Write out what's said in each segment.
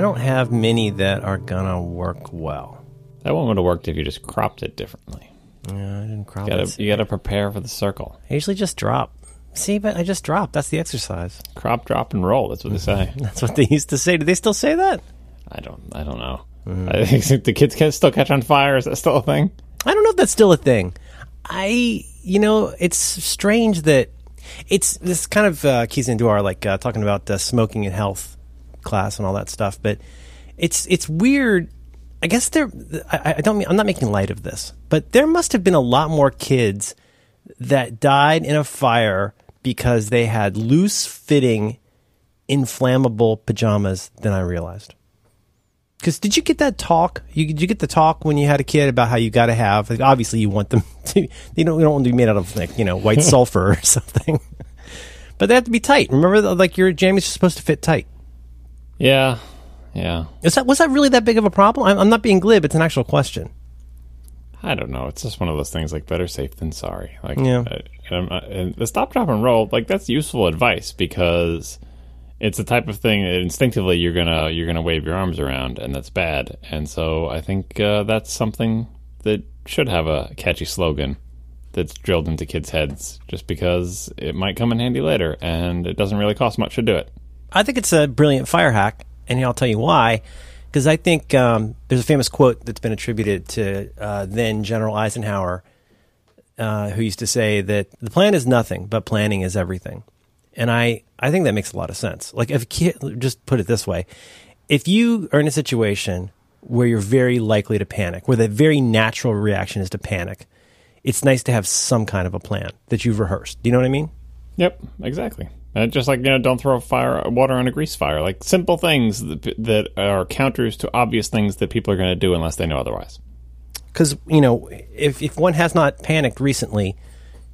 I don't have many that are gonna work well. That one would have worked if you just cropped it differently. Yeah, I didn't crop You it. gotta, you gotta prepare for the circle. I usually just drop. See, but I just drop. That's the exercise. Crop, drop, and roll. That's what they say. That's what they used to say. Do they still say that? I don't. I don't know. I think the kids can still catch on fire. Is that still a thing? I don't know if that's still a thing. I, you know, it's strange that it's this kind of uh, keys into our like uh, talking about uh, smoking and health class and all that stuff. But it's it's weird. I guess there. I, I don't. Mean, I'm not making light of this, but there must have been a lot more kids that died in a fire because they had loose fitting, inflammable pajamas than I realized. Because did you get that talk? You, did you get the talk when you had a kid about how you got to have? Like, obviously, you want them to. You don't. You don't want to be made out of like you know white sulfur or something. But they have to be tight. Remember, like your jammies are supposed to fit tight. Yeah, yeah. Is that was that really that big of a problem? I'm, I'm not being glib. It's an actual question. I don't know. It's just one of those things like better safe than sorry. Like, Yeah. not- and the stop, drop, and roll, like that's useful advice because it's the type of thing that instinctively you're gonna you're gonna wave your arms around, and that's bad. And so I think uh, that's something that should have a catchy slogan that's drilled into kids' heads, just because it might come in handy later, and it doesn't really cost much to do it. I think it's a brilliant fire hack, and I'll tell you why. Because I think um, there's a famous quote that's been attributed to uh, then General Eisenhower, uh, who used to say that the plan is nothing, but planning is everything. And I, I think that makes a lot of sense. Like, if just put it this way if you are in a situation where you're very likely to panic, where the very natural reaction is to panic, it's nice to have some kind of a plan that you've rehearsed. Do you know what I mean? Yep, exactly. And just like you know, don't throw fire water on a grease fire. Like simple things that, that are counters to obvious things that people are going to do unless they know otherwise. because you know if if one has not panicked recently,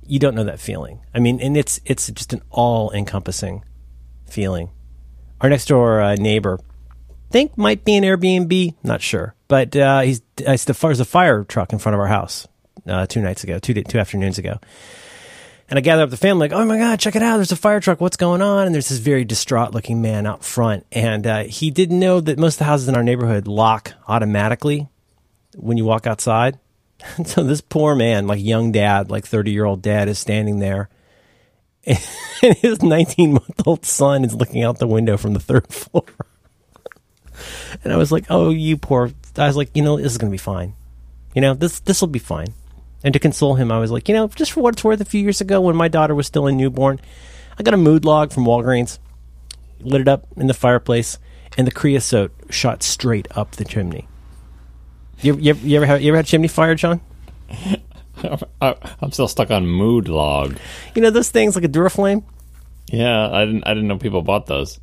you don't know that feeling. I mean, and it's it's just an all encompassing feeling. Our next door uh, neighbor, think might be an Airbnb, not sure, but uh, he's as there's a fire truck in front of our house uh, two nights ago, two two afternoons ago. And I gather up the family, like, oh my God, check it out. There's a fire truck. What's going on? And there's this very distraught looking man out front. And uh, he didn't know that most of the houses in our neighborhood lock automatically when you walk outside. so this poor man, like young dad, like 30 year old dad, is standing there. And his 19 month old son is looking out the window from the third floor. and I was like, oh, you poor. I was like, you know, this is going to be fine. You know, this this will be fine. And to console him, I was like, you know, just for what it's worth, a few years ago when my daughter was still a newborn, I got a mood log from Walgreens, lit it up in the fireplace, and the creosote shot straight up the chimney. You, you, ever- you ever have, you ever had chimney fire, John? I'm still stuck on mood log. You know those things like a Duraflame? Yeah, I didn't. I didn't know people bought those.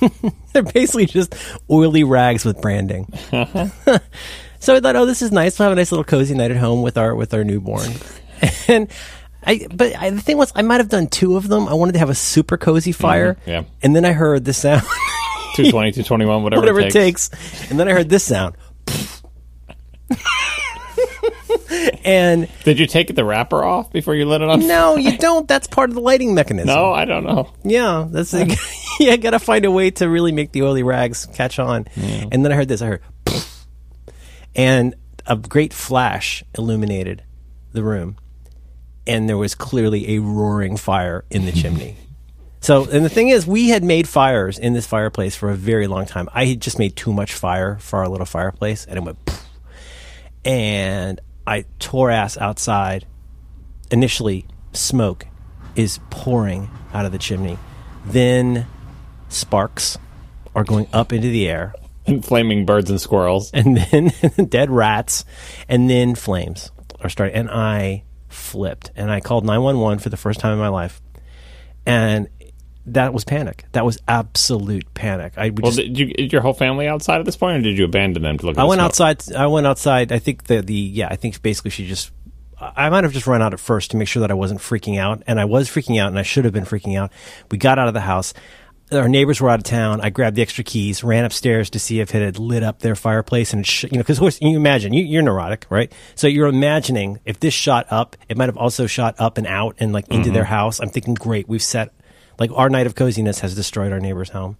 They're basically just oily rags with branding. so I thought, oh, this is nice. We'll have a nice little cozy night at home with our with our newborn. and I, but I, the thing was, I might have done two of them. I wanted to have a super cozy mm-hmm. fire. yeah. And then I heard the sound, 220, 221, whatever, whatever it takes. it takes. And then I heard this sound. and Did you take the wrapper off before you lit it on? no, you don't. That's part of the lighting mechanism. No, I don't know. Yeah, that's yeah. Got to find a way to really make the oily rags catch on. And then I heard this. I heard, and a great flash illuminated the room, and there was clearly a roaring fire in the chimney. So, and the thing is, we had made fires in this fireplace for a very long time. I had just made too much fire for our little fireplace, and it went, and I tore ass outside. Initially, smoke is pouring out of the chimney. Then sparks are going up into the air, flaming birds and squirrels. and then dead rats, and then flames are starting. And I flipped, and I called nine one one for the first time in my life, and that was panic. That was absolute panic. I Well, just did you is your whole family outside at this point, or did you abandon them to look? At I went outside. I went outside. I think the the yeah. I think basically she just. I might have just run out at first to make sure that I wasn't freaking out, and I was freaking out, and I should have been freaking out. We got out of the house. Our neighbors were out of town. I grabbed the extra keys, ran upstairs to see if it had lit up their fireplace, and sh- you know, because you imagine you, you're neurotic, right? So you're imagining if this shot up, it might have also shot up and out and like into mm-hmm. their house. I'm thinking, great, we've set like our night of coziness has destroyed our neighbor's home.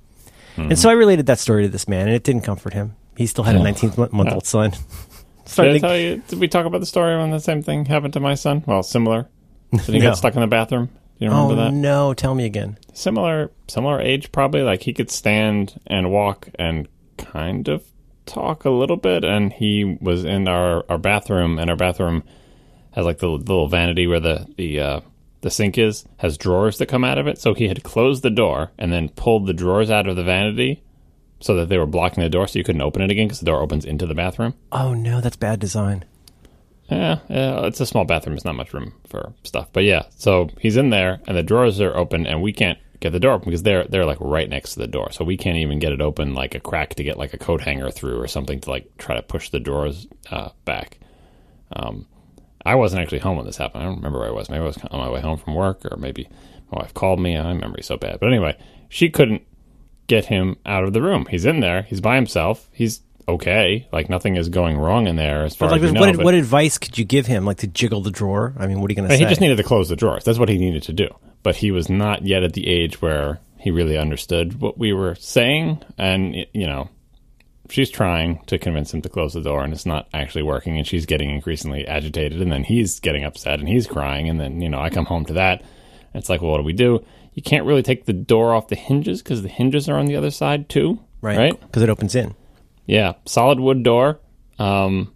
And mm-hmm. so I related that story to this man, and it didn't comfort him. He still had a 19 month old son. Did I to- tell you? Did we talk about the story when the same thing happened to my son? Well, similar. Did he No. get stuck in the bathroom? Do you oh, remember oh that? no! Tell me again. Similar, similar age probably. Like he could stand and walk and kind of talk a little bit. And he was in our, our bathroom, and our bathroom has like the, little vanity where the the uh, the sink is has drawers that come out of it. So he had closed the door and then pulled the drawers out of the vanity so that they were blocking the door, so you couldn't open it again because the door opens into the bathroom. Oh no, that's bad design. Yeah, yeah, it's a small bathroom. It's not much room for stuff. But yeah, so he's in there, and the drawers are open, and we can't get the door open because they're they're like right next to the door, so we can't even get it open like a crack to get like a coat hanger through or something to like try to push the drawers uh, back. Um, I wasn't actually home when this happened. I don't remember where I was. Maybe I was on my way home from work, or maybe my wife called me. My memory's so bad. But anyway, she couldn't get him out of the room. He's in there. He's by himself. He's okay. Like nothing is going wrong in there as far But like, as know. what, but- what advice could you give him? Like to jiggle the drawer? I mean, what are you going to say? he just needed to close the drawers. That's what he needed to do. But he was not yet at the age where he really understood what we were saying. And, you know, she's trying to convince him to close the door and it's not actually working. And she's getting increasingly agitated. And then he's getting upset and he's crying. And then, you know, I come home to that. It's like, well, what do we do? You can't really take the door off the hinges because the hinges are on the other side too. right? Right? Because it opens in. Yeah, solid wood door. Um,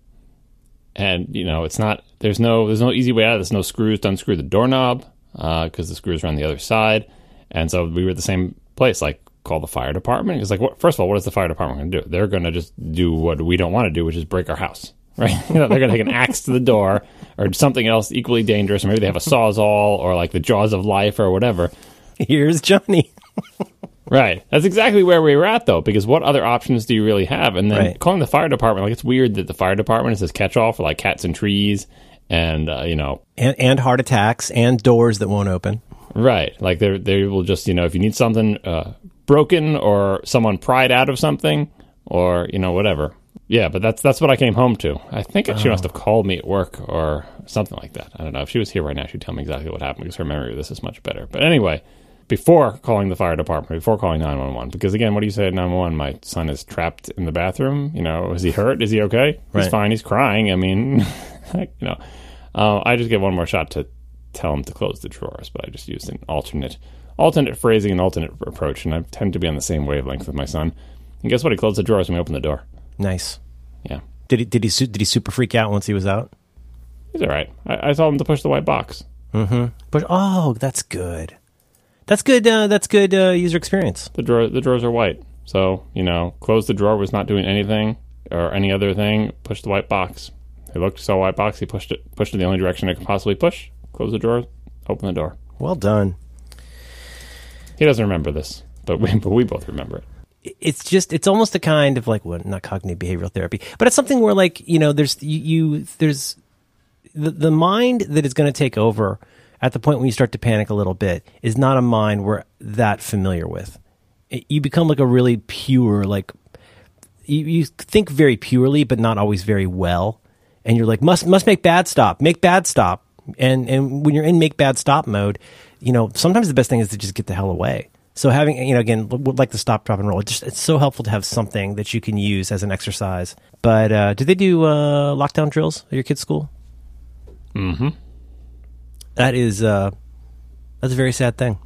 and you know, it's not. There's no. There's no easy way out. There's no screws to unscrew the doorknob because the screws are on the other side. And so we were at the same place. Like, call the fire department. It's like, what, first of all, what is the fire department going to do? They're going to just do what we don't want to do, which is break our house. Right? You know, they're going to take an axe to the door or something else equally dangerous. Or maybe they have a sawzall or like the jaws of life or whatever. Here's Johnny. Right. That's exactly where we were at, though, because what other options do you really have? And then Right. calling the fire department, like, it's weird that the fire department is this catch all for like cats and trees and, uh, you know, And, and heart attacks and doors that won't open. right. Like, they they will just, you know, if you need something uh, broken or someone pried out of something or, you know, whatever. Yeah, but that's that's what I came home to. I think she must have called me at work or something like that. I don't know. If she was here right now, she'd tell me exactly what happened because her memory of this is much better. But anyway, before calling the fire department, before calling 911, because again, what do you say at 911? My son is trapped in the bathroom. You know, is he hurt? Is he okay? He's fine. He's crying. I mean, you know, uh, I just get one more shot to tell him to close the drawers, but I just used an alternate, alternate phrasing and alternate approach, and I tend to be on the same wavelength with my son. And guess what? He closed the drawers when we opened the door. Nice. Yeah. Did he did he su- did he super freak out once he was out? He's all right. I, I told him to push the white box. Mm-hmm. But oh, that's good. That's good. Uh, that's good uh, user experience. The drawer, the drawers are white, so you know, close the drawer was not doing anything or any other thing. Push the white box. He looked saw a white box. He pushed it, pushed it the only direction it could possibly push. Close the drawer, open the door. Well done. He doesn't remember this, but we, but we both remember it. It's just it's almost a kind of like what not cognitive behavioral therapy, but it's something where like you know there's you, you there's the the mind that is going to take over at the point when you start to panic a little bit is not a mind we're that familiar with. It, you become like a really pure like you, you think very purely, but not always very well. And you're like, must must make bad stop, make bad stop. And and when you're in make bad stop mode, you know sometimes the best thing is to just get the hell away. So having you know again like the stop, drop, and roll, it just it's so helpful to have something that you can use as an exercise. But uh, do they do uh, lockdown drills at your kids' school? Mm-hmm. That is uh, that's a very sad thing.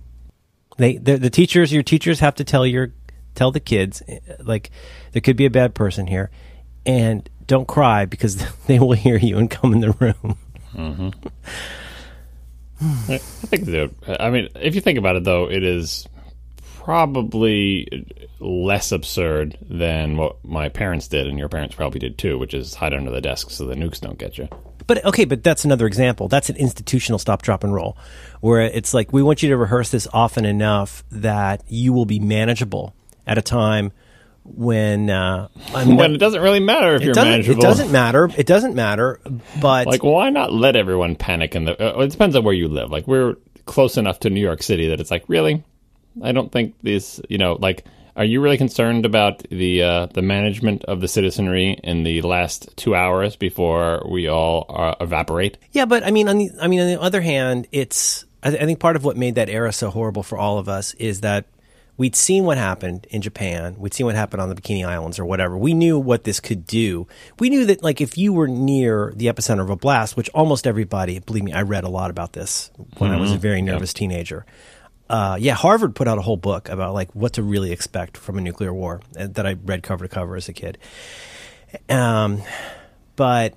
They the teachers, your teachers have to tell your tell the kids eh, like there could be a bad person here, and don't cry because they will hear you and come in the room. I I think. I mean, if you think about it, though, it is probably less absurd than what my parents did, and your parents probably did too, which is hide under the desk so the nukes don't get you. But okay, but that's another example. That's an institutional stop, drop, and roll, where it's like we want you to rehearse this often enough that you will be manageable at a time when uh, When it doesn't really matter if it you're manageable. it doesn't matter. It doesn't matter. But Like, why not let everyone panic in the? Uh, it depends on where you live. Like, we're close enough to New York City that it's like, really, I don't think these. You know, like, are you really concerned about the uh, the management of the citizenry in the last two hours before we all uh, evaporate? Yeah, but I mean, on the, I mean, on the other hand, it's I, th- I think part of what made that era so horrible for all of us is that We'd seen what happened in Japan. We'd seen what happened on the Bikini Islands or whatever. We knew what this could do. We knew that, like, if you were near the epicenter of a blast, which almost everybody, believe me, I read a lot about this when I was a very nervous teenager. Uh, yeah, Harvard put out a whole book about like what to really expect from a nuclear war uh, that I read cover to cover as a kid. Um, but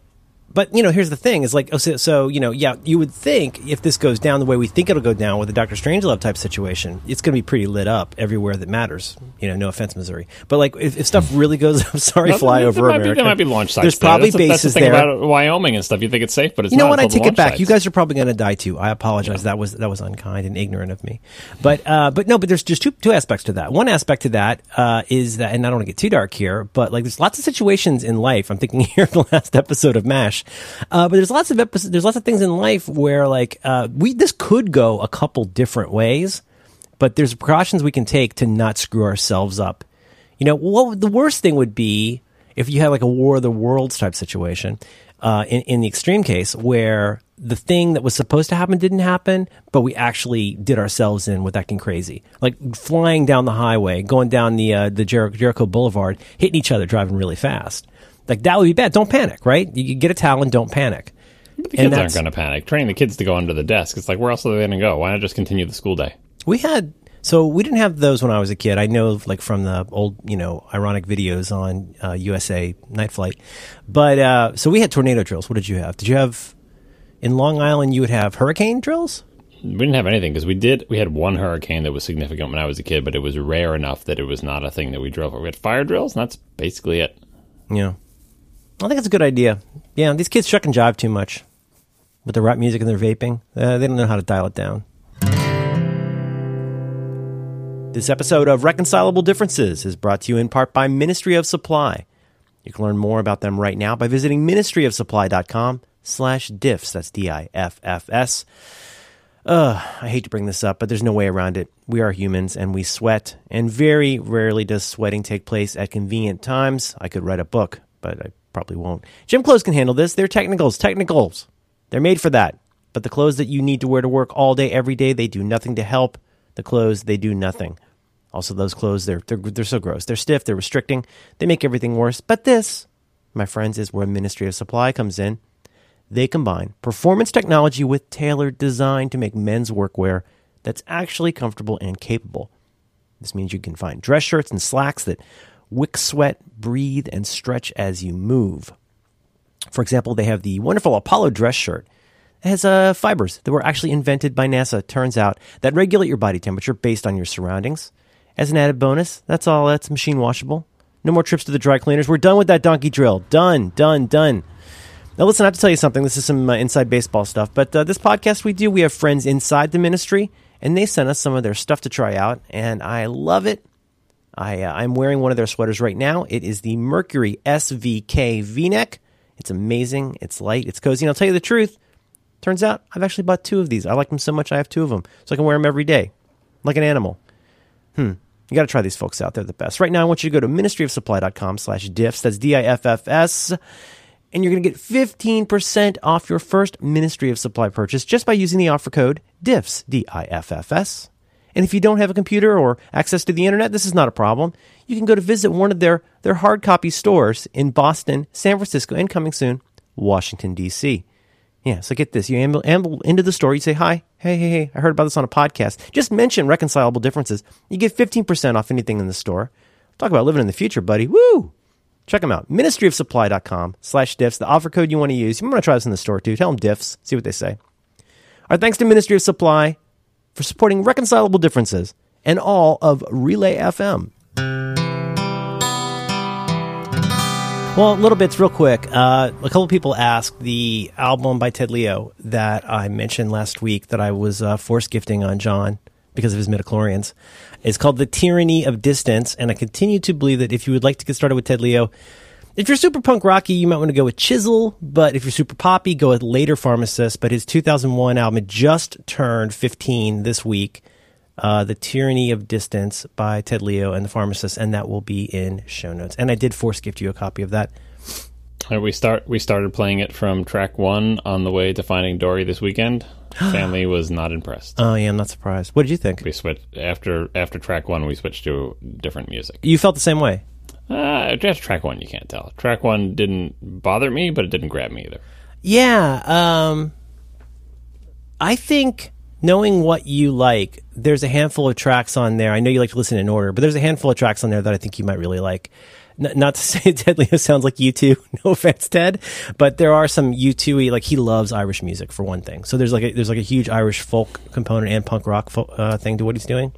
but you know, here's the thing: is like, oh, so, so you know, yeah, you would think if this goes down the way we think it'll go down with a Doctor Strangelove type situation, it's going to be pretty lit up everywhere that matters. You know, no offense, Missouri, but like if, if stuff really goes, I'm sorry, No, fly over there might America. Be, there might be launch sites. There's there. probably that's the, that's the bases thing there. about Wyoming and stuff. You think it's safe, but it's You know what? I take it back. sites. You guys are probably going to die too. I apologize. That was that was unkind and ignorant of me. But uh, but no. But there's just two two aspects to that. One aspect to that uh, is that, and I don't want to get too dark here, but like there's lots of situations in life. I'm thinking here the last episode of Mash, uh, but there's lots of episodes. There's lots of things in life where like uh, we this could go a couple different ways, but there's precautions we can take to not screw ourselves up. You know, what the worst thing would be if you had like a War of the Worlds type situation. Uh, in, in the extreme case, where the thing that was supposed to happen didn't happen, but we actually did ourselves in with acting crazy, like flying down the highway, going down the uh, the Jer- Jericho Boulevard, hitting each other, driving really fast. Like that would be bad. Don't panic, right? You, get a towel and don't panic. The and kids aren't going to panic. Training the kids to go under the desk. It's like, where else are they going to go? Why not just continue the school day? We had so we didn't have those when I was a kid. I know like from the old you know ironic videos on uh, USA Night Flight, but uh, so we had tornado drills. What did you have? Did you have in Long Island? You would have hurricane drills. We didn't have anything because we did. We had one hurricane that was significant when I was a kid, but it was rare enough that it was not a thing that we drove. We had fire drills, and that's basically it. Yeah, I think it's a good idea. Yeah, these kids shuck and jive too much with the rap music and their vaping. Uh, they don't know how to dial it down. This episode of Reconcilable Differences is brought to you in part by Ministry of Supply. You can learn more about them right now by visiting ministryofsupply.com slash diffs. That's D-I-F-F-S. Ugh, I hate to bring this up, but there's no way around it. We are humans and we sweat, and very rarely does sweating take place at convenient times. I could write a book, but I probably won't. Gym clothes can handle this. They're technicals, technicals. They're made for that. But the clothes that you need to wear to work all day, every day, they do nothing to help. The clothes, they do nothing. Also, those clothes, they're, they're, they're so gross. They're stiff, they're restricting, they make everything worse. But this, my friends, is where Ministry of Supply comes in. They combine performance technology with tailored design to make men's workwear that's actually comfortable and capable. This means you can find dress shirts and slacks that wick sweat, breathe, and stretch as you move. For example, they have the wonderful Apollo dress shirt. It has uh, fibers that were actually invented by NASA, turns out, that regulate your body temperature based on your surroundings. As an added bonus, that's all, that's machine washable. No more trips to the dry cleaners. We're done with that donkey drill. Done, done, done. Now, listen, I have to tell you something. This is some uh, inside baseball stuff, but uh, this podcast we do, we have friends inside the ministry, and they sent us some of their stuff to try out, and I love it. I, uh, I'm wearing one of their sweaters right now. It is the Mercury SVK V neck. It's amazing. It's light. It's cozy. And I'll tell you the truth. Turns out I've actually bought two of these. I like them so much I have two of them, so I can wear them every day, like an animal. Hmm. You got to try these folks out. They're the best. Right now, I want you to go to ministryofsupply.com slash diffs. That's D-I-F-F-S. And you're going to get 15% off your first Ministry of Supply purchase just by using the offer code DIFFS, D-I-F-F-S. And if you don't have a computer or access to the internet, this is not a problem. You can go to visit one of their, their hard copy stores in Boston, San Francisco, and coming soon, Washington, D.C. Yeah, so get this. You amble, amble into the store, you say, Hi, hey, hey, hey, I heard about this on a podcast. Just mention reconcilable differences. You get 15% off anything in the store. Talk about living in the future, buddy. Woo! Check them out. Ministryofsupply.com slash diffs. The offer code you want to use. You want to try this in the store too. Tell them diffs. See what they say. Our thanks to Ministry of Supply for supporting reconcilable differences and all of Relay FM. Well, little bits, real quick. Uh, a couple people asked the album by Ted Leo that I mentioned last week that I was uh, force gifting on John because of his midichlorians. It's called The Tyranny of Distance, and I continue to believe that if you would like to get started with Ted Leo, if you're super punk rocky, you might want to go with Chisel, but if you're super poppy, go with Later Pharmacist. But his 2001 album had just turned 15 this week. Uh, the Tyranny of Distance by Ted Leo and the Pharmacist, and that will be in show notes. And I did force gift you a copy of that. Uh, we start we started playing it from track one on the way to Finding Dory this weekend. Family was not impressed. Oh yeah, I'm not surprised. What did you think? We switched after after track one. We switched to different music. You felt the same way. Uh, just track one, you can't tell. Track one didn't bother me, but it didn't grab me either. Yeah, um, I think knowing what you like, there's a handful of tracks on there. I know you like to listen in order, but there's a handful of tracks on there that I think you might really like. N- not to say Ted Leo sounds like you two. No offense, Ted, but there are some U two like he loves Irish music for one thing. So there's like a, there's like a huge Irish folk component and punk rock fo- uh, thing to what he's doing.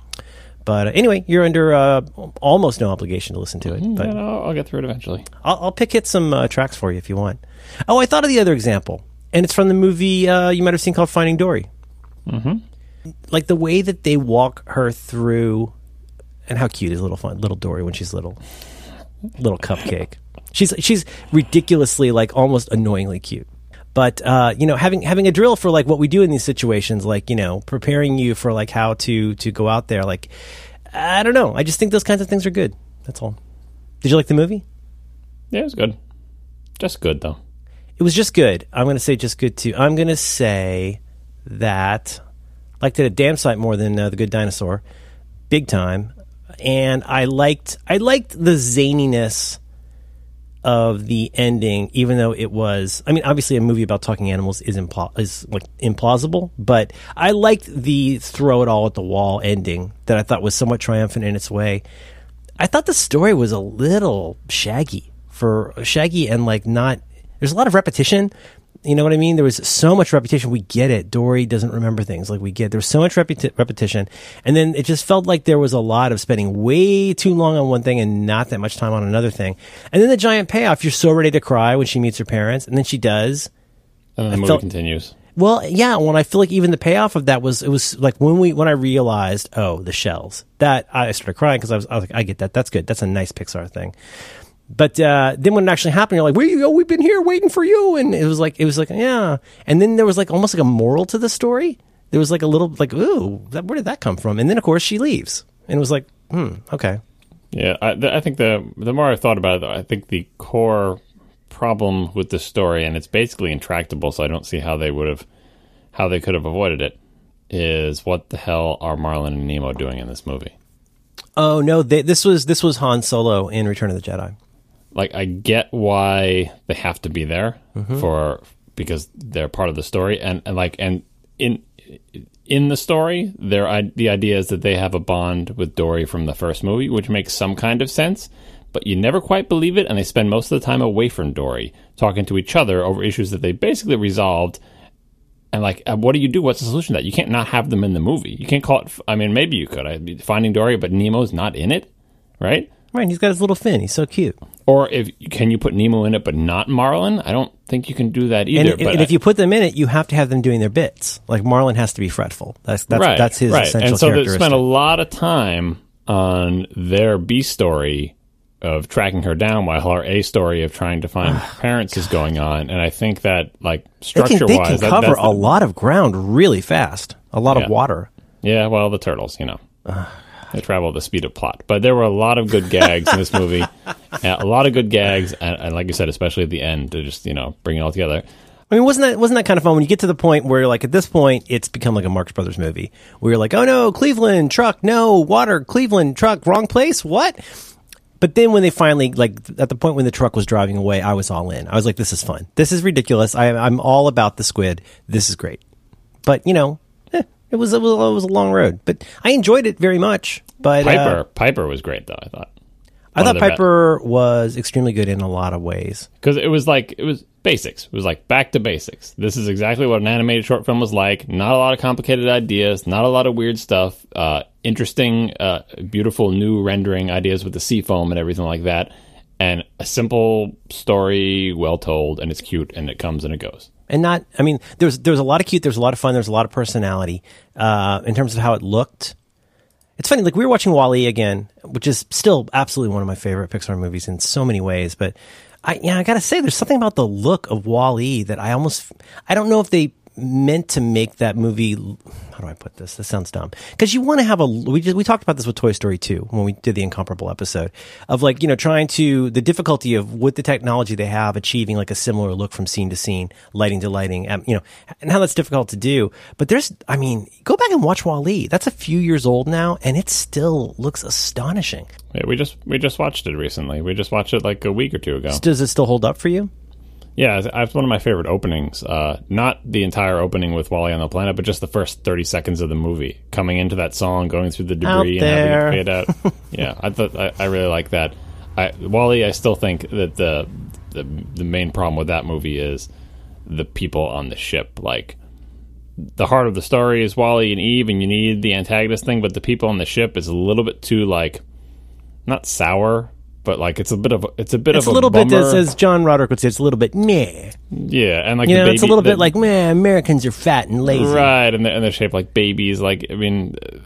But uh, anyway, you're under uh, almost no obligation to listen to it. But Yeah, I'll, I'll get through it eventually. I'll, I'll pick hit some uh, tracks for you if you want. Oh, I thought of the other example, and it's from the movie uh, you might have seen called Finding Dory. Mm-hmm. Like the way that they walk her through, and how cute is little fun little Dory when she's little, little cupcake. She's she's ridiculously like almost annoyingly cute. But uh, you know, having having a drill for like what we do in these situations, like you know, preparing you for like how to to go out there. Like I don't know, I just think those kinds of things are good. That's all. Did you like the movie? Yeah, it was good. Just good though. It was just good. I'm going to say just good too. I'm going to say that I liked it a damn sight more than uh, the Good Dinosaur, big time. And I liked I liked the zaniness of the ending, even though it was. I mean, obviously, a movie about talking animals is impl- is like implausible, but I liked the throw it all at the wall ending that I thought was somewhat triumphant in its way. I thought the story was a little shaggy for shaggy and like not. There's a lot of repetition. You know what I mean? There was so much repetition. We get it. Dory doesn't remember things like we get. There was so much repeti- repetition, and then it just felt like there was a lot of spending way too long on one thing and not that much time on another thing. And then the giant payoff. You're so ready to cry when she meets her parents, and then she does. And then the movie felt- continues. Well, yeah. When I feel like even the payoff of that was it was like when we when I realized oh the shells that I started crying because I was I was like I get that that's good that's a nice Pixar thing. But uh, then when it actually happened, you're like, "We oh, we've been here waiting for you," and it was like it was like yeah. And then there was like almost like a moral to the story. There was like a little like ooh, that, where did that come from? And then of course she leaves, and it was like hmm okay. Yeah, I, th- I think the the more I thought about it, I think the core problem with the story, and it's basically intractable, so I don't see how they would have, how they could have avoided it, is what the hell are Marlin and Nemo doing in this movie? Oh no, they, this was this was Han Solo in Return of the Jedi. Like, I get why they have to be there for because they're part of the story, and, and like, and in in the story, there I, the idea is that they have a bond with Dory from the first movie, which makes some kind of sense. But you never quite believe it, and they spend most of the time away from Dory, talking to each other over issues that they basically resolved. And like, uh, what do you do? What's the solution to that? You can't not have them in the movie. You can't call it. I mean, maybe you could. I, Finding Dory, but Nemo's not in it, right? Right, he's got his little fin. He's so cute. Or if can you put Nemo in it but not Marlin? I don't think you can do that And, either. and but if you put them in it, you have to have them doing their bits. Like Marlin has to be fretful. That's that's right, that's his right. essential And so they spent a lot of time on their B story of tracking her down, while her A story of trying to find her parents is going on. And I think that like they can, structure they wise, can that, cover a lot of ground really fast. A lot Yeah. of water. Yeah, well, the turtles, you know. They travel at the speed of plot. But there were a lot of good gags in this movie. Yeah, a lot of good gags. And, and like you said, especially at the end to just, you know, bring it all together. I mean, wasn't that wasn't that kind of fun when you get to the point where like at this point it's become like a Marx Brothers movie where you're like, oh no, Cleveland truck, no water, Cleveland truck, wrong place, what? But then when they finally like at the point when the truck was driving away, I was all in. I was like, this is fun. This is ridiculous. I, I'm all about the squid. This is great. But you know, it was it was it was a long road, but I enjoyed it very much. But uh, Piper, Piper was great though. I thought I thought Piper was extremely good in a lot of ways. because it was like it was basics. It was like back to basics. This is exactly what an animated short film was like. Not a lot of complicated ideas. Not a lot of weird stuff. Uh, interesting, uh, beautiful new rendering ideas with the sea foam and everything like that. And a simple story, well told, and it's cute, and it comes and it goes. And not i mean there's there's a lot of cute there's a lot of fun there's a lot of personality uh, in terms of how it looked. It's funny like we were watching Wall-E again which is still absolutely one of my favorite pixar movies in so many ways but i yeah i gotta say there's something about the look of Wall-E that i almost i don't know if they meant to make that movie. How do I put this? This sounds dumb because you want to have a. We just, we talked about this with Toy Story 2 when we did the incomparable episode of like you know trying to the difficulty of with the technology they have achieving like a similar look from scene to scene, lighting to lighting, you know, and how that's difficult to do. But there's, I mean, go back and watch Wall-E. That's a few years old now, and it still looks astonishing. Yeah, we just we just watched it recently. We just watched it like a week or two ago. Does it still hold up for you? Yeah, it's- one of my favorite openings. Uh, not the entire opening with Wall-E on the planet, but just the first thirty seconds of the movie, coming into that song, going through the debris, and having it fade out. yeah, I thought I, I really like that. I, Wall-E, I still think that the, the the main problem with that movie is the people on the ship. Like the heart of the story is Wall-E and Eve, and you need the antagonist thing, but the people on the ship is a little bit too like not sour. But like it's a bit of a, it's a bit It's of a little bit, bummer. as, as John Roderick would say, it's a little bit meh. yeah, and like You know, it's a little the- bit like, meh, Americans are fat and lazy. Right, and they're, and they're shaped like babies. Like, I mean, uh,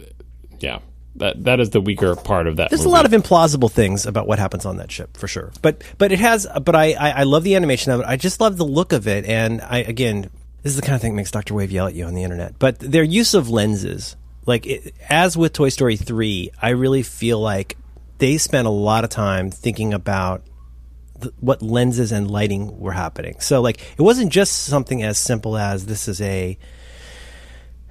yeah, that that is the weaker part of that. There's movie. a lot of implausible things about what happens on that ship, for sure. But but it has. But I, I I love the animation of it. I just love the look of it. And I again, this is the kind of thing that makes Doctor Wave yell at you on the internet. But their use of lenses, like it, as with Toy Story three, I really feel like they spent a lot of time thinking about the, what lenses and lighting were happening. So like it wasn't just something as simple as this is a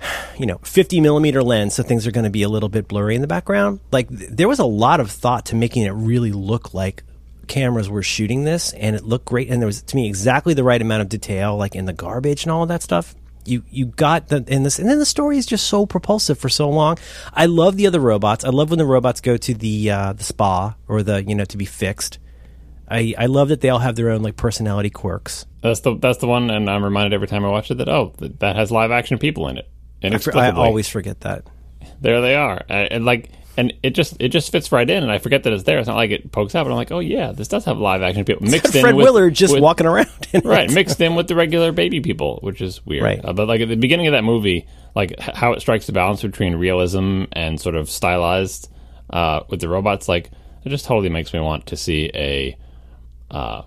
you know 50 millimeter lens so things are going to be a little bit blurry in the background like th- there was a lot of thought to making it really look like cameras were shooting this and it looked great and there was to me exactly the right amount of detail like in the garbage and all of that stuff you you got the in this and then the story is just so propulsive for so long i love the other robots i love when the robots go to the uh, the spa or the you know to be fixed I, I love that they all have their own like personality quirks. That's the that's the one, and I'm reminded every time I watch it that oh, th- that has live action people in it. And I Inexplicably, always forget that. there they are, and, and like, and it just it just fits right in, and I forget that it's there. It's not like it pokes out, but I'm like, oh yeah, this does have live action people mixed in Fred with Willard just with- walking around. Right it. mixed in with the regular baby people which is weird Right. Uh, but like at the beginning of that movie like how it strikes the balance between realism and sort of stylized uh, with the robots like it just totally makes me want to see a uh,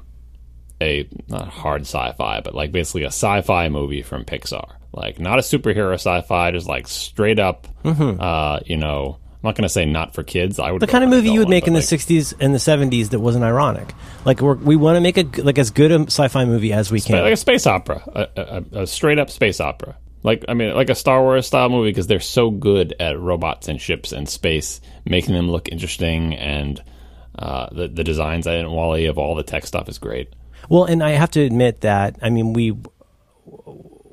a not hard sci-fi but like basically a sci-fi movie from pixar like not a superhero sci-fi just like straight up uh, you know i'm not going to say not for kids i would the kind of movie you would make in the '60s and the '70s that wasn't ironic. Like we're, we want to make a like as good a sci-fi movie as we can. like a space opera, a, a, a straight up space opera. Like I mean, like a Star Wars style movie because they're so good at robots and ships and space, making them look interesting, and uh, the the designs in Wall-E of all the tech stuff is great. Well, and I have to admit that I mean we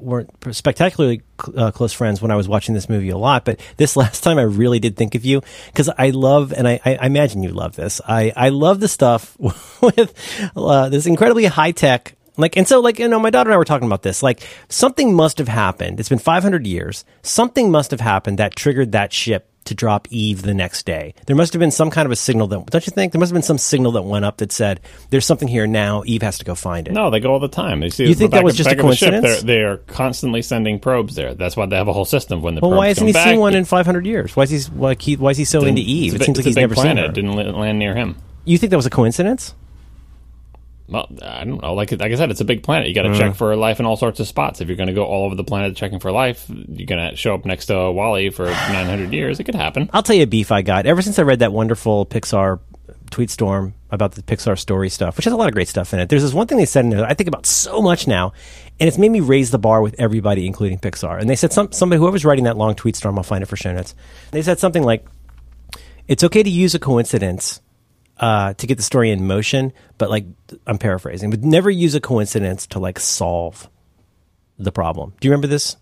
weren't spectacularly cl- uh, close friends when I was watching this movie a lot, but this last time I really did think of you because I love, and I, I, imagine you love this. I, I love the stuff with uh, this incredibly high tech. Like, and so, like, you know, my daughter and I were talking about this. Like, something must have happened. It's been 500 years. Something must have happened that triggered that ship to drop Eve the next day. There must have been some kind of a signal that, don't you think? There must have been some signal that went up that said, there's something here now. Eve has to go find it. No, they go all the time. You, see You think that was of- just a of the coincidence? They're, constantly sending probes there. That's why they have a whole system when the Well, why hasn't he back. seen one in 500 years? Why is he like he, why is he so into Eve? It seems like he's never planet. seen her. Didn't land near him. You think that was a coincidence? Well, I don't know. Like, like I said, it's a big planet. You got to Mm. check for life in all sorts of spots. If you're going to go all over the planet checking for life, you're going to show up next to Wall-E for 900 years. It could happen. I'll tell you a beef I got ever since I read that wonderful Pixar tweet storm about the Pixar story stuff, which has a lot of great stuff in it. There's this one thing they said in there that I think about so much now, and it's made me raise the bar with everybody, including Pixar. And they said some somebody whoever's writing that long tweet storm, I'll find it for show notes. They said something like, "It's okay to use a coincidence." Uh, to get the story in motion, but like I'm paraphrasing, but never use a coincidence to like solve the problem. Do you remember this?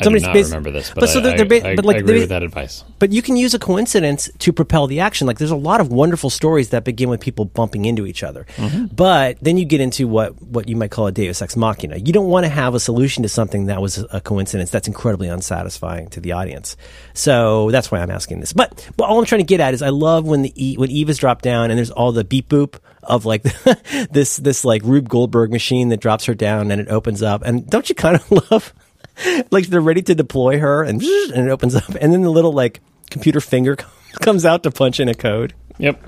I do Somebody's not remember this, but, but so they're- they're ba- I- but, I like, agree they- with that advice. But you can use a coincidence to propel the action. Like there's a lot of wonderful stories that begin with people bumping into each other. Mm-hmm. But then you get into what what you might call a Deus ex machina. You don't want to have a solution to something that was a coincidence. That's incredibly unsatisfying to the audience. So that's why I'm asking this. But, but all I'm trying to get at is I love when the e, when Eve is dropped down and there's all the beep boop of like this this like Rube Goldberg machine that drops her down and it opens up. And don't you kind of love like they're ready to deploy her and, and it opens up and then the little like computer finger comes out to punch in a code Yep.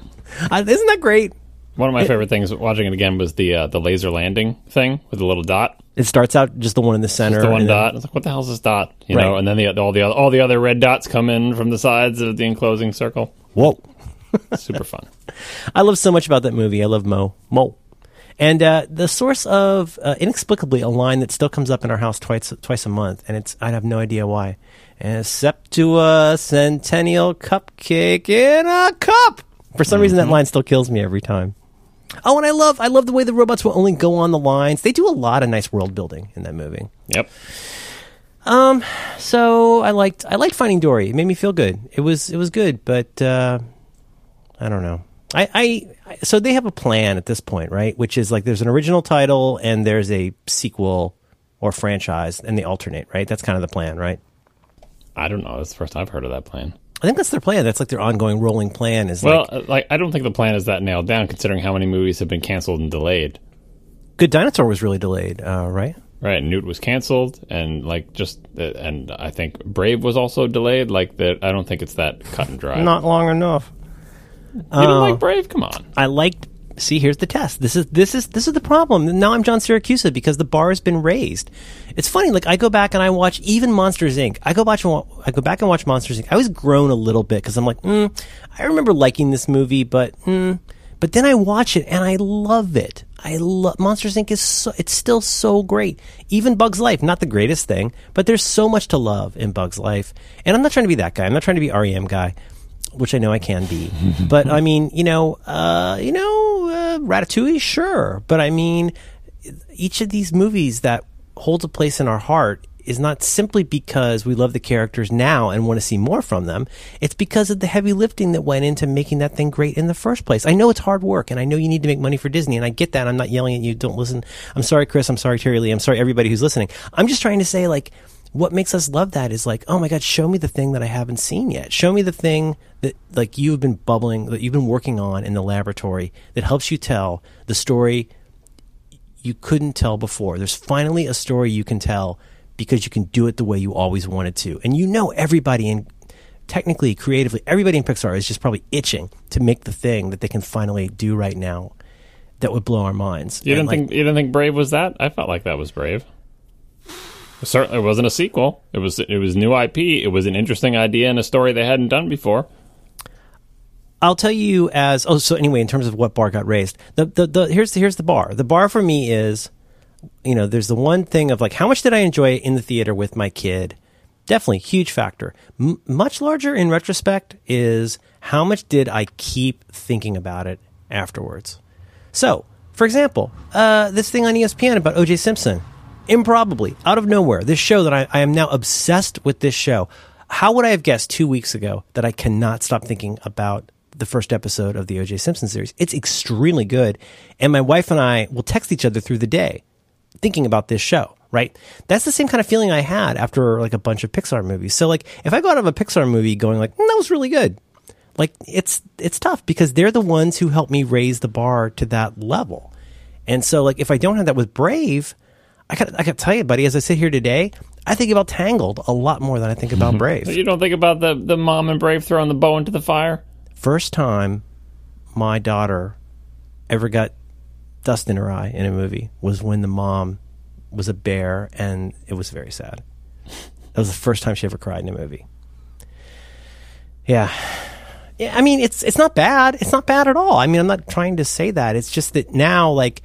uh, isn't that great One of my favorite things watching it again was the uh, the laser landing thing with the little dot. It starts out just the one in the center. The one and then- dot. I was like, what the hell is this dot? You know, and then the all the other, all the other red dots come in from the sides of the enclosing circle. Whoa. Super fun. I love so much about that movie. I love Mo. Mo. And uh, the source of uh, inexplicably a line that still comes up in our house twice twice a month, and it's I have no idea why. And Septua Centennial Cupcake in a cup. For some reason, that line still kills me every time. Oh, and I love I love the way the robots will only go on the lines. They do a lot of nice world building in that movie. Yep. Um, So I liked I liked Finding Dory. It made me feel good. It was it was good, but uh, I don't know. I, I so they have a plan at this point, right? Which is like there's an original title and there's a sequel or franchise, and they alternate, right? That's kind of the plan, right? I don't know. That's the first I've heard of that plan. I think that's their plan. That's like their ongoing rolling plan. Is Well, like uh, like I don't think the plan is that nailed down, considering how many movies have been canceled and delayed. Good Dinosaur was really delayed, uh, right? Right, Newt was canceled, and like just, uh, and I think Brave was also delayed. Like that, I don't think it's that cut and dry. Not long enough. You didn't like Brave? Come on. I liked. See, here's the test. This is this is this is the problem. Now I'm John Siracusa because the bar has been raised. It's funny. Like I go back and I watch even Monsters Inc. I go watch I go back and watch Monsters Inc. I was grown a little bit because I'm like, mm, I remember liking this movie, but mm, but then I watch it and I love it. I love Monsters Inc. is so it's still so great. Even Bugs Life, not the greatest thing, but there's so much to love in Bugs Life. And I'm not trying to be that guy. I'm not trying to be REM guy which I know I can be. but I mean, you know, uh, you know, uh, Ratatouille, sure. But I mean, each of these movies that holds a place in our heart is not simply because we love the characters now and want to see more from them. It's because of the heavy lifting that went into making that thing great in the first place. I know it's hard work and I know you need to make money for Disney and I get that. I'm not yelling at you. Don't listen. I'm sorry, Chris. I'm sorry, Terry Lee. I'm sorry, everybody who's listening. I'm just trying to say, like, what makes us love that is like, oh my God, show me the thing that I haven't seen yet. Show me the thing that like you've been bubbling, that you've been working on in the laboratory that helps you tell the story you couldn't tell before. There's finally a story you can tell because you can do it the way you always wanted to. And you know everybody in technically, creatively, everybody in Pixar is just probably itching to make the thing that they can finally do right now that would blow our minds. You didn't like, think you didn't think Brave was that? I felt like that was Brave. It certainly wasn't a sequel. It was it was new IP. It was an interesting idea and a story they hadn't done before. I'll tell you as oh so anyway in terms of what bar got raised the the, the here's here's the bar the bar for me is you know there's the one thing of like how much did I enjoy in the theater with my kid definitely huge factor M- much larger in retrospect is how much did I keep thinking about it afterwards so for example uh, this thing on ESPN about OJ Simpson improbably out of nowhere this show that I, I am now obsessed with this show how would I have guessed two weeks ago that I cannot stop thinking about the first episode of the OJ Simpson series? It's extremely good. And my wife and I will text each other through the day thinking about this show, right? That's the same kind of feeling I had after like a bunch of Pixar movies. So like if I go out of a Pixar movie going like, "Mm, that was really good. Like it's it's tough because they're the ones who helped me raise the bar to that level. And so like if I don't have that with Brave, I got I got to tell you, buddy, as I sit here today, I think about Tangled a lot more than I think about Brave. You don't think about the the mom and Brave throwing the bow into the fire? First time my daughter ever got dust in her eye in a movie was when the mom was a bear and it was very sad. That was the first time she ever cried in a movie. Yeah. Yeah, I mean it's it's not bad. It's not bad at all. I mean, I'm not trying to say that. It's just that now like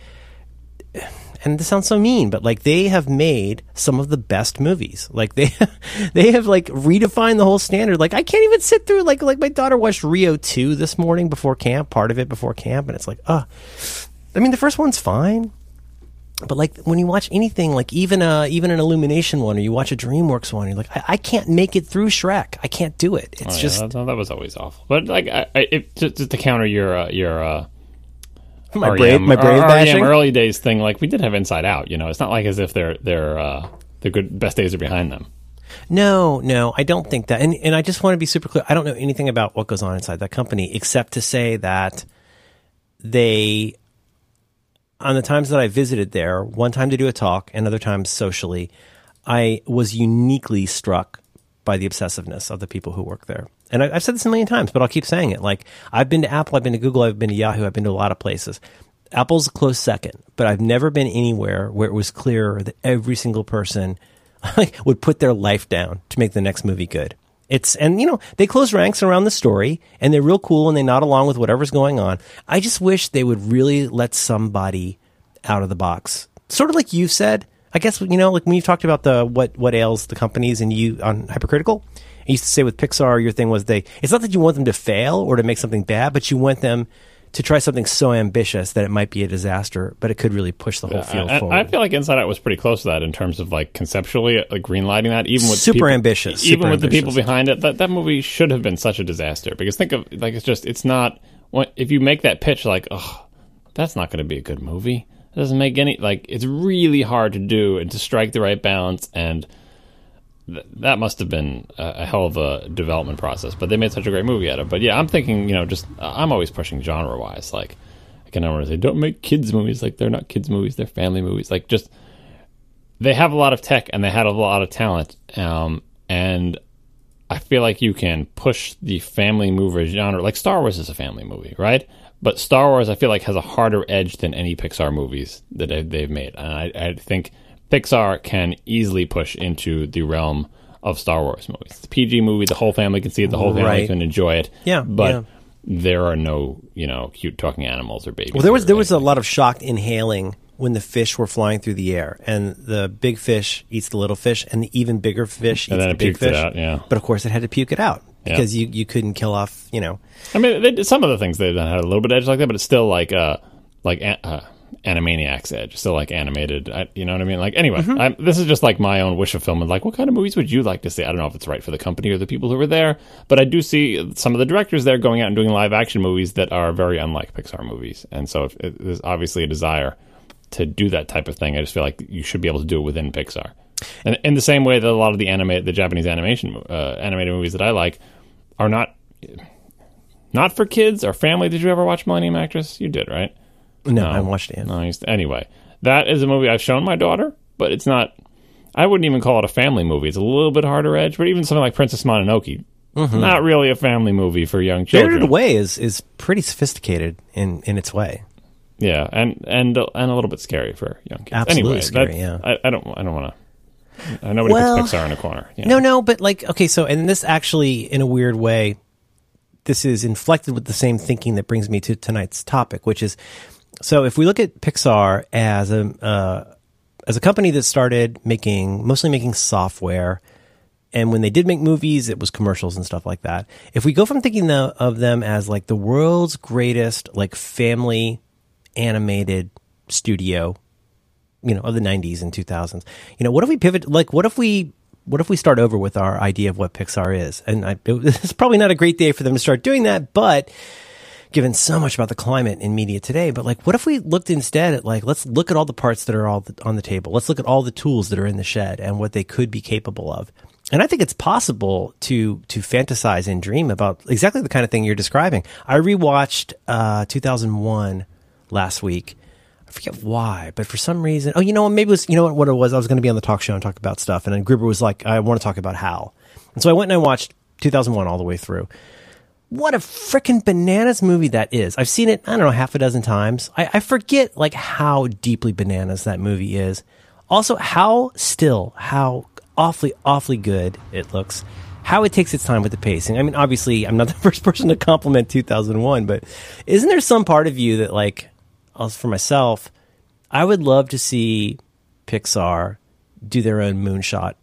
and this sounds so mean, but like they have made some of the best movies. Like they they have like redefined the whole standard. Like I can't even sit through like like my daughter watched Rio 2 this morning before camp, part of it before camp, and it's like, uh I mean the first one's fine. But like when you watch anything, like even a even an Illumination one, or you watch a DreamWorks one, you're like, I, I can't make it through Shrek. I can't do it. It's Oh, yeah, just that, that was always awful. But like, I, I, it, just, just to counter your uh, your uh, my REM, brave my brave bashing. Early days thing. Like we did have Inside Out. You know, it's not like as if they're they're uh, the good best days are behind them. No, no, I don't think that. And and I just want to be super clear. I don't know anything about what goes on inside that company except to say that they on the times that I visited there, one time to do a talk and other times socially, I was uniquely struck by the obsessiveness of the people who work there. And I, I've said this a million times, but I'll keep saying it. Like I've been to Apple, I've been to Google, I've been to Yahoo, I've been to a lot of places. Apple's a close second, but I've never been anywhere where it was clear that every single person would put their life down to make the next movie good. It's and you know they close ranks around the story and they're real cool and they nod along with whatever's going on. I just wish they would really let somebody out of the box, sort of like you said. I guess you know, like when you talked about the what what ails the companies and you on hypercritical. I used to say with Pixar, your thing was they. It's not that you want them to fail or to make something bad, but you want them to try something so ambitious that it might be a disaster, but it could really push the whole field I, forward. I feel like Inside Out was pretty close to that in terms of like conceptually, like greenlighting that. Even with Super people, ambitious, even super with the people behind it, that that movie should have been such a disaster. Because think of like it's just it's not. If you make that pitch, like, oh, that's not going to be a good movie. It doesn't make any like. It's really hard to do and to strike the right balance and. Th- That must have been a, a hell of a development process, but they made such a great movie out of it. But yeah, I'm thinking, you know, just I'm always pushing genre wise. Like, I can never say, don't make kids movies. Like, they're not kids movies; they're family movies. Like, just they have a lot of tech and they had a lot of talent. Um, and I feel like you can push the family movie genre. Like Star Wars is a family movie, right? But Star Wars, I feel like, has a harder edge than any Pixar movies that they- they've made. And I, I think Pixar can easily push into the realm of Star Wars movies. It's a PG movie; the whole family can see it, the whole family Right. can enjoy it. Yeah, but yeah. there are no, you know, cute talking animals or babies. Well, there was there was a lot of shocked inhaling when the fish were flying through the air, and the big fish eats the little fish, and the even bigger fish eats the big fish. out, yeah. But of course, it had to puke it out Yeah. because you you couldn't kill off. You know, I mean, they, some of the things they've done had a little bit of edge like that, but it's still like uh like uh, Animaniacs edge, still like animated. I, you know what I mean? Like anyway, Mm-hmm. I'm, this is just like my own wish of film. And like, what kind of movies would you like to see? I don't know if it's right for the company or the people who were there, but I do see some of the directors there going out and doing live action movies that are very unlike Pixar movies. And so if, if there's obviously a desire to do that type of thing. I just feel like you should be able to do it within Pixar. And in the same way that a lot of the anime, the Japanese animation, uh, animated movies that I like are not not for kids or family. Did you ever watch Millennium Actress? You did, right? No, I watched it. No, anyway, that is a movie I've shown my daughter, but it's not. I wouldn't even call it a family movie. It's a little bit harder edge, but even something like Princess Mononoke, mm-hmm. not really a family movie for young children. Spirited Away is is pretty sophisticated in in its way. Yeah, and and and a little bit scary for young kids. Absolutely anyway, scary, yeah. I, I don't. I don't want to. I nobody Well, puts Pixar in a corner. you No, no, but like okay, so and this actually, in a weird way, this is inflected with the same thinking that brings me to tonight's topic, which is so if we look at Pixar as a uh, as a company that started making mostly making software, and when they did make movies, it was commercials and stuff like that. If we go from thinking the, of them as like the world's greatest like family animated studio you know of the 90s and 2000s you know what if we pivot like what if we what if we start over with our idea of what pixar is and I, it's probably not a great day for them to start doing that but given so much about the climate in media today but like what if we looked instead at like let's look at all the parts that are all the, on the table let's look at all the tools that are in the shed and what they could be capable of and I think it's possible to to fantasize and dream about exactly the kind of thing you're describing. I rewatched uh, 2001 last week. I forget why, but for some reason, oh, you know? Maybe it was, you know what, what it was? I was going to be on the talk show and talk about stuff. And then Gruber was like, I want to talk about Hal. And so I went and I watched 2001 all the way through. What a freaking bananas movie that is. I've seen it, I don't know, half a dozen times. I, I forget like how deeply bananas that movie is. Also, how still, how awfully, awfully good it looks. How it takes its time with the pacing. I mean, obviously, I'm not the first person to compliment 2001, but isn't there some part of you that, like, also for myself, I would love to see Pixar do their own moonshot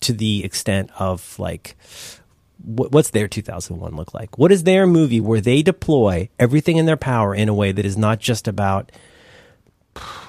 to the extent of like what's their 2001 look like? What is their movie where they deploy everything in their power in a way that is not just about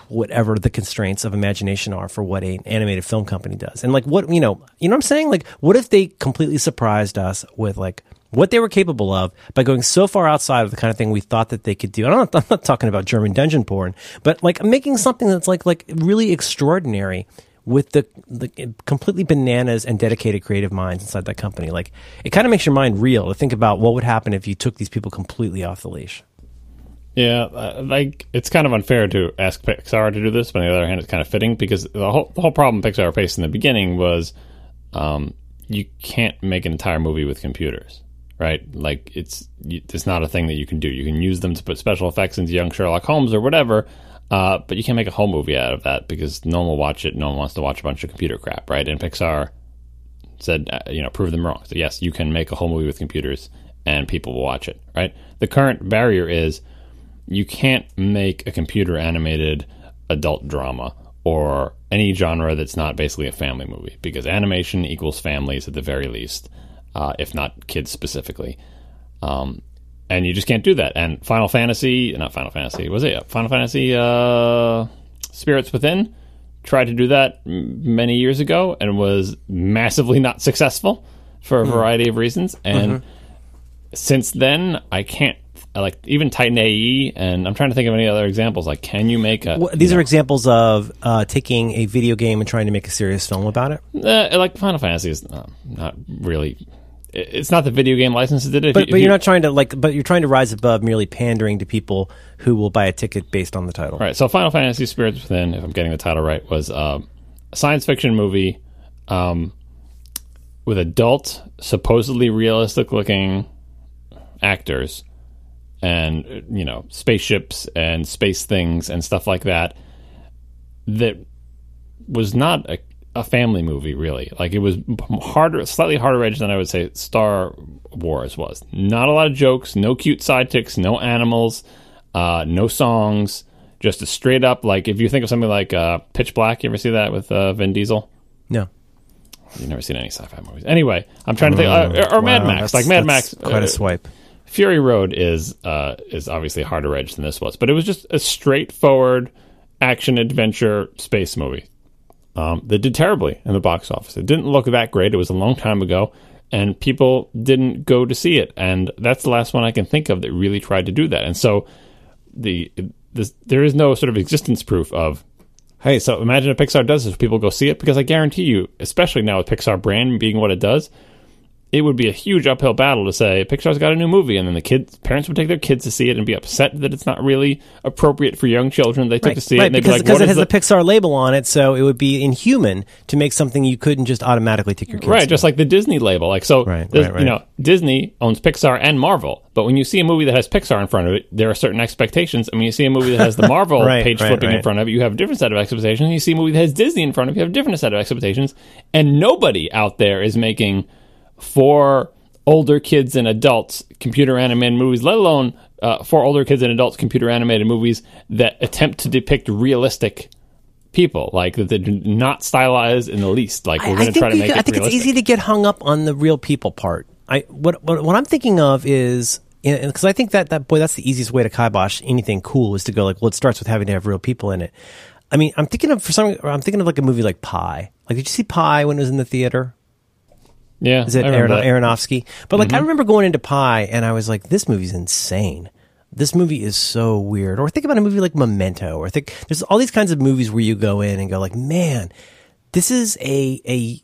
whatever the constraints of imagination are for what an animated film company does. And like what you know, you know what I'm saying? Like what if they completely surprised us with like what they were capable of by going so far outside of the kind of thing we thought that they could do. I'm not, I'm not talking about German dungeon porn, but like making something that's like like really extraordinary with the, the completely bananas and dedicated creative minds inside that company. Like it kind of makes your mind real to think about what would happen if you took these people completely off the leash. Yeah, uh, like it's kind of unfair to ask Pixar to do this, but on the other hand, it's kind of fitting because the whole the whole problem Pixar faced in the beginning was um, you can't make an entire movie with computers. right? Like it's it's not a thing that you can do. You can use them to put special effects into young Sherlock Holmes or whatever, uh, but you can't make a whole movie out of that because no one will watch it. No one wants to watch a bunch of computer crap, right? And Pixar said, uh, you know, prove them wrong. So yes, you can make a whole movie with computers and people will watch it, right? The current barrier is you can't make a computer animated adult drama or any genre that's not basically a family movie because animation equals families at the very least, uh, if not kids specifically. Um, and you just can't do that. And Final Fantasy, not Final Fantasy, was it Final Fantasy uh, Spirits Within? Tried to do that many years ago and was massively not successful for a mm. variety of reasons. And mm-hmm. since then, I can't like even Titan AE, and I'm trying to think of any other examples. Like, can you make a? Well, these are know, examples of uh, taking a video game and trying to make a serious film about it. Uh, like Final Fantasy is uh, not really. It's not the video game licenses did it, but, you, but you're not trying to like. But you're trying to rise above merely pandering to people who will buy a ticket based on the title. Right. So Final Fantasy Spirits Within, if I'm getting the title right, was uh, a science fiction movie um, with adult, supposedly realistic looking actors and you know spaceships and space things and stuff like that that was not a, a family movie really like it was harder slightly harder edge than i would say star wars was not a lot of jokes no cute sidekicks no animals uh, no songs just a straight up like if you think of something like uh, pitch black you ever see that with uh, vin diesel no You've never seen any sci-fi movies. Anyway, I'm trying to think, uh, or, or wow, Mad Max, like Mad Max. Quite a uh, swipe. Fury Road is uh, is obviously harder edge than this was, but it was just a straightforward action adventure space movie um, that did terribly in the box office. It didn't look that great. It was a long time ago, and people didn't go to see it. And that's the last one I can think of that really tried to do that. And so the this, there is no sort of existence proof of hey, so imagine if Pixar does this, people go see it because I guarantee you, especially now with Pixar brand being what it does, it would be a huge uphill battle to say Pixar's got a new movie, and then the kids, parents would take their kids to see it and be upset that it's not really appropriate for young children. They took right. to see right, it, because, like, because it has the, the, Pixar label on it, so it would be inhuman to make something you couldn't just automatically take your kids. Right, to. just like the Disney label. Like so, right, you know, Disney owns Pixar and Marvel, but when you see a movie that has Pixar in front of it, there are certain expectations. I mean, you see a movie that has the Marvel page flipping in front of it, you have a different set of expectations. You see a movie that has Disney in front of it, you have a different set of expectations, and nobody out there is making for older kids and adults computer animated movies, let alone uh, for older kids and adults computer animated movies that attempt to depict realistic people, like that they're not stylized in the least. Like we're going to try to make. I think realistic. it's easy to get hung up on the real people part. I what what, what I'm thinking of is because I think that that boy that's the easiest way to kibosh anything cool is to go like well it starts with having to have real people in it. I mean I'm thinking of for some I'm thinking of like a movie like Pi Like did you see Pi when it was in the theater? Yeah, is it Aron- Aronofsky? But like, mm-hmm. I remember going into Pi, and I was like, "This movie's insane. This movie is so weird." Or think about a movie like Memento, or think there's all these kinds of movies where you go in and go like, "Man, this is a a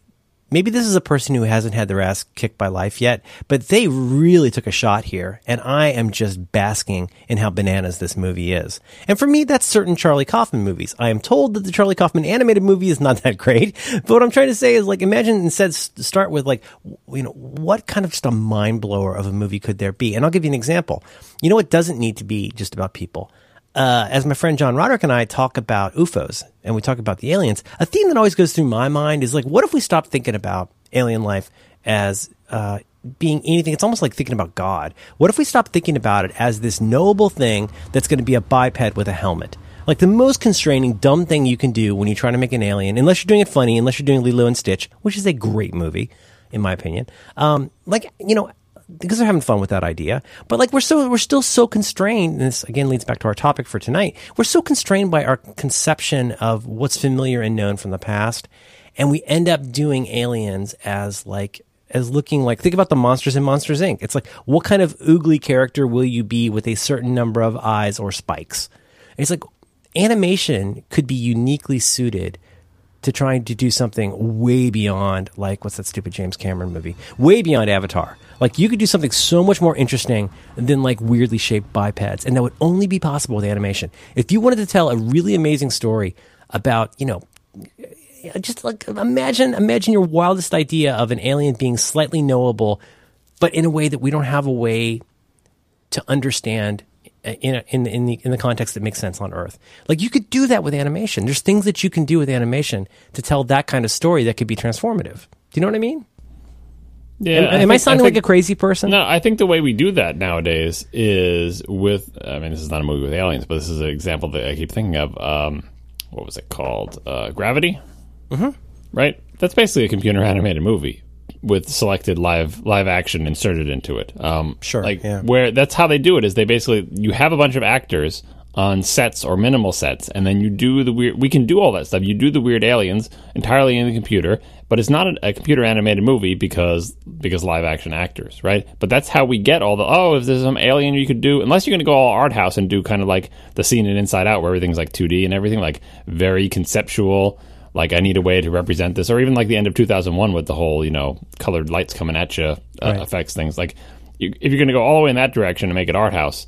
maybe this is a person who hasn't had their ass kicked by life yet, but they really took a shot here. And I am just basking in how bananas this movie is. And for me, that's certain Charlie Kaufman movies. I am told that the Charlie Kaufman animated movie is not that great. But what I'm trying to say is like, imagine instead start with like, you know, what kind of just a mind blower of a movie could there be? And I'll give you an example. You know, it doesn't need to be just about people uh, as my friend John Roderick and I talk about UFOs and we talk about the aliens, a theme that always goes through my mind is like, what if we stop thinking about alien life as uh, being anything? It's almost like thinking about God. What if we stop thinking about it as this knowable thing that's going to be a biped with a helmet? Like the most constraining, dumb thing you can do when you're trying to make an alien, unless you're doing it funny, unless you're doing Lilo and Stitch, which is a great movie, in my opinion. Um, like, you know, because they're having fun with that idea. But like we're so we're still so constrained. And this again leads back to our topic for tonight. We're so constrained by our conception of what's familiar and known from the past, and we end up doing aliens as like as looking like think about the monsters in Monsters Inc. It's like what kind of oogly character will you be with a certain number of eyes or spikes? And it's like animation could be uniquely suited to trying to do something way beyond like what's that stupid James Cameron movie? Way beyond Avatar. Like you could do something so much more interesting than like weirdly shaped bipeds, and that would only be possible with animation. If you wanted to tell a really amazing story about, you know, just like imagine imagine your wildest idea of an alien being slightly knowable but in a way that we don't have a way to understand in a, in in the in the context that makes sense on Earth. Like you could do that with animation. There's things that you can do with animation to tell that kind of story that could be transformative. Do you know what I mean? Yeah. Am, am I think- sounding think- like a crazy person? No, I think the way we do that nowadays is with. I mean, this is not a movie with aliens, but this is an example that I keep thinking of. Um, what was it called? Uh, Gravity. Mm-hmm. Right. That's basically a computer animated movie with selected live live action inserted into it. Um, Sure, Like yeah. where that's how they do it is they basically you have a bunch of actors on sets or minimal sets, and then you do the weird. We can do all that stuff. You do the weird aliens entirely in the computer, but it's not a, a computer animated movie because because live action actors, right? But that's how we get all the oh, if there's some alien you could do, unless you're going to go all art house and do kind of like the scene in Inside Out where everything's like 2D and everything like very conceptual. Like I need a way to represent this, or even like the end of 2001 with the whole you know colored lights coming at you uh, Right. effects things. Like you, if you're going to go all the way in that direction and make it art house,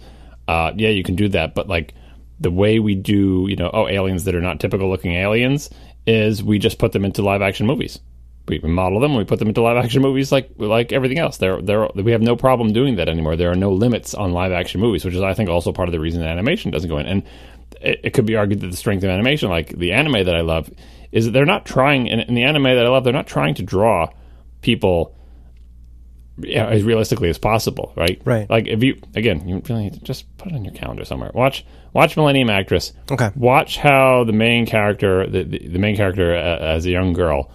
uh, yeah, you can do that. But like the way we do, you know, oh, aliens that are not typical looking aliens is we just put them into live action movies. We model them, and we put them into live action movies like like everything else. They're, they're, we have no problem doing that anymore. There are no limits on live action movies, which is I think also part of the reason that animation doesn't go in. And it, it could be argued that the strength of animation, like the anime that I love, is that they're not trying in, in the anime that I love, they're not trying to draw people yeah, as realistically as possible, right? Right. Like if you again, you really just put it on your calendar somewhere. Watch watch Millennium Actress. Okay. Watch how the main character, the the, the main character uh, as a young girl,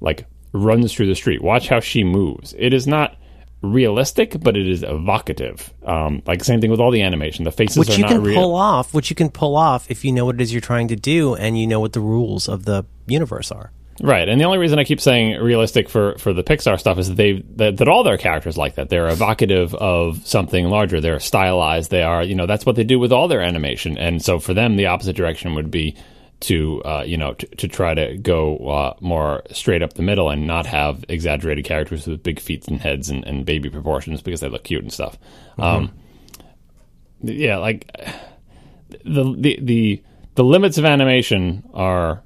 like runs through the street. Watch how she moves. It is not realistic, but it is evocative. Um, like same thing with all the animation. The faces which are you not can real. pull off, which you can pull off if you know what it is you're trying to do and you know what the rules of the universe are. Right, and the only reason I keep saying realistic for, for the Pixar stuff is that they that, that all their characters like that. They're evocative of something larger. They're stylized. They are, you know, that's what they do with all their animation. And so for them, the opposite direction would be to, uh, you know, to, to try to go uh, more straight up the middle and not have exaggerated characters with big feet and heads and, and baby proportions because they look cute and stuff. Um, yeah, like the the the the limits of animation are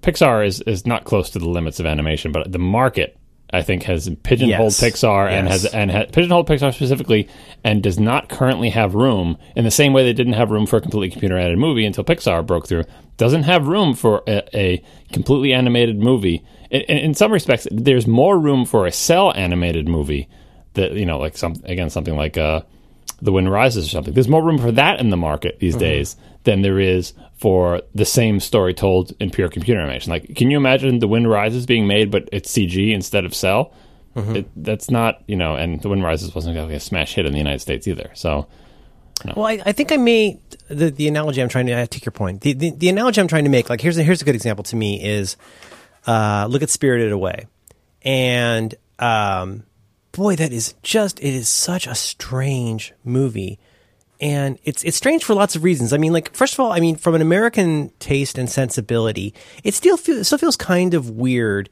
Pixar is is not close to the limits of animation, but the market I think has pigeonholed Yes. Pixar and Yes. has and ha pigeonholed Pixar specifically, and does not currently have room in the same way they didn't have room for a completely computer animated movie until Pixar broke through. Doesn't have room for a, a completely animated movie. In, in, some respects, there's more room for a cell animated movie that you know, like some again something like uh, The Wind Rises or something. There's more room for that in the market these days than there is for the same story told in pure computer animation. Like, can you imagine The Wind Rises being made, but it's CG instead of cell? It, that's not, you know, and The Wind Rises wasn't exactly a smash hit in the United States either. So, Well, I, I think I may the the analogy I'm trying to I take your point. The, the the analogy I'm trying to make, like here's a, here's a good example to me is uh, look at Spirited Away, and um, boy, that is just it is such a strange movie, and it's it's strange for lots of reasons. I mean, like first of all, I mean from an American taste and sensibility, it still still feels kind of weird.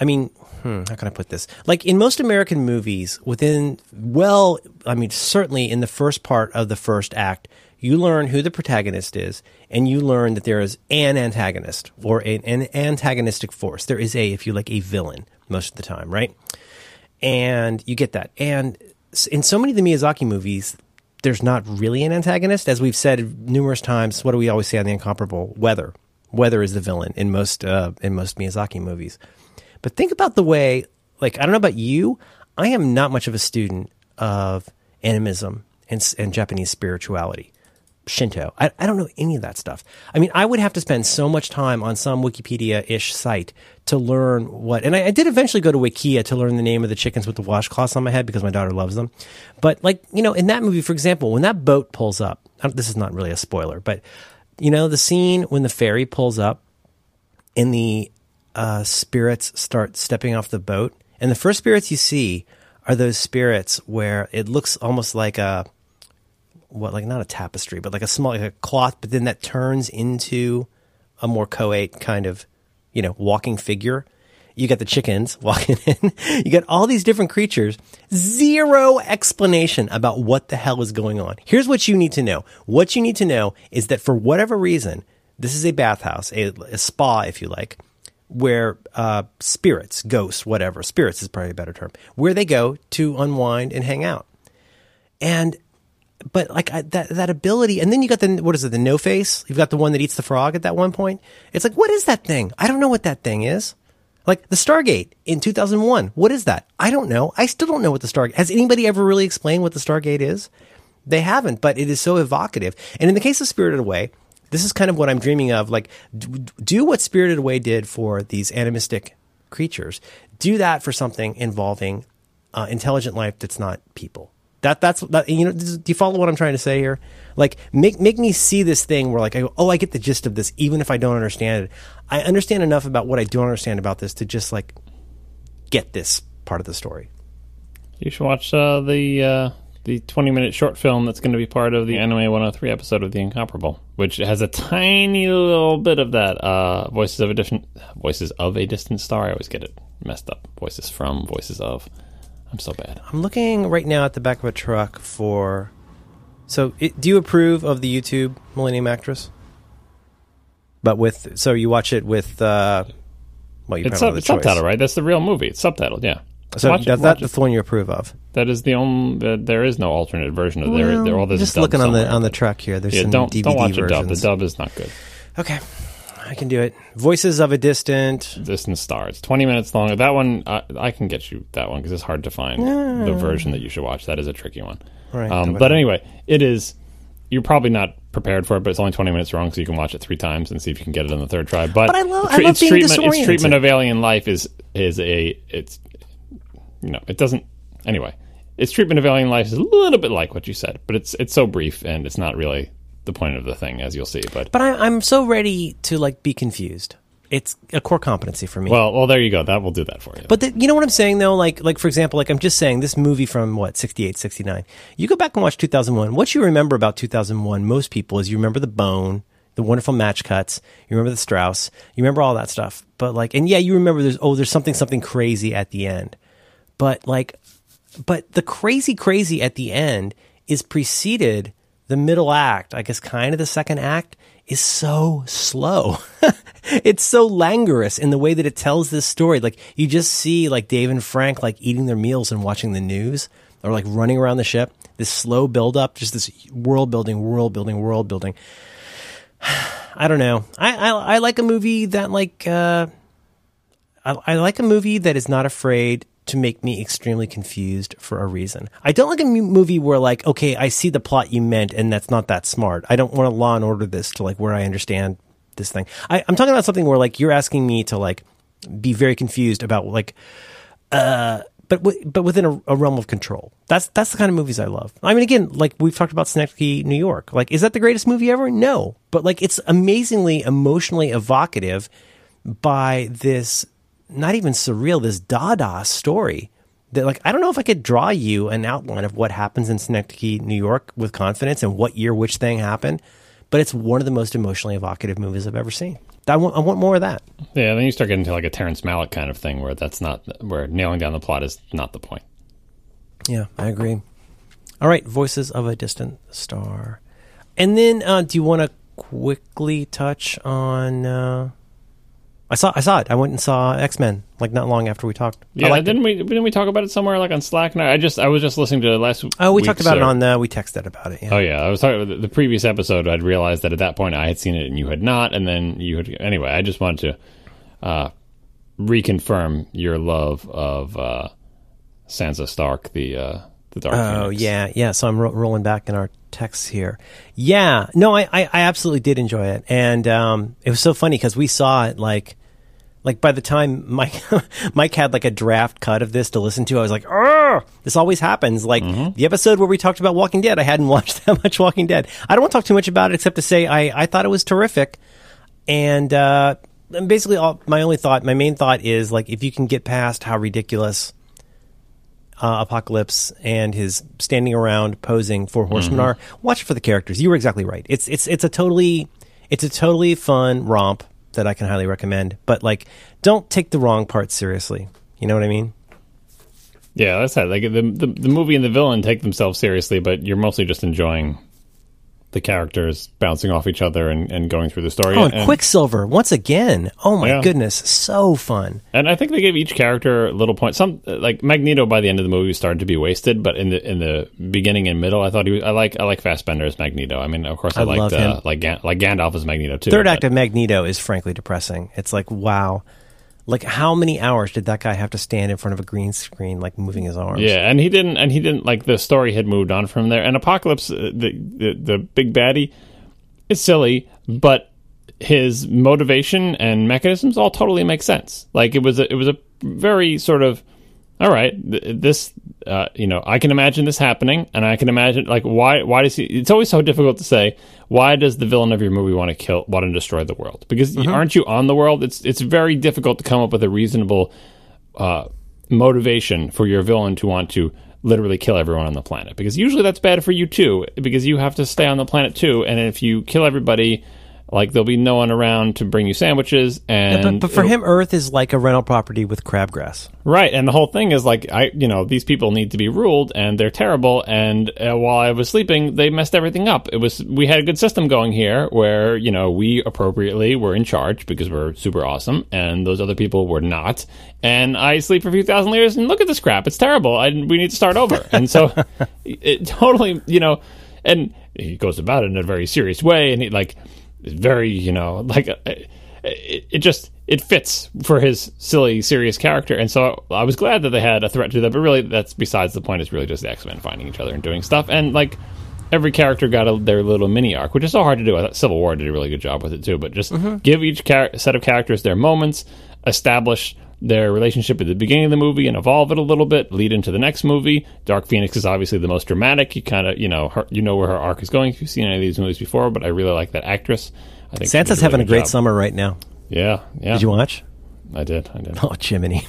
I mean, hmm, how can I put this? Like in most American movies, within, well, I mean, certainly in the first part of the first act, you learn who the protagonist is, and you learn that there is an antagonist or an antagonistic force. There is a, if you like, a villain most of the time, right? And you get that. And in so many of the Miyazaki movies, there's not really an antagonist. As we've said numerous times, what do we always say on the incomparable? Weather. Weather is the villain in most uh, in most Miyazaki movies. But think about the way, like, I don't know about you, I am not much of a student of animism and, and Japanese spirituality, Shinto. I, I don't know any of that stuff. I mean, I would have to spend so much time on some Wikipedia ish site to learn what, and I, I did eventually go to Wikia to learn the name of the chickens with the washcloths on my head because my daughter loves them. But, like, you know, in that movie, for example, when that boat pulls up, this is not really a spoiler, but, you know, the scene when the ferry pulls up and the uh, spirits start stepping off the boat. And the first spirits you see are those spirits where it looks almost like a what, like not a tapestry, but like a small like a cloth, but then that turns into a more coate kind of, you know, walking figure. You got the chickens walking in. you got all these different creatures. Zero explanation about what the hell is going on. Here's what you need to know. What you need to know is that for whatever reason, this is a bathhouse, a, a spa, if you like. where uh, spirits, ghosts, whatever, spirits is probably a better term, where they go to unwind and hang out. And but like I, that that ability, and then you got the what is it, the no face? You've got the one that eats the frog at that one point. It's like, what is that thing? I don't know what that thing is. Like the Stargate in 2001. What is that? I don't know. I still don't know what the Stargate. Has anybody ever really explained what the Stargate is? They haven't, but it is so evocative. And in the case of Spirited Away, this is kind of what I'm dreaming of. Like, do what Spirited Away did for these animistic creatures. Do that for something involving uh, intelligent life that's not people. That that's that. You know, do you follow what I'm trying to say here? Like, make make me see this thing where like I go, oh, I get the gist of this, even if I don't understand it. I understand enough about what I don't understand about this to just like get this part of the story. You should watch uh, the uh, the 20 minute short film that's going to be part of the Anime 103 episode of The Incomparable, which has a tiny little bit of that uh, voices of a distant voices of a distant star. I always get it messed up. Voices from, voices of. I'm so bad. I'm looking right now at the back of a truck for. So, it, do you approve of the YouTube Millennium Actress? But with so you watch it with uh, well, you It's, sub- it's subtitled, right? That's the real movie. It's subtitled, yeah. So Watch it, that, watch that's it. the one you approve of. That is the only. Uh, there is no alternate version of there. There all there's just looking on the on the truck here. There's Yeah, some don't DVD don't watch a dub. The dub is not good. Okay, I can do it. Voices of a distant. Distant Star. It's 20 minutes long. That one, I, I can get you that one because it's hard to find the version that you should watch. That is a tricky one. Right, Um, but anyway, it is. You're probably not prepared for it, but it's only 20 minutes long, so you can watch it three times and see if you can get it on the third try. But, But I love- it's I love its treatment. Its treatment of alien life is is a it's you know it doesn't anyway. Its treatment of alien life is a little bit like what you said, but it's it's so brief and it's not really the point of the thing, as you'll see. But But I, I'm so ready to like be confused. It's a core competency for me. well, well, there you go. That will do that for you. But the, you know what I'm saying though? Like, like for example, like I'm just saying this movie from what 68, 69. You go back and watch 2001. What you remember about 2001, most people is you remember the bone, the wonderful match cuts. You remember the Strauss. You remember all that stuff. But like, and yeah, you remember there's oh, there's something something crazy at the end. But like, but the crazy crazy at the end is preceded the middle act. I guess kind of the second act is so slow. it's so languorous in the way that it tells this story. Like you just see like Dave and Frank like eating their meals and watching the news or like running around the ship. This slow build up, just this world building, world building, world building. I don't know. I, I I like a movie that like uh I, I like a movie that is not afraid to make me extremely confused for a reason. I don't like a movie where like, okay, I see the plot you meant, and that's not that smart. I don't want to law and order this to like where I understand this thing. I, I'm talking about something where like you're asking me to like be very confused about like, uh, but w- but within a, a realm of control. That's that's the kind of movies I love. I mean, again, like we've talked about Synecdoche, New York. Like, is that the greatest movie ever? No, but like it's amazingly emotionally evocative by this not even surreal, this Dada story. That like I don't know if I could draw you an outline of what happens in Synecdoche, New York, with confidence and what year which thing happened. But it's one of the most emotionally evocative movies I've ever seen. I want, I want more of that. Yeah, then you start getting to like a Terrence Malick kind of thing where that's not where nailing down the plot is not the point. Yeah, I agree. All right, Voices of a Distant Star. And then, uh, do you want to quickly touch on? Uh, I saw, I saw it. I went and saw X Men like not long after we talked. I Yeah, it. didn't we didn't we talk about it somewhere like on Slack? No, I just I was just listening to last. Oh, we week's, talked about it uh, on the. We texted about it. Yeah. Oh yeah, I was talking the, the previous episode. I'd realized that at that point I had seen it and you had not, and then you had. Anyway, I just wanted to uh, reconfirm your love of uh, Sansa Stark, the uh, the Dark. Oh Phoenix. yeah, yeah. So I'm ro- rolling back in our texts here. Yeah, no, I, I, I absolutely did enjoy it, and um, it was so funny because we saw it like, like by the time Mike, Mike had like a draft cut of this to listen to, I was like, oh, this always happens. Like the episode where we talked about Walking Dead, I hadn't watched that much Walking Dead. I don't want to talk too much about it except to say I, I thought it was terrific, and uh, basically all my only thought, my main thought is like if you can get past how ridiculous uh, Apocalypse and his standing around posing for Horsemen are. Watch it for the characters. You were exactly right. It's it's it's a totally it's a totally fun romp that I can highly recommend. But like, don't take the wrong part seriously. You know what I mean? yeah, that's it. Like the, the the movie and the villain take themselves seriously, but you're mostly just enjoying the characters bouncing off each other and, and going through the story. Oh, and, Quicksilver once again. Oh my yeah. goodness, so fun. And I think they gave each character little points. Some like Magneto by the end of the movie started to be wasted, but in the in the beginning and middle, I thought he was. I like I like Fassbender as Magneto. I mean, of course, I, I liked uh, like Gan- like Gandalf as Magneto too. Third act of Magneto is frankly depressing. It's like wow. Like how many hours did that guy have to stand in front of a green screen, like moving his arms? Yeah, and he didn't, and he didn't like the story had moved on from there. And Apocalypse, uh, the, the the big baddie, is silly, but his motivation and mechanisms all totally make sense. Like it was a, it was a very sort of all right, this, uh, you know, I can imagine this happening, and I can imagine like why why does he? It's always so difficult to say why does the villain of your movie want to kill, want to destroy the world? Because mm-hmm. aren't you on the world? It's it's very difficult to come up with a reasonable uh, motivation for your villain to want to literally kill everyone on the planet. Because usually that's bad for you too, because you have to stay on the planet too, and if you kill everybody like there'll be no one around to bring you sandwiches, and yeah, but, but, for him, Earth is like a rental property with crabgrass. Right, and the whole thing is like I, you know, these people need to be ruled, and they're terrible. And uh, while I was sleeping, they messed everything up. It was we had a good system going here, where you know we appropriately were in charge because we're super awesome, and those other people were not. And I sleep for a few thousand years, and look at this crap. It's terrible. I, we need to start over. and so it totally, you know, and he goes about it in a very serious way, and he like very you know like uh, it, it, just it fits for his silly serious character. And so i was glad that they had a threat to that but really that's besides the point it's really just the x-men finding each other and doing stuff. And like every character got a, their little mini arc which is so hard to do. I thought civil war did a really good job with it too but just mm-hmm. give each char- set of characters their moments establish their relationship at the beginning of the movie and evolve it a little bit, lead into the next movie. Dark Phoenix is obviously the most dramatic. You kind of, you know, her, you know where her arc is going if you've seen any of these movies before, but I really like that actress. I think Sansa's having a great job. summer right now. Yeah, yeah. Did you watch? I did. I did. Oh, Jiminy.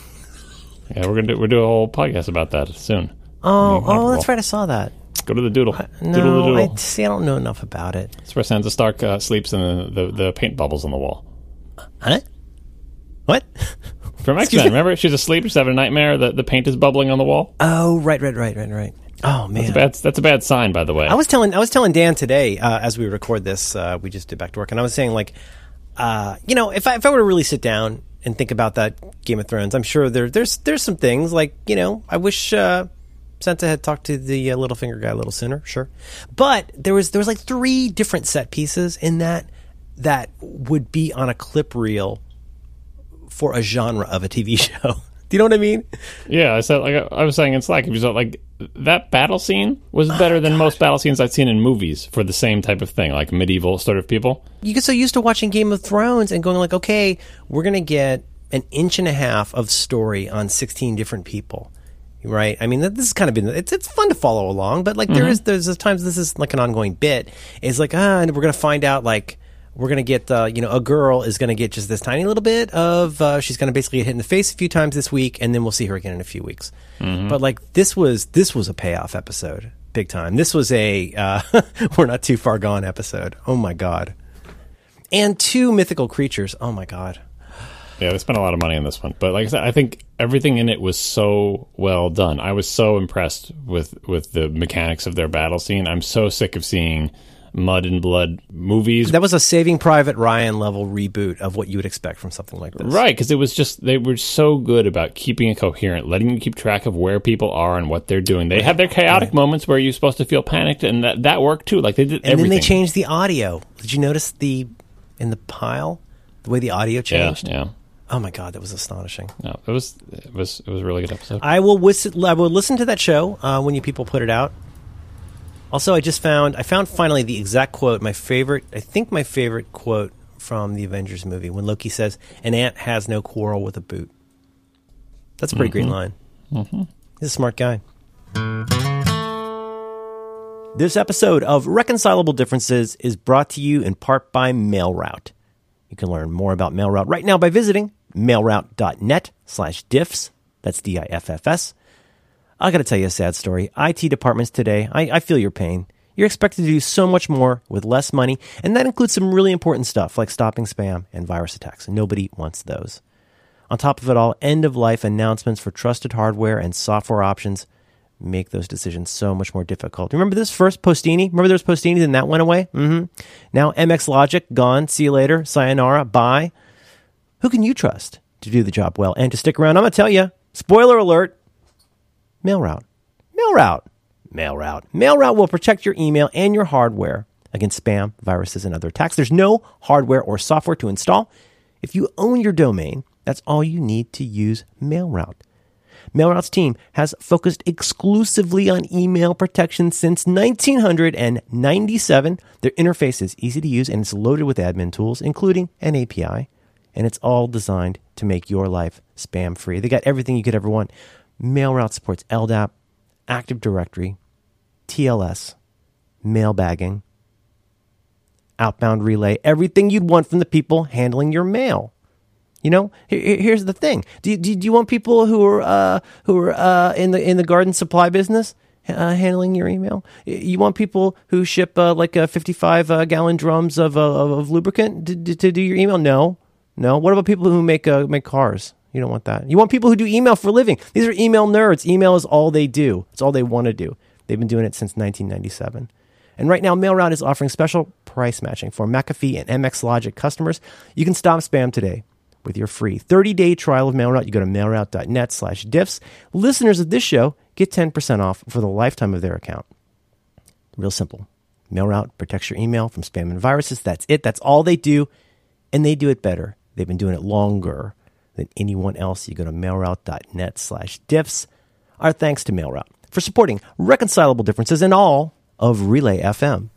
yeah, we're gonna do, we'll do a whole podcast about that soon. Oh, oh, that's right. I saw that. Go to the doodle. Uh, no, doodle the doodle. I see. I don't know enough about it. It's where Sansa Stark uh, sleeps in the, the, the paint bubbles on the wall. Huh? What? From X Men. Remember, she's asleep. She's having a nightmare. The the paint is bubbling on the wall. Oh, right, right, right, right, right. Oh man, that's a bad, that's a bad sign, by the way. I was telling I was telling Dan today uh, as we record this. Uh, we just did back to work, and I was saying like, uh, you know, if I if I were to really sit down and think about that Game of Thrones, I'm sure there there's there's some things like you know I wish. Uh, Sansa had talked to the uh, Littlefinger guy a little sooner, sure, but there was there was like three different set pieces in that that would be on a clip reel for a genre of a TV show. Do you know what I mean? Yeah, I said like I was saying in Slack. If you saw like that battle scene was oh, better oh, than most battle scenes I've seen in movies for the same type of thing, like medieval sort of people. You get so used to watching Game of Thrones and going like, okay, we're gonna get an inch and a half of story on sixteen different people, right? I mean, this has kind of been it's it's fun to follow along, but like mm-hmm. there is there's times this is like an ongoing bit. It's like ah, and we're gonna find out like we're going to get, uh, you know, a girl is going to get just this tiny little bit of, uh, she's going to basically get hit in the face a few times this week, and then we'll see her again in a few weeks. Mm-hmm. But like this was this was a payoff episode, big time. This was a uh, we're not too far gone episode. Oh my god, and two mythical creatures. Oh my god. Yeah, they spent a lot of money on this one, but like I said, I think everything in it was so well done. I was so impressed with with the mechanics of their battle scene. I'm so sick of seeing mud and blood movies. That was a Saving Private Ryan level reboot of what you would expect from something like this. Right, because it was just they were so good about keeping it coherent, letting you keep track of where people are and what they're doing. They right. had their chaotic right. moments where you're supposed to feel panicked, and that that worked too. Like they did, and everything. then they changed the audio. Did you notice the in the pile the way the audio changed? Yeah. yeah. Oh my god, that was astonishing. No, it was it was it was a really good episode. I will whistle, I will listen to that show uh, when you people put it out. Also, I just found I found finally the exact quote. My favorite, I think, my favorite quote from the Avengers movie when Loki says, "An ant has no quarrel with a boot." That's a pretty mm-hmm. great line. Mm-hmm. He's a smart guy. This episode of Reconcilable Differences is brought to you in part by MailRoute. You can learn more about MailRoute right now by visiting mailroute.net slash diffs. That's D-I-F-F-S. I gotta tell you a sad story. IT departments today, I, I feel your pain. You're expected to do so much more with less money, and that includes some really important stuff like stopping spam and virus attacks. Nobody wants those. On top of it all, end of life announcements for trusted hardware and software options make those decisions so much more difficult. Remember this first Postini? Remember there was Postini, then that went away? Mm-hmm. Now MX Logic, gone. See you later. Sayonara. Bye. Who can you trust to do the job well and to stick around? I'm going to tell you, spoiler alert, MailRoute. MailRoute. MailRoute. MailRoute will protect your email and your hardware against spam, viruses, and other attacks. There's no hardware or software to install. If you own your domain, that's all you need to use MailRoute. MailRoute's team has focused exclusively on email protection since 1997. Their interface is easy to use and it's loaded with admin tools, including an API, and it's all designed to make your life spam free. They got everything you could ever want. MailRoute supports LDAP, Active Directory, TLS, mailbagging, outbound relay, everything you'd want from the people handling your mail. You know, here's the thing: do you, do you want people who are uh, who are uh, in the in the garden supply business uh, handling your email? You want people who ship uh, like uh, 55 uh, gallon drums of, of, lubricant to, to, do your email? No, no. What about people who make make cars? You don't want that. You want people who do email for a living. These are email nerds. Email is all they do. It's all they want to do. They've been doing it since 1997. And right now, MailRoute is offering special price matching for McAfee and MX Logic customers. You can stop spam today with your free 30-day trial of MailRoute. You go to mailroute.net slash diffs. Listeners of this show get 10% off for the lifetime of their account. Real simple. MailRoute protects your email from spam and viruses. That's it. That's all they do. And they do it better. They've been doing it longer than anyone else. You go to mailroute.net slash diffs. Our thanks to MailRoute for supporting reconcilable differences in all of Relay FM.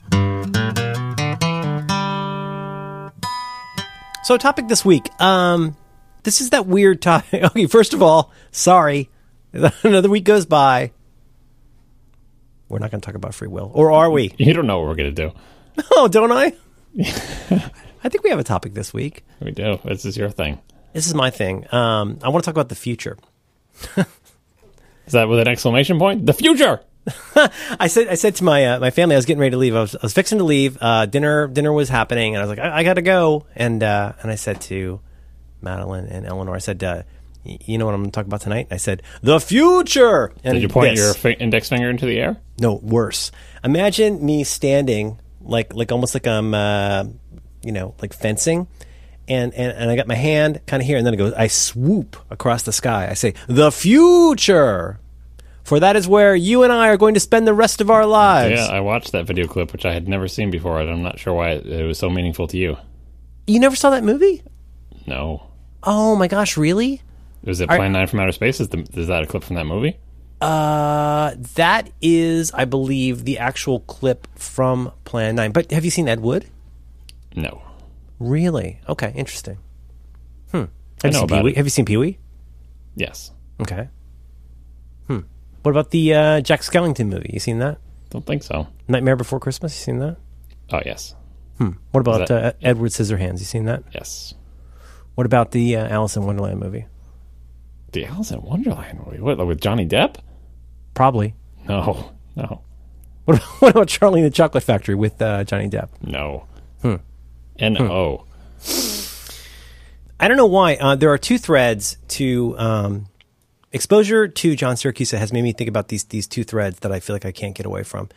So, topic this week. Um, this is that weird topic. Okay, first of all, sorry. Another week goes by. We're not going to talk about free will, or are we? You don't know what we're going to do. Oh, don't I? I think we have a topic this week. We do. This is your thing. This is my thing. Um, I want to talk about the future. is that with an exclamation point? The future. I said I said to my uh, my family I was getting ready to leave. I was, I was fixing to leave. Uh, dinner dinner was happening, and I was like, I, I got to go. And uh, and I said to Madeline and Eleanor, I said, uh, you know what I'm going to talk about tonight? I said the future. And Did you point this. your fi- index finger into the air? No, worse. Imagine me standing like like almost like I'm uh, you know like fencing. And, and, and I got my hand kind of here, and then it goes. I swoop across the sky. I say, "The future." for that is where you and I are going to spend the rest of our lives. Yeah, I watched that video clip, which I had never seen before, and I'm not sure why it, it was so meaningful to you. You never saw that movie? No. Oh my gosh, really? Is it Plan 9 from Outer Space? Is, the, is that a clip from that movie? Uh, that is, I believe, the actual clip from Plan 9. But have you seen Ed Wood? No. Really? Okay, interesting. Hmm. Have I know about Pee-wee? Have you seen Pee Wee? Yes. Okay. Hmm. What about the uh, Jack Skellington movie? You seen that? Don't think so. Nightmare Before Christmas. You seen that? Oh yes. Hmm. What about that, uh, Edward Scissorhands? You seen that? Yes. What about the uh, Alice in Wonderland movie? The Alice in Wonderland movie? What with Johnny Depp? Probably. No, no. What about, what about Charlie and the Chocolate Factory with uh, Johnny Depp? No. Hmm. N O. I don't know why. Uh, there are two threads to um, exposure to John Siracusa has made me think about these these two threads that I feel like I can't get away from.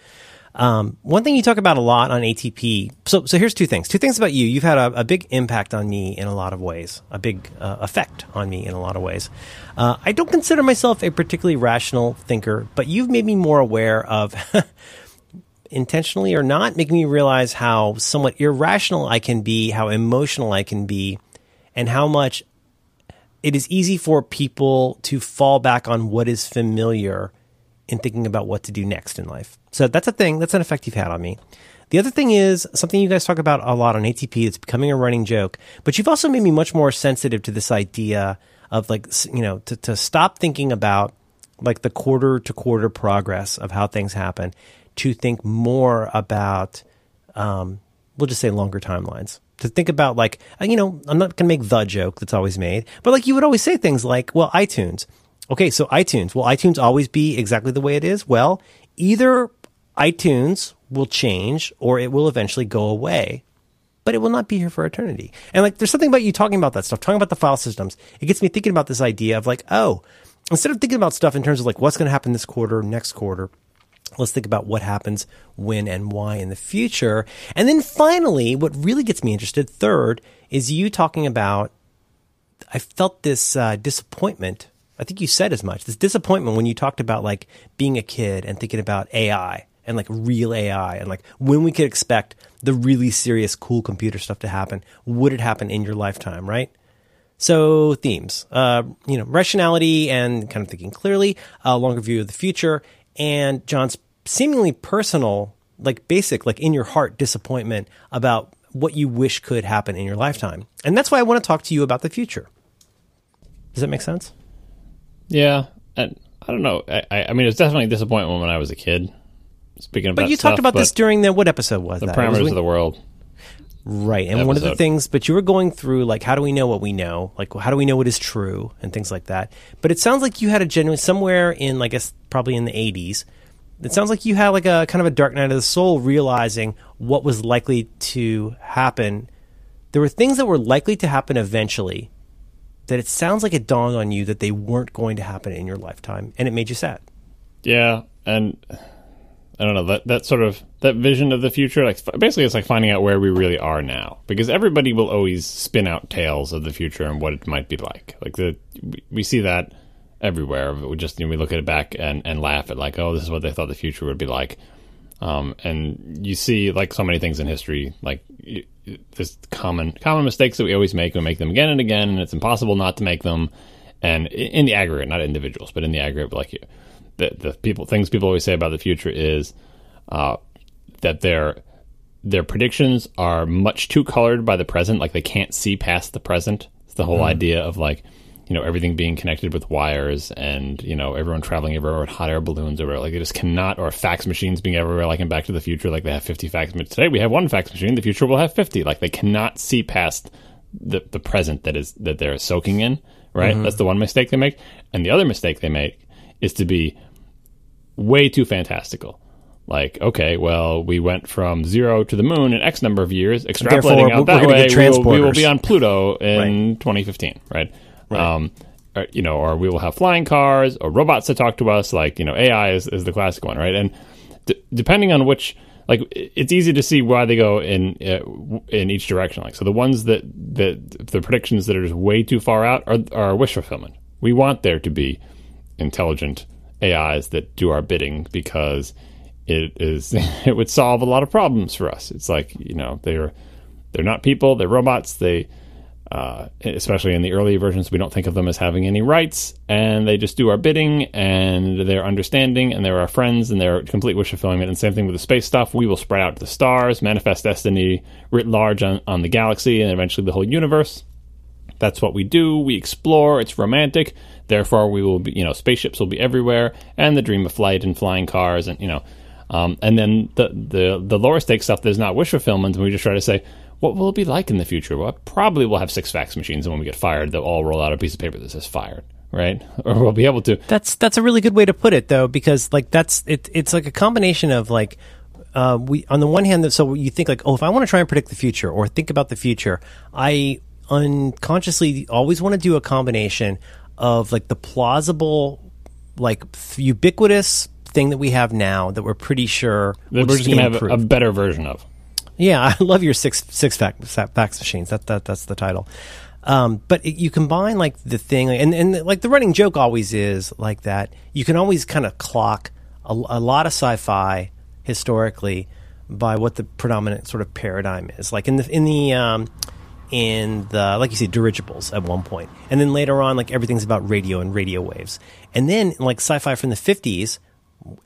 Um, one thing you talk about a lot on ATP. So, so here's two things. Two things about you. You've had a, a big impact on me in a lot of ways. A big uh, effect on me in a lot of ways. Uh, I don't consider myself a particularly rational thinker, but you've made me more aware of, intentionally or not, making me realize how somewhat irrational I can be, how emotional I can be, and how much it is easy for people to fall back on what is familiar in thinking about what to do next in life. So that's a thing. That's an effect you've had on me. The other thing is something you guys talk about a lot on ATP. It's becoming a running joke, but you've also made me much more sensitive to this idea of like, you know, to, to stop thinking about like the quarter to quarter progress of how things happen to think more about, um, we'll just say longer timelines. To think about like uh, you know i'm not going to make the joke that's always made but like you would always say things like well itunes. Okay so itunes. Will itunes always be exactly the way it is? Well either itunes will change or it will eventually go away but it will not be here for eternity. And like there's something about you talking about that stuff talking about the file systems. It gets me thinking about this idea of like oh instead of thinking about stuff in terms of like what's going to happen this quarter, next quarter, let's think about what happens when and why in the future. And then finally, what really gets me interested, third, is you talking about I felt this uh, disappointment. I think you said as much. This disappointment when you talked about like being a kid and thinking about AI and like real AI and like when we could expect the really serious, cool computer stuff to happen. Would it happen in your lifetime, right? So themes, uh, you know, rationality and kind of thinking clearly, a longer view of the future, and John's seemingly personal, like basic, like in your heart disappointment about what you wish could happen in your lifetime. And that's why I want to talk to you about the future. Does that make sense? Yeah, and I don't know. I, I mean, was definitely a disappointment when I was a kid. Speaking about, but you stuff, talked about this during the what episode was the that? It was parameters when- of the world. Right. And one of the things, but you were going through like, how do we know what we know? Like, how do we know what is true and things like that? But it sounds like you had a genuine, somewhere in, I guess, probably in the 80s, it sounds like you had like a kind of a dark night of the soul realizing what was likely to happen. There were things that were likely to happen eventually that it sounds like it dawned on you that they weren't going to happen in your lifetime and it made you sad. Yeah, and I don't know that that sort of that vision of the future. Like basically, it's like finding out where we really are now, because everybody will always spin out tales of the future and what it might be like. Like the we- see that everywhere. We just you know, we look at it back and and laugh at like, oh, this is what they thought the future would be like. Um, and you see like so many things in history, like y- common common mistakes that we always make. We make them again and again, and it's impossible not to make them. And in the aggregate, not individuals, but in the aggregate, like you, the the people things people always say about the future is uh, that their their predictions are much too colored by the present. Like they can't see past the present. It's the whole idea of like you know everything being connected with wires and you know everyone traveling everywhere with hot air balloons or like they just cannot or fax machines being everywhere like in Back to the Future like they have 50 fax machines. Today we have one fax machine the future will have 50 like they cannot see past the the present that is that they're soaking in right? That's the one mistake they make. And the other mistake they make is to be way too fantastical. Like, okay, well, we went from zero to the moon in X number of years, extrapolating Therefore, out that way, we will, we will be on Pluto in 2015, right? Um, or, you know, or we will have flying cars or robots that talk to us. Like, you know, AI is, is the classic one, right? And d- depending on which, like, it's easy to see why they go in uh, in each direction. Like, so the ones that that the predictions that are just way too far out are are wish fulfillment. We want there to be intelligent AIs that do our bidding because it is it would solve a lot of problems for us. It's like you know they're they're not people, they're robots. They uh, especially in the early versions, we don't think of them as having any rights, and they just do our bidding, and they're understanding, and they're our friends, and they're complete wish fulfillment. And same thing with the space stuff. We will spread out to the stars, manifest destiny writ large on, on the galaxy, and eventually the whole universe. That's what we do. We explore. It's romantic. Therefore, we will be, you know, spaceships will be everywhere, and the dream of flight and flying cars, and you know, um, and then the the the lower stakes stuff. There's not wish fulfillment, and we just try to say, what will it be like in the future? Well, probably we'll have six fax machines, and when we get fired, they'll all roll out a piece of paper that says fired, right? Or we'll be able to. That's that's a really good way to put it, though, because like that's it. It's like a combination of like uh, we on the one hand that so you think like oh if I want to try and predict the future or think about the future, I unconsciously always want to do a combination of like the plausible, like ubiquitous thing that we have now that we're pretty sure That we're just going to have a, a better version of. Yeah, I love your six six fax, fax machines. That that that's the title. Um, but it, you combine like the thing, and and like the running joke always is like that. You can always kind of clock a, a lot of sci-fi historically by what the predominant sort of paradigm is. Like in the in the um, in the like you said dirigibles at one point, and then later on like everything's about radio and radio waves, and then like sci-fi from the fifties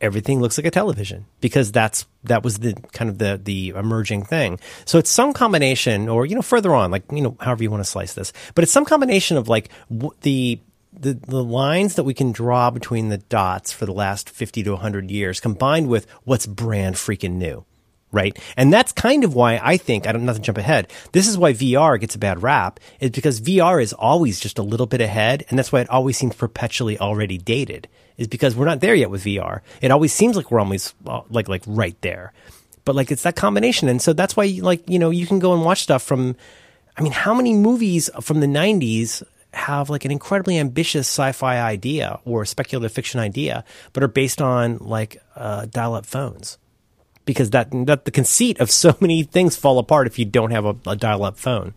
everything looks like a television because that's that was the kind of the the emerging thing. So it's some combination, or you know, further on, like you know, however you want to slice this, but it's some combination of like w- the. The, the lines that we can draw between the dots for the last 50 to 100 years combined with what's brand freaking new right? And that's kind of why I think I don't not to jump ahead. This is why VR gets a bad rap is because VR is always just a little bit ahead, and that's why it always seems perpetually already dated. Is because we're not there yet with VR. It always seems like we're always uh, like like right there, but like it's that combination, and so that's why like you know you can go and watch stuff from. I mean, how many movies from the '90s have like an incredibly ambitious sci-fi idea or speculative fiction idea, but are based on like uh, dial-up phones. Because that that the conceit of so many things fall apart if you don't have a, a dial-up phone.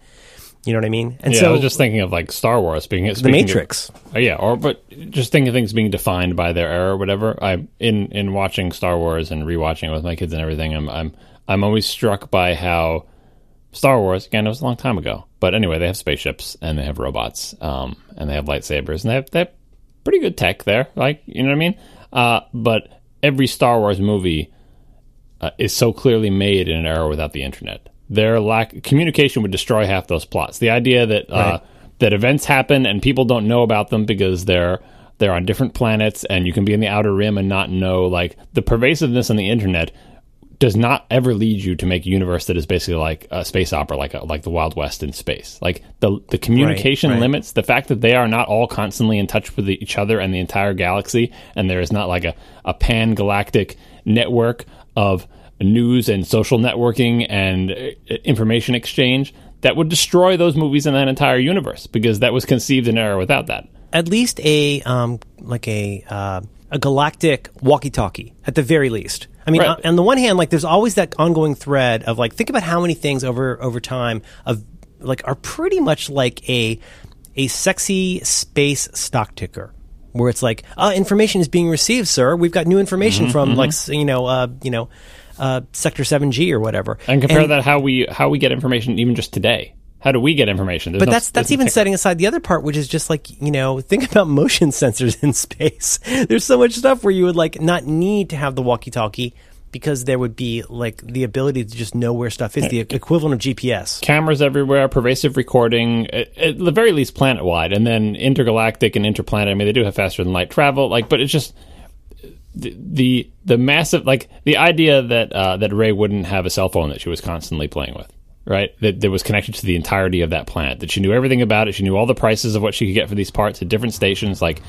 You know what I mean? And yeah, so I was just thinking of like Star Wars being the Matrix. Of, uh, yeah, or but just thinking of things being defined by their era or whatever. I in in watching Star Wars and rewatching it with my kids and everything, I'm I'm I'm always struck by how Star Wars again. It was a long time ago, but anyway, they have spaceships and they have robots, um, and they have lightsabers and they have they have pretty good tech there. Like you know what I mean? Uh, but every Star Wars movie uh, is so clearly made in an era without the internet their lack communication would destroy half those plots. The idea that uh, right. that events happen and people don't know about them because they're they're on different planets and you can be in the outer rim and not know like the pervasiveness on the internet does not ever lead you to make a universe that is basically like a space opera, like a, like the Wild West in space. Like the the communication right, right. limits, the fact that they are not all constantly in touch with each other and the entire galaxy, and there is not like a, a pan galactic network of news and social networking and uh, information exchange that would destroy those movies in that entire universe because that was conceived in error without that. At least a um, like a uh, a galactic walkie-talkie at the very least. I mean, right. on the one hand, like there's always that ongoing thread of like think about how many things over over time of like are pretty much like a a sexy space stock ticker where it's like, uh, information is being received, sir. We've got new information mm-hmm, from mm-hmm. like you know, uh, you know, uh, Sector Seven G or whatever. And compare and, that how we how we get information even just today. How do we get information? There's but no, that's that's even setting aside the other part, which is just like you know, think about motion sensors in space. There's so much stuff where you would like not need to have the walkie-talkie because there would be like the ability to just know where stuff is, the equivalent of GPS. Cameras everywhere, pervasive recording, at, at the very least planet wide, and then intergalactic and interplanet. I mean, they do have faster than light travel, like, but it's just the the, the massive like the idea that uh, that Rey wouldn't have a cell phone that she was constantly playing with, right? That that was connected to the entirety of that planet. That she knew everything about it. She knew all the prices of what she could get for these parts at different stations. Like,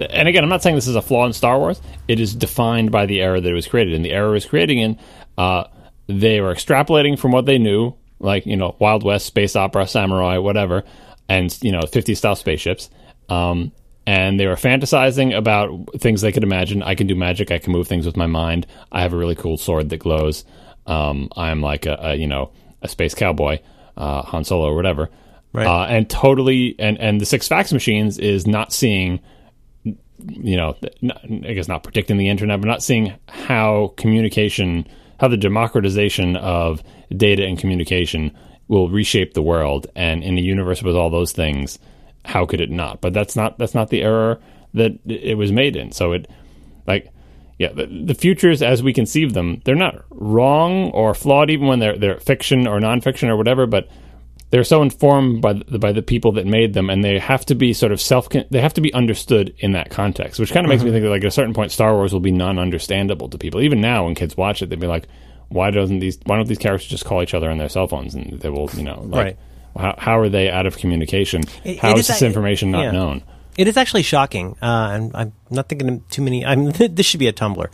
and again, I'm not saying this is a flaw in Star Wars. It is defined by the era that it was created. And the era it was creating in, uh, they were extrapolating from what they knew, like you know, Wild West, space opera, samurai, whatever, and you know, 50 style spaceships. Um, and they were fantasizing about things they could imagine. I can do magic. I can move things with my mind. I have a really cool sword that glows. Um, I'm like a, a, you know a space cowboy, uh, Han Solo or whatever. Right. Uh, and totally, and and the six fax machines is not seeing, you know, I guess not predicting the internet, but not seeing how communication, how the democratization of data and communication will reshape the world. And in a universe with all those things, how could it not? But that's not that's not the error that it was made in. So it like yeah, the, the futures as we conceive them, they're not wrong or flawed even when they're they're fiction or nonfiction or whatever, but they're so informed by the, by the people that made them, and they have to be sort of self. They have to be understood in that context, which kind of makes mm-hmm. me think that like at a certain point, Star Wars will be non-understandable to people. Even now, when kids watch it, they'd be like, "Why doesn't these? Why don't these characters just call each other on their cell phones?" And they will, you know, like, right. How, how are they out of communication? It, how it is, is this information not yeah. known? It is actually shocking, uh, and I'm not thinking of too many. I mean, this should be a Tumblr,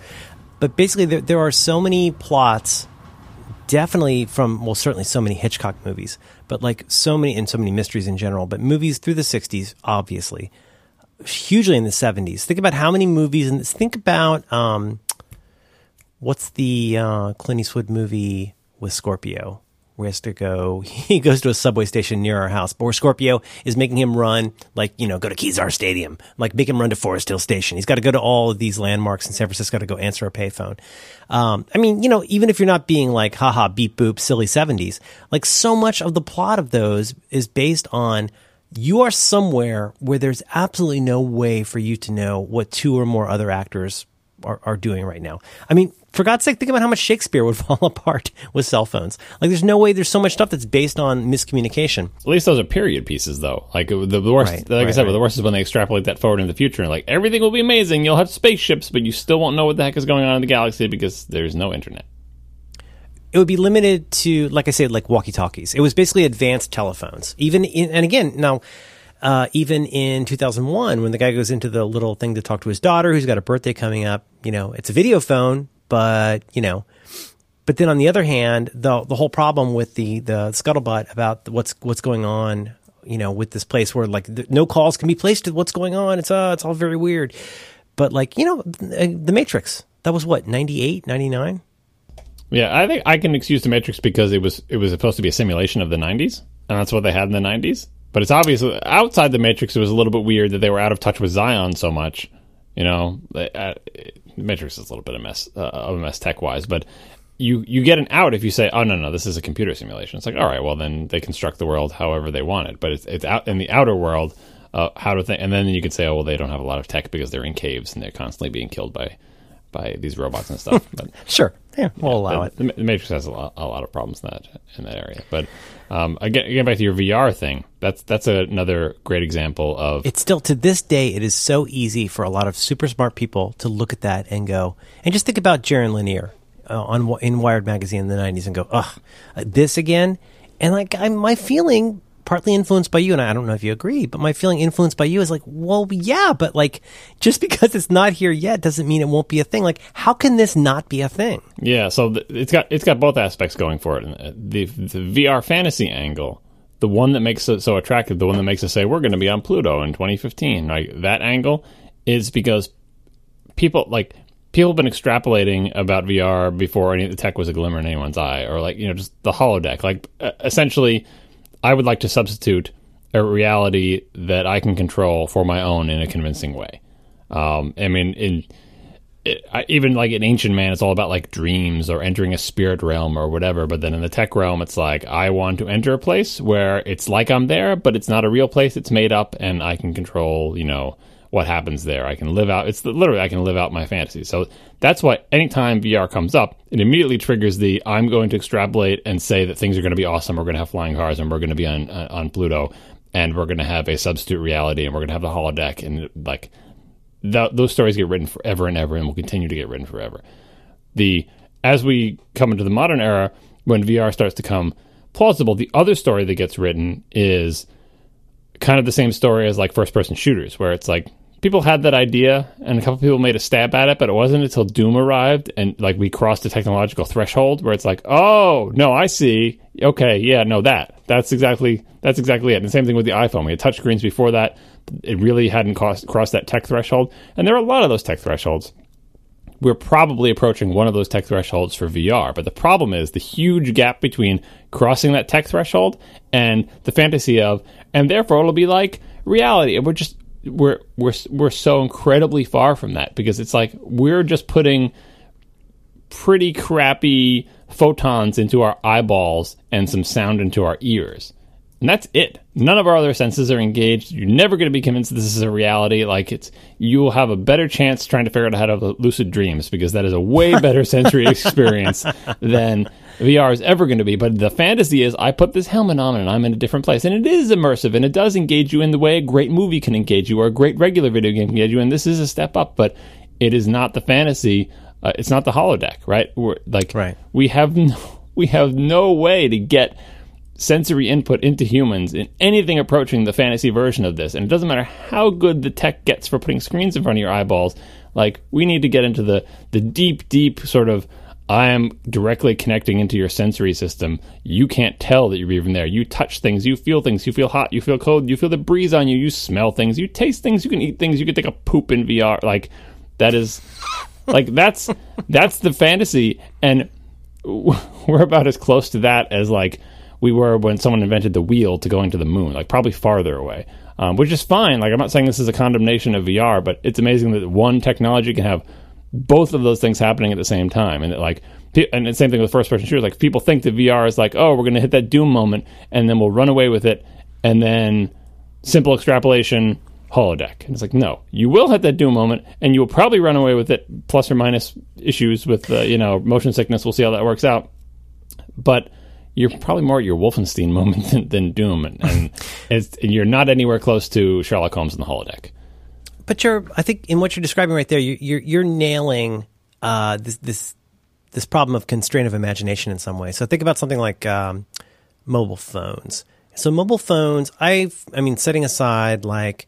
but basically, there, there, are so many plots. Definitely from well, certainly so many Hitchcock movies, but like so many and so many mysteries in general. But movies through the '60s, obviously, hugely in the '70s. Think about how many movies, and think about um, what's the uh, Clint Eastwood movie with Scorpio? Where he has to go. He goes to a subway station near our house, but where Scorpio is making him run, like, you know, go to Kezar Stadium, like make him run to Forest Hill Station. He's got to go to all of these landmarks in San Francisco to go answer a payphone. Um, I mean, you know, even if you're not being like, haha, beep boop, silly 70s, like so much of the plot of those is based on you are somewhere where there's absolutely no way for you to know what two or more other actors are, are doing right now. I mean, for God's sake, think about how much Shakespeare would fall apart with cell phones. Like, there's no way there's so much stuff that's based on miscommunication. At least those are period pieces, though. Like the, the worst, right, like right, I said, right. the worst is when they extrapolate that forward in the future and like everything will be amazing. You'll have spaceships, but you still won't know what the heck is going on in the galaxy because there's no internet. It would be limited to, like I said, like walkie talkies. It was basically advanced telephones. Even in, and again, now uh, even in 2001, when the guy goes into the little thing to talk to his daughter, who's got a birthday coming up, you know, it's a video phone, but you know, but then on the other hand, the the whole problem with the the scuttlebutt about what's what's going on you know, with this place where like th- no calls can be placed to what's going on. It's uh, it's all very weird. But like you know, th- the Matrix that was what 98, 99? Yeah, I think I can excuse the Matrix because it was it was supposed to be a simulation of the '90s, and that's what they had in the '90s. But it's obviously outside the Matrix. It was a little bit weird that they were out of touch with Zion so much. You know, uh, Matrix is a little bit of a mess uh, of a mess tech wise, but you you get an out if you say, oh no no, this is a computer simulation. It's like all right, well then they construct the world however they want it, but it's it's out in the outer world. Uh, how to think, and then you could say, oh well, they don't have a lot of tech because they're in caves and they're constantly being killed by by these robots and stuff. But sure, yeah, we'll allow the, it. The Matrix has a lot, a lot of problems in that in that area. But um, again, again, back to your VR thing. That's that's another great example of. It's still to this day, it is so easy for a lot of super smart people to look at that and go, and just think about Jaron Lanier uh, on in Wired magazine in the '90s and go, ugh, this again. And like, I, my feeling partly influenced by you, and I don't know if you agree, but my feeling influenced by you is like, well, yeah, but like, just because it's not here yet doesn't mean it won't be a thing. Like, how can this not be a thing? Yeah, so th- it's got it's got both aspects going for it. Uh, the, the VR fantasy angle, the one that makes it so attractive, the one that makes us say we're going to be on Pluto in 2015, right? That angle is because people like people have been extrapolating about VR before any of the tech was a glimmer in anyone's eye, or like you know just the holodeck. Like essentially, I would like to substitute a reality that I can control for my own in a convincing way. Um, I mean, in it, I, even like in ancient man, it's all about like dreams or entering a spirit realm or whatever. But then in the tech realm, it's like I want to enter a place where it's like I'm there, but it's not a real place. It's made up, and I can control. You know what happens there. I can live out. It's literally I can live out my fantasy. So that's why anytime VR comes up, it immediately triggers the I'm going to extrapolate and say that things are going to be awesome. We're going to have flying cars, and we're going to be on uh, on Pluto, and we're going to have a substitute reality, and we're going to have the holodeck, and like th- those stories get written forever and ever, and will continue to get written forever. The as we come into the modern era, when VR starts to come plausible, the other story that gets written is kind of the same story as like first person shooters, where it's like people had that idea and a couple people made a stab at it, but it wasn't until Doom arrived and like we crossed the technological threshold where it's like, oh no, I see. Okay, yeah, no, that that's exactly that's exactly it. And the same thing with the iPhone. We had touchscreens before that. It really hadn't crossed, crossed that tech threshold, and there are a lot of those tech thresholds. We're probably approaching one of those tech thresholds for VR, but the problem is the huge gap between crossing that tech threshold and the fantasy of, and therefore it'll be like reality. And we're just we're we're we're so incredibly far from that because it's like we're just putting pretty crappy photons into our eyeballs and some sound into our ears. And that's it. None of our other senses are engaged. You're never going to be convinced this is a reality. Like it's, you'll have a better chance trying to figure out how to have lucid dreams because that is a way better sensory experience than VR is ever going to be. But the fantasy is I put this helmet on and I'm in a different place. And it is immersive and it does engage you in the way a great movie can engage you or a great regular video game can engage you. And this is a step up, but it is not the fantasy. Uh, it's not the holodeck, right? We're, like, right. we have no, we have no way to get sensory input into humans in anything approaching the fantasy version of this. And it doesn't matter how good the tech gets for putting screens in front of your eyeballs. Like we need to get into the the deep, deep sort of I am directly connecting into your sensory system. You can't tell that you're even there. You touch things, you feel things, you feel hot, you feel cold, you feel the breeze on you, you smell things, you taste things, you can eat things, you can take a poop in VR. Like that is like that's that's the fantasy and we're about as close to that as like we were when someone invented the wheel to going to the moon, like probably farther away. Um, which is fine. Like I'm not saying this is a condemnation of VR, but it's amazing that one technology can have both of those things happening at the same time. And that, like, and the same thing with first person shooters. Like, people think that VR is like, oh, we're going to hit that Doom moment, and then we'll run away with it, and then simple extrapolation holodeck. And it's like, no, you will hit that Doom moment, and you will probably run away with it, plus or minus issues with, uh, you know, motion sickness. We'll see how that works out. But you're probably more at your Wolfenstein moment than, than Doom, and, and you're not anywhere close to Sherlock Holmes in the holodeck but you're, I think, in what you're describing right there, you, you're you're nailing uh, this this this problem of constraint of imagination in some way. So think about something like um, mobile phones. So mobile phones, I've, I mean, setting aside like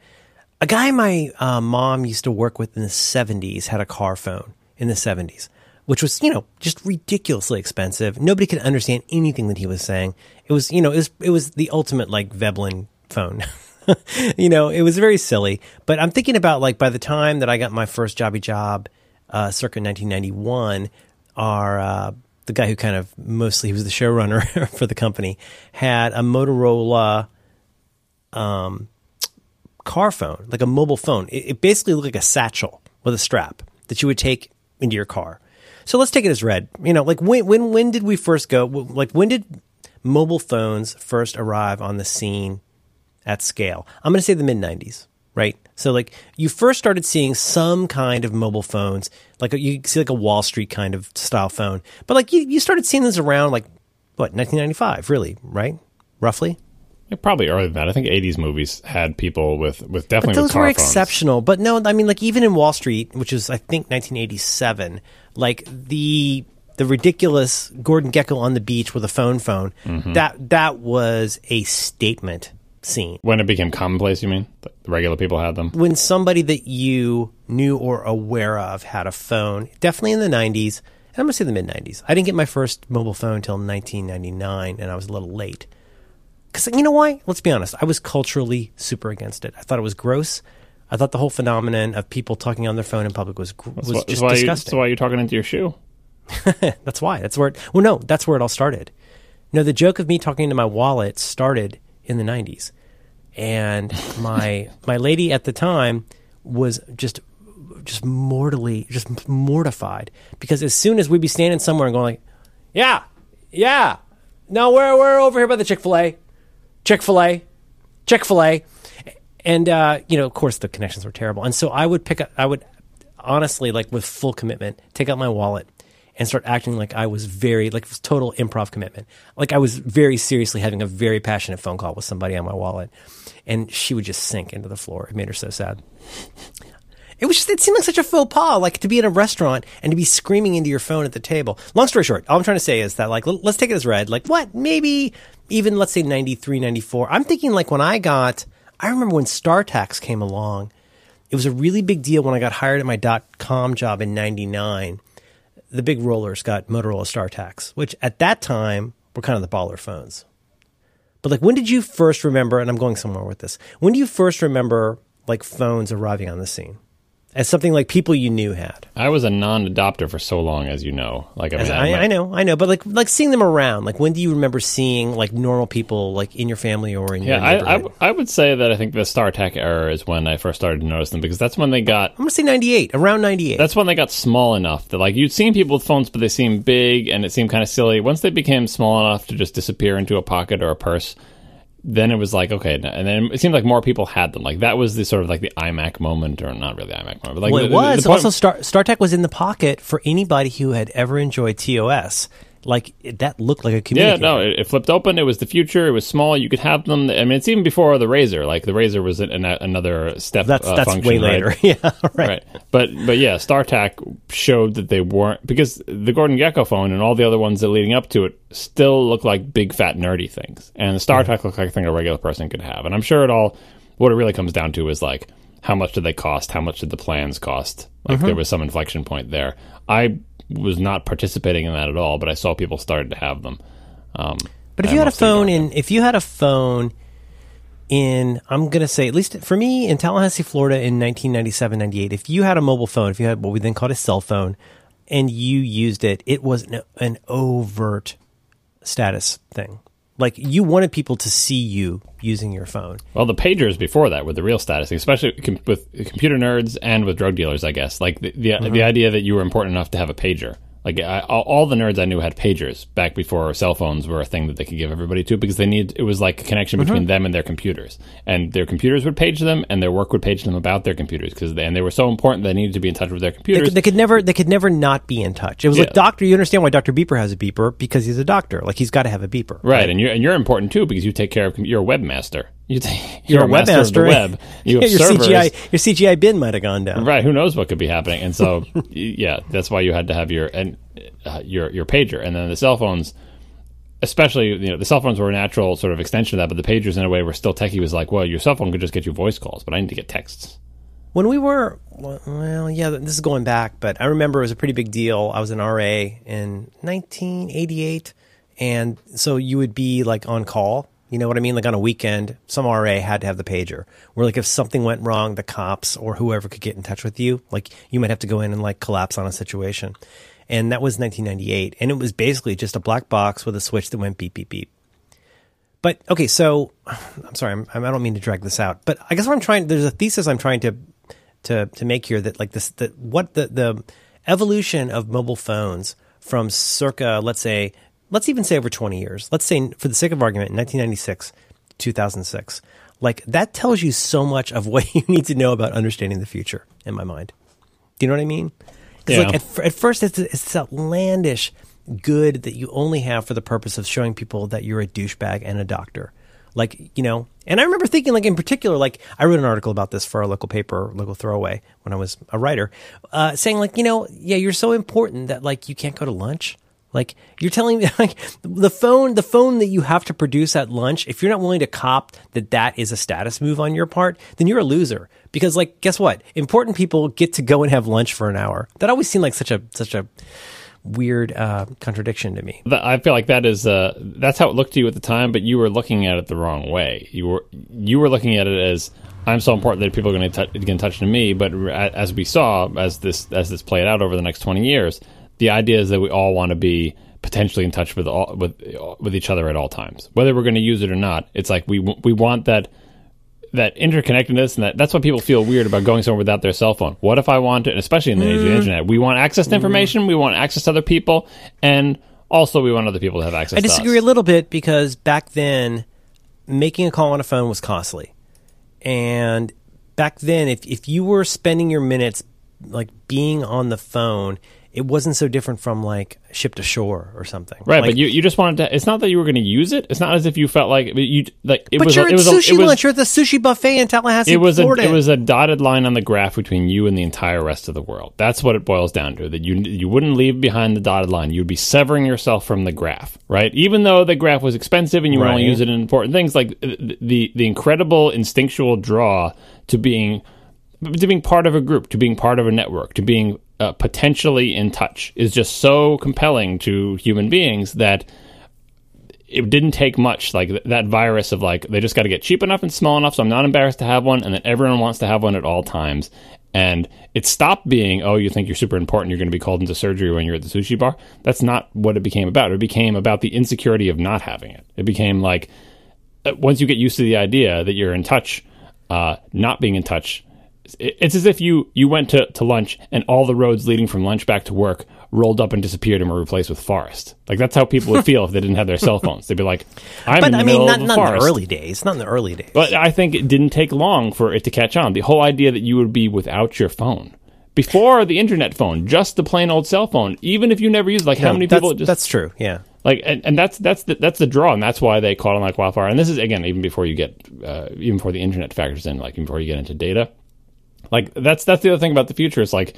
a guy my uh, mom used to work with in the '70s had a car phone in the '70s, which was you know just ridiculously expensive. Nobody could understand anything that he was saying. It was you know it was it was the ultimate like Veblen phone. you know, it was very silly. But I'm thinking about like by the time that I got my first jobby job, uh, circa 1991, our uh, the guy who kind of mostly was the showrunner for the company had a Motorola um, car phone, like a mobile phone. It, it basically looked like a satchel with a strap that you would take into your car. So let's take it as read. You know, like when when when did we first go? Like when did mobile phones first arrive on the scene at scale? I'm going to say the mid 90s, right? So like you first started seeing some kind of mobile phones, like you see like a Wall Street kind of style phone, but like you, you started seeing this around like what 1995, really, right? Roughly. Probably earlier than that. I think '80s movies had people with with definitely But those were phones. exceptional. But no, I mean, like even in Wall Street, which was I think 1987, like the the ridiculous Gordon Gekko on the beach with a phone phone, Mm-hmm. that that was a statement scene. When it became commonplace, you mean? The regular people had them. When somebody that you knew or aware of had a phone, definitely in the 90s, and I'm gonna say the mid 90s. I didn't get my first mobile phone until 1999, and I was a little late. Because you know why? Let's be honest. I was culturally super against it. I thought it was gross. I thought the whole phenomenon of people talking on their phone in public was was just why, you, disgusting. that's why you're talking into your shoe. That's why. That's where. It, well, no, that's where it all started. No, the joke of me talking into my wallet started in the '90s, and my my lady at the time was just just mortally just mortified because as soon as we'd be standing somewhere and going like, "Yeah, yeah, no, we're we're over here by the Chick Fil A, Chick Fil A, Chick Fil A," and uh, you know, of course, the connections were terrible, and so I would pick up. I would honestly, like with full commitment, take out my wallet and start acting like I was very like total improv commitment. Like I was very seriously having a very passionate phone call with somebody on my wallet, and she would just sink into the floor. It made her so sad. It was just, it seemed like such a faux pas, like to be in a restaurant and to be screaming into your phone at the table. Long story short, all I'm trying to say is that like, let's take it as read. Like what? Maybe even let's say 93, 94. I'm thinking like when I got, I remember when StarTACs came along, it was a really big deal when I got hired at my dot com job in 99. The big rollers got Motorola StarTACs, which at that time were kind of the baller phones. But like, when did you first remember? And I'm going somewhere with this. When do you first remember like phones arriving on the scene as something like people you knew had? I was a non-adopter for so long, as you know. Like I, mean, I, my- I know, I know, but like like seeing them around. Like, when do you remember seeing like normal people like in your family or in Yeah, your I, I, w- I would say that I think the StarTAC era is when I first started to notice them because that's when they got I'm gonna say 98, around 98. that's when they got small enough that like you'd seen people with phones, but they seemed big and it seemed kind of silly. Once they became small enough to just disappear into a pocket or a purse, then it was like okay, and then it seemed like more people had them. Like that was the sort of like the iMac moment, or not really iMac moment, but like well, it the- was the point- also Star StarTAC was in the pocket for anybody who had ever enjoyed TOS. Like that looked like a Yeah, no, it, it flipped open. It was the future. It was small. You could have them. I mean, it's even before the RAZR. Like the RAZR was an, an, another step. that's uh, that's function, way right? later. yeah, right. right. But but yeah, StarTAC showed that they weren't because the Gordon Gekko phone and all the other ones that leading up to it still look like big fat nerdy things, and the StarTAC looked like a thing a regular person could have. And I'm sure it all what it really comes down to is like how much did they cost? How much did the plans cost? Like Mm-hmm. there was some inflection point there. I was not participating in that at all, but I saw people started to have them. Um, But if I you had a phone in, if you had a phone in, I'm going to say, at least for me in Tallahassee, Florida in 1997, 98, if you had a mobile phone, if you had what we then called a cell phone, and you used it, it was an, an overt status thing. Like you wanted people to see you using your phone. Well, the pagers before that were the real status, especially com- with computer nerds and with drug dealers. I guess like the the, Mm-hmm. the idea that you were important enough to have a pager. Like I, all, the nerds I knew had pagers back before cell phones were a thing that they could give everybody to because they need it was like a connection Mm-hmm. between them and their computers, and their computers would page them, and their work would page them about their computers because they, and they were so important they needed to be in touch with their They computers. could, they could never, they could never not be in touch. It was Yeah. like doctor. You understand why Doctor Beeper has a beeper because he's a doctor. Like he's got to have a beeper, Right, and you're and you're important too because you take care of you're a webmaster. You You're, you're, a webmaster. master of the web. You your servers. CGI, your CGI bin might have gone down. Right, who knows what could be happening? And so, yeah, that's why you had to have your and uh, your your pager, and then the cell phones, especially you know the cell phones were a natural sort of extension of that, but the pagers in a way were still techie. Was like, well, your cell phone could just get you voice calls, but I need to get texts. When we were, well, yeah, this is going back, but I remember it was a pretty big deal. I was an RA in 1988, and so you would be like on call, You know what I mean? Like on a weekend, some RA had to have the pager. Where like if something went wrong, the cops or whoever could get in touch with you. Like you might have to go in and like collapse on a situation. And that was 1998, and it was basically just a black box with a switch that went beep beep beep. But okay, so I'm sorry, I'm, I don't mean to drag this out, but I guess what I'm trying there's a thesis I'm trying to to to make here that like this that what the the evolution of mobile phones from circa let's say let's even say over 20 years. Let's say for the sake of argument 1996 2006. Like that tells you so much of what you need to know about understanding the future in my mind. Do you know what I mean? Yeah. Like at, at first it's it's this outlandish good that you only have for the purpose of showing people that you're a douchebag and a doctor. Like, you know, and I remember thinking, like, in particular, like, I wrote an article about this for our local paper, local throwaway, when I was a writer, uh, saying, like, you know, yeah, you're so important that, like, you can't go to lunch. Like, you're telling me, like, the phone, the phone that you have to produce at lunch, if you're not willing to cop that that is a status move on your part, then you're a loser. Because, like, guess what? Important people get to go and have lunch for an hour. That always seemed like such a, such a, weird uh, contradiction to me. But I feel like that is uh, that's how it looked to you at the time, but you were looking at it the wrong way. You were you were looking at it as I'm so important that people are going to get in touch to me. But as we saw, as this as this played out over the next 20 years, the idea is that we all want to be potentially in touch with all, with with each other at all times, whether we're going to use it or not. It's like we we want that that interconnectedness and that that's why people feel weird about going somewhere without their cell phone. What if I want to, especially in the age of the mm-hmm. internet, we want access to information, mm-hmm. we want access to other people, and also we want other people to have access I disagree a little bit because back then, making a call on a phone was costly. And back then, if, if you were spending your minutes like being on the phone, it wasn't so different from like shipped ashore or something. Right, like, but you, you just wanted to. It's not that you were going to use it. It's not as if you felt like you like. It but was you're a, it was sushi a, it was, lunch. You're at the sushi buffet in Tallahassee, it was Florida. A, it was a dotted line on the graph between you and the entire rest of the world. That's what it boils down to. That you you wouldn't leave behind the dotted line. You'd be severing yourself from the graph. Right, even though the graph was expensive and you right. only use it in important things, like the the incredible instinctual draw to being to being part of a group, to being part of a network, to being uh, potentially in touch is just so compelling to human beings that it didn't take much like th- that virus of like they just got to get cheap enough and small enough so i'm not embarrassed to have one and then everyone wants to have one at all times. And it stopped being oh you think you're super important you're going to be called into surgery when you're at the sushi bar. That's not what it became about. It became about the insecurity of not having it. It became like uh, once you get used to the idea that you're in touch uh, not being in touch it's as if you you went to, to lunch and all the roads leading from lunch back to work rolled up and disappeared and were replaced with forest. Like that's how people would feel if they didn't have their cell phones. They'd be like, "I'm but, in the I mean, not, not forest." in the early days. Not in the early days. But I think it didn't take long for it to catch on. The whole idea that you would be without your phone before the internet phone, just the plain old cell phone, even if you never used. Like how many people? That's, just, that's true. Yeah. Like and, and that's that's the, that's the draw, and that's why they caught on like wildfire. And this is again even before you get uh, even before the internet factors in, like even before you get into data like that's that's the other thing about the future. Is like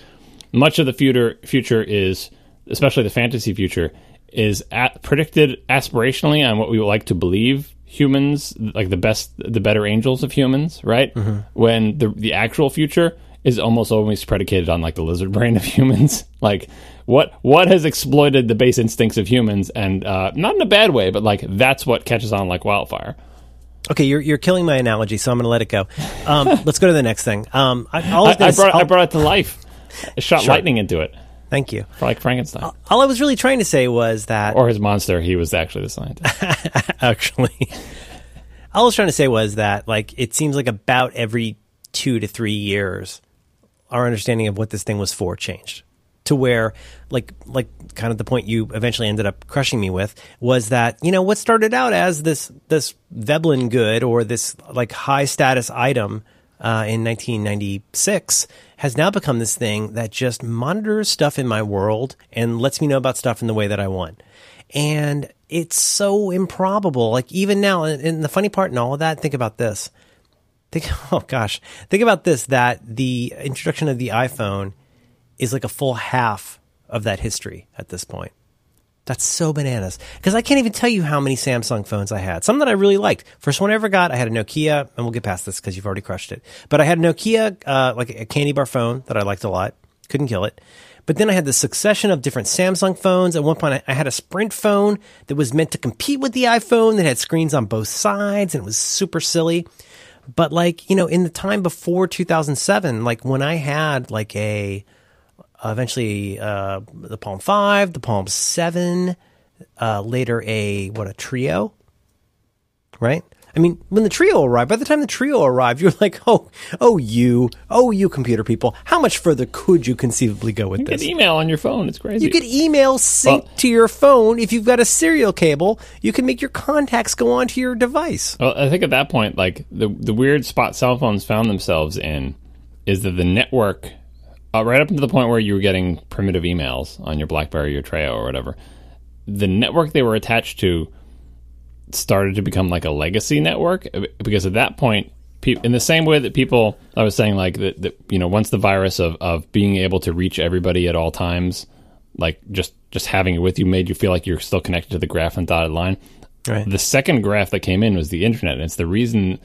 much of the future future is especially the fantasy future is at, predicted aspirationally on what we would like to believe humans like the best the better angels of humans right mm-hmm. when the the actual future is almost always predicated on like the lizard brain of humans like what what has exploited the base instincts of humans and uh, not in a bad way but like that's what catches on like wildfire Okay, you're you're killing my analogy, so I'm going to let it go. Um, let's go to the next thing. Um, I, I, I, brought, I brought it to life. I shot sure. lightning into it. Thank you. Like Frankenstein. All I was really trying to say was that, or his monster. He was actually the scientist. actually, all I was trying to say was that, like, it seems like about every two to three years, our understanding of what this thing was for changed to where like like kind of the point you eventually ended up crushing me with was that you know what started out as this this Veblen good or this like high status item uh, in 1996 has now become this thing that just monitors stuff in my world and lets me know about stuff in the way that I want. And it's so improbable. Like even now, and the funny part in all of that, think about this. Think, oh gosh, think about this: that the introduction of the iPhone is like a full half of that history at this point. That's so bananas. Because I can't even tell you how many Samsung phones I had. Some that I really liked. First one I ever got, I had a Nokia, and we'll get past this because you've already crushed it. But I had a Nokia, uh, like a candy bar phone that I liked a lot. Couldn't kill it. But then I had the succession of different Samsung phones. At one point, I, had a Sprint phone that was meant to compete with the iPhone that had screens on both sides and it was super silly. But like, you know, in the time before 2007, like when I had like a, eventually, uh, the Palm 5, the Palm 7, uh, later a, what, a Treo, right? I mean, when the Treo arrived, by the time the Treo arrived, you're like, oh, oh, you, oh, you computer people, how much further could you conceivably go with You this? You get email on your phone. It's crazy. You could email sync Well- to your phone. If you've got a serial cable, you can make your contacts go onto your device. Well, I think at that point, like the the weird spot cell phones found themselves in is that the network, uh, right up to the point where you were getting primitive emails on your BlackBerry or Treo or whatever, the network they were attached to started to become like a legacy network uh, because at that point. pe- In the same way that people, I was saying, like that, that you know, once the virus of, of being able to reach everybody at all times, like just just having it with you, made you feel like you're still connected to the graph and dotted line. Right. The second graph that came in was the internet. And it's the reason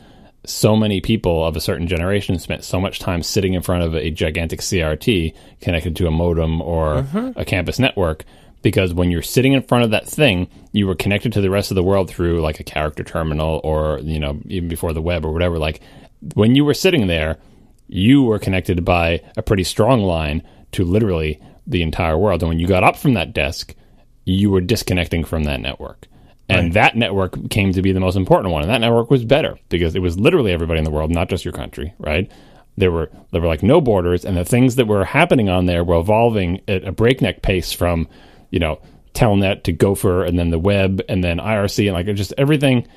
so many people of a certain generation spent so much time sitting in front of a gigantic CRT connected to a modem or a campus network. Because when you're sitting in front of that thing, you were connected to the rest of the world through like a character terminal or, you know, even before the web or whatever. Like when you were sitting there, you were connected by a pretty strong line to literally the entire world. And when you got up from that desk, you were disconnecting from that network. And that network came to be the most important one. And that network was better because it was literally everybody in the world, not just your country, right? There were there were like no borders, and the things that were happening on there were evolving at a breakneck pace from, you know, Telnet to Gopher, and then the web, and then IRC, and like just everything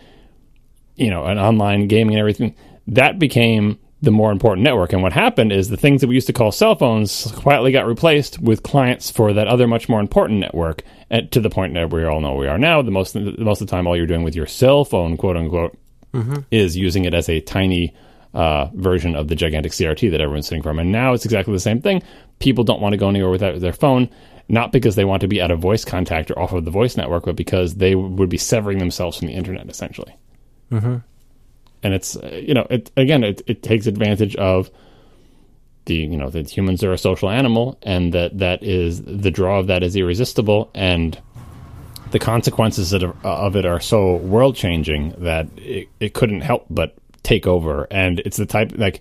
you know, and online gaming and everything, that became the more important network. And what happened is the things that we used to call cell phones quietly got replaced with clients for that other much more important network. And to the point that we all know we are now. The most the most of the time, all you're doing with your cell phone, quote unquote, is using it as a tiny uh, version of the gigantic CRT that everyone's sitting from. And now it's exactly the same thing. People don't want to go anywhere without their phone. Not because they want to be out of voice contact or off of the voice network, but because they would be severing themselves from the internet, essentially and it's uh, you know it again it, it takes advantage of the you know that humans are a social animal and that that is the draw of that is irresistible and the consequences of, of it are so world changing that it, it couldn't help but take over. And it's the type like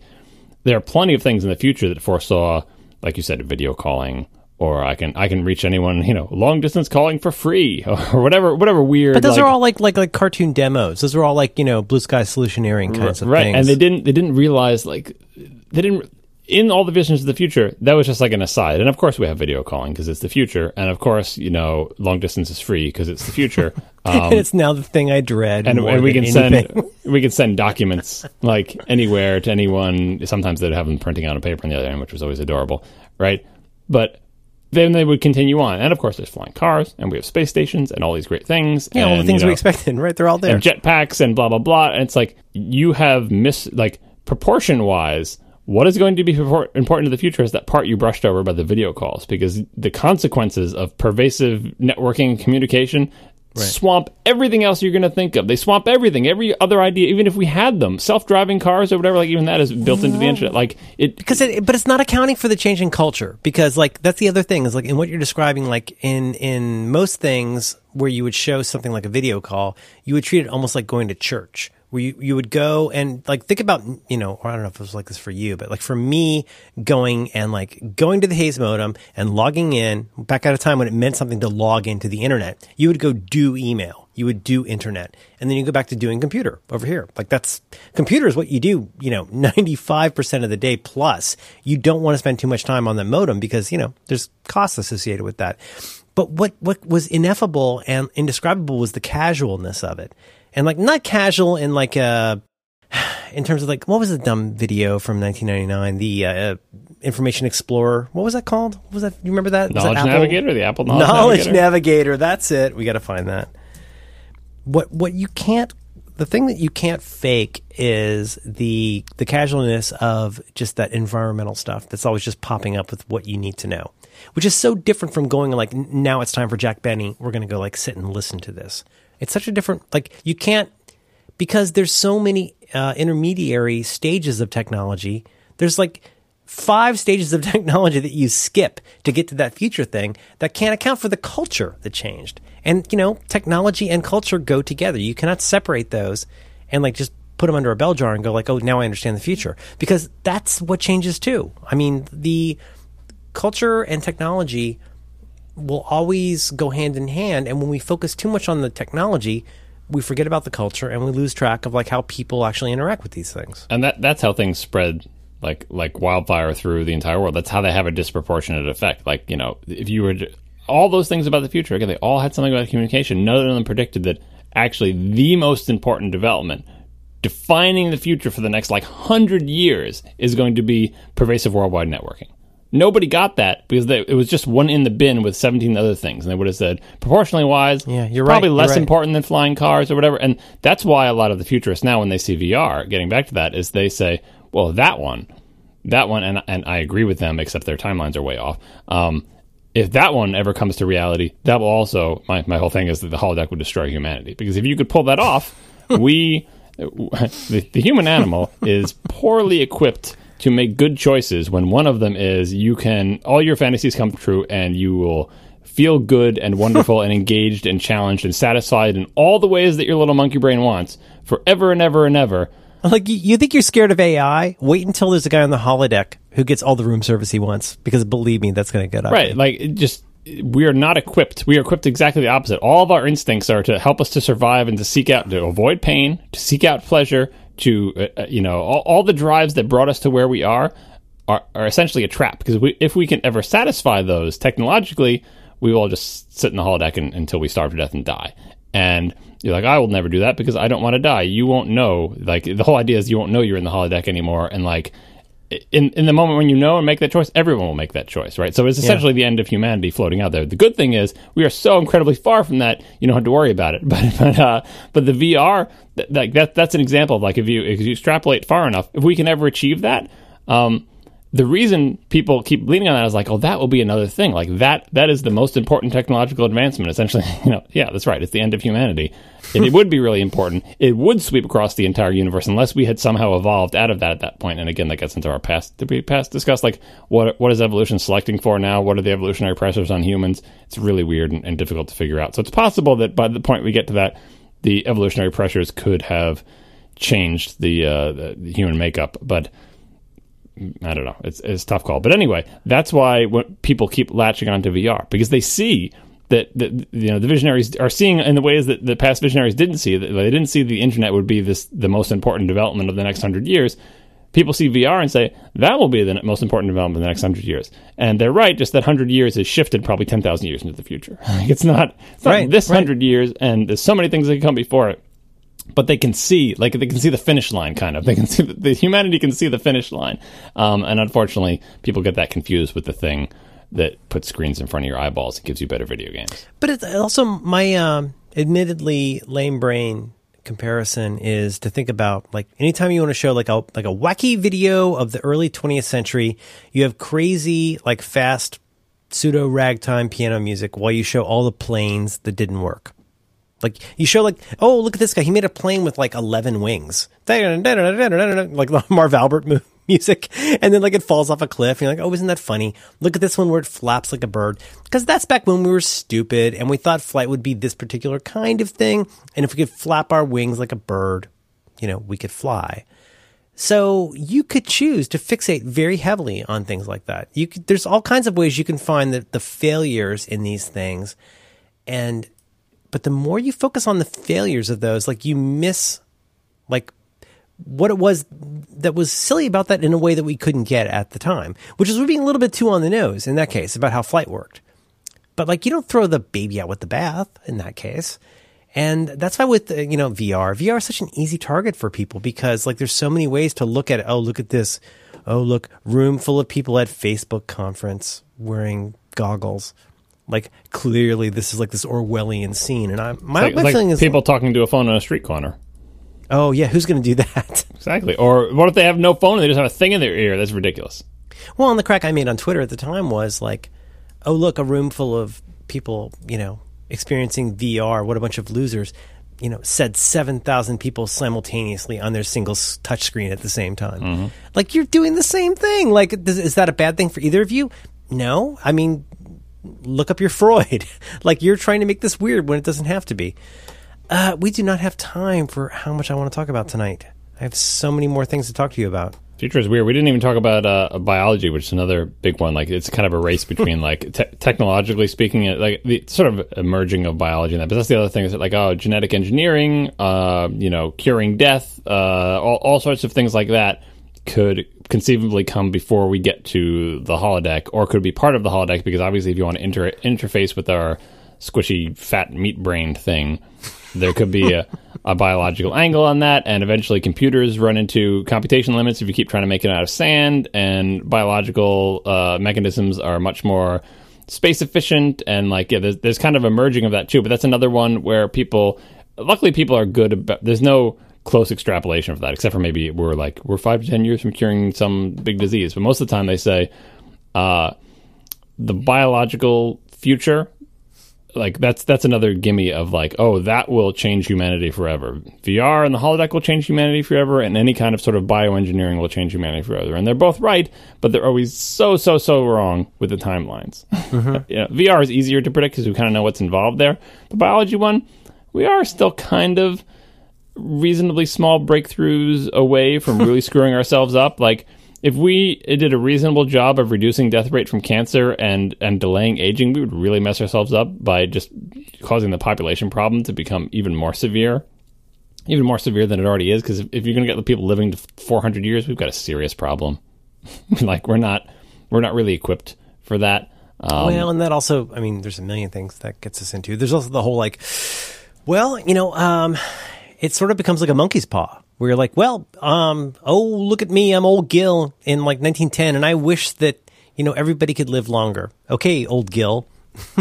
there are plenty of things in the future that foresaw like you said video calling or I can I can reach anyone you know long distance calling for free or whatever whatever weird But those like- are all like like like cartoon demos. Those are all like you know blue sky solutioneering kinds of right things. and they didn't they didn't realize like they didn't in all the visions of the future that was just like an aside and of course we have video calling because it's the future and of course you know long distance is free because it's the future um, and it's now the thing I dread. and, more and we can anything. send we can send documents like anywhere to anyone sometimes they'd have them printing out on paper on the other end which was always adorable right but then they would continue on and of course there's flying cars and we have space stations and all these great things yeah, all the things you know, we uh, expected. Right, they're all there. and jetpacks and blah blah blah. And it's like you have miss like proportion wise. What is going to be important to the future is that part you brushed over by the video calls because the consequences of pervasive networking and communication swamp everything else you're going to think of. They swamp everything, every other idea, even if we had them, self-driving cars or whatever. Like even that is built into the internet. Like it because it, but it's not accounting for the change in culture because like that's the other thing is like in what you're describing like in in most things where you would show something like a video call you would treat it almost like going to church where you, you would go and like think about you know or I don't know if it was like this for you but like for me going and like going to the Hayes modem and logging in back at a time when it meant something to log into the internet. You would go do email. You would do internet. And then you go back to doing computer over here. Like that's computer is what you do you know 95% of the day plus. You don't want to spend too much time on the modem because you know there's costs associated with that. But what what was ineffable and indescribable was the casualness of it and like not casual in like uh in terms of like what was the dumb video from 1999 the uh, information explorer what was that called what was that you remember that Was that knowledge navigator, the Apple knowledge, knowledge navigator. navigator. That's it. We got to find that. What what you can't the thing that you can't fake is the the casualness of just that environmental stuff that's always just popping up with what you need to know, which is so different from going like now it's time for Jack Benny. We're going to go like sit and listen to this. It's such a different like you can't because there's so many uh, intermediary stages of technology. There's like five stages of technology that you skip to get to that future thing that can't account for the culture that changed. And, you know, technology and culture go together. You cannot separate those and like just put them under a bell jar and go like, oh, now I understand the future. Because that's what changes too. I mean, the culture and technology will always go hand in hand. And when we focus too much on the technology, we forget about the culture and we lose track of like how people actually interact with these things. And that that's how things spread like like wildfire through the entire world. That's how they have a disproportionate effect. Like, you know, if you were all those things about the future, again, they all had something about communication. None of them predicted that actually the most important development defining the future for the next like 100 years is going to be pervasive worldwide networking. Nobody got that because they, it was just one in the bin with 17 other things. And they would have said, proportionally wise, Yeah, you're probably right, less you're right. important than flying cars or whatever. And that's why a lot of the futurists now, when they see VR, getting back to that, is they say, well, that one, that one, and, and I agree with them, except their timelines are way off. Um, if that one ever comes to reality, that will also, my, my whole thing is that the holodeck would destroy humanity. Because if you could pull that off, we, the, the human animal is poorly equipped to make good choices when one of them is you can, all your fantasies come true and you will feel good and wonderful and engaged and challenged and satisfied in all the ways that your little monkey brain wants forever and ever and ever. Like you- think you're scared of AI? Wait until there's a guy on the holodeck who gets all the room service he wants. Because believe me, that's going to get Right. Like just we are not equipped. We are equipped exactly the opposite. All of our instincts are to help us to survive and to seek out to avoid pain, to seek out pleasure, to uh, uh, you know all, all the drives that brought us to where we are are, are essentially a trap because we, if we can ever satisfy those technologically, we will all just sit in the holodeck and, until we starve to death and die. And you're like, I will never do that because I don't want to die. You won't know. Like the whole idea is you won't know you're in the holodeck anymore, and like in in the moment when you know and make that choice, everyone will make that choice, right? So it's essentially the end of humanity floating out there. The good thing is we are so incredibly far from that, you don't have to worry about it. But but uh, but the VR, th- like that that's an example of like if you if you extrapolate far enough, if we can ever achieve that, um, the reason people keep leaning on that is like, oh, that will be another thing. Like that that is the most important technological advancement. Essentially, you know, yeah, that's right. It's the end of humanity. and it would be really important. It would sweep across the entire universe unless we had somehow evolved out of that at that point. And again, that gets into our past. Did we past discuss like what what is evolution selecting for now? What are the evolutionary pressures on humans? It's really weird and, and difficult to figure out. So it's possible that by the point we get to that, the evolutionary pressures could have changed the, uh, the, the human makeup, but. I don't know. It's, it's a tough call. But anyway, that's why people keep latching onto VR because they see that, that you know the visionaries are seeing in the ways that the past visionaries didn't see. That they didn't see the internet would be this the most important development of the next hundred years. People see VR and say that will be the most important development of the next hundred years, and they're right. Just that hundred years is shifted probably ten thousand years into the future. it's not, it's not Right, this right. hundred years, and there's so many things that can come before it but they can see like they can see the finish line kind of. They can see the, the humanity can see the finish line. Um, and unfortunately people get that confused with the thing that puts screens in front of your eyeballs and gives you better video games. But it's also my um, admittedly lame brain comparison is to think about like anytime you want to show like a like a wacky video of the early 20th century, you have crazy like fast pseudo ragtime piano music while you show all the planes that didn't work. Like you show like, oh look at this guy, he made a plane with like eleven wings, like the Marv Albert mu- music, and then like it falls off a cliff. You're like, oh, isn't that funny? Look at this one where it flaps like a bird, because that's back when we were stupid and we thought flight would be this particular kind of thing, and if we could flap our wings like a bird, you know, we could fly. So you could choose to fixate very heavily on things like that. You could, there's all kinds of ways you can find the, the failures in these things, and but the more you focus on the failures of those, like you miss like what it was that was silly about that in a way that we couldn't get at the time, which is being a little bit too on the nose in that case about how flight worked. But like you don't throw the baby out with the bath in that case. And that's why with you know VR, VR is such an easy target for people because like there's so many ways to look at it. Oh, look at this. Oh, look, room full of people at Facebook conference wearing goggles. Like clearly this is like this Orwellian scene and I my, like, my like feeling is people talking to a phone on a street corner Oh yeah, who's going to do that? exactly or what if they have no phone and they just have a thing in their ear that's ridiculous Well, and the crack I made on Twitter at the time was like, oh, look, a room full of people, you know, experiencing VR. What a bunch of losers. you know, said 7,000 people simultaneously on their single touchscreen at the same time. Mm-hmm. Like, you're doing the same thing. Like, is that a bad thing for either of you? No. I mean, look up your Freud. like, you're trying to make this weird when it doesn't have to be. Uh, we do not have time for how much I want to talk about tonight. I have so many more things to talk to you about. Future is weird. We didn't even talk about uh, biology, which is another big one. Like it's kind of a race between like te- technologically speaking, it- like the sort of emerging of biology and that. But that's the other thing is that like oh, genetic engineering, uh, you know, curing death, uh, all, all sorts of things like that could conceivably come before we get to the holodeck, or could be part of the holodeck because obviously, if you want to inter- interface with our squishy fat meat brained thing, there could be a, a biological angle on that, and eventually computers run into computation limits if you keep trying to make it out of sand, and biological uh, mechanisms are much more space efficient, and like yeah, there's, there's kind of a merging of that too. But that's another one where people, luckily, people are good about. There's no close extrapolation of that, except for maybe we're like we're five to ten years from curing some big disease. But most of the time, they say uh, the biological future like that's that's another gimme of like oh that will change humanity forever. Vr and the holodeck will change humanity forever and any kind of sort of bioengineering will change humanity forever. And they're both right but they're always so so so wrong with the timelines. Know, vr is easier to predict because we kind of know what's involved there. The biology one we are still kind of reasonably small breakthroughs away from really screwing ourselves up. Like if we did a reasonable job of reducing death rate from cancer and and delaying aging, we would really mess ourselves up by just causing the population problem to become even more severe. Even more severe than it already is, because if, if you're going to get the people living to 400 years, we've got a serious problem. like we're not, we're not really equipped for that. Um, well, and that also, I mean, there's a million things that gets us into. There's also the whole like, well, you know, um, it sort of becomes like a monkey's paw where you're like, well, um, oh, look at me, I'm old Gil in like 1910, and I wish that you know everybody could live longer. Okay, old Gil.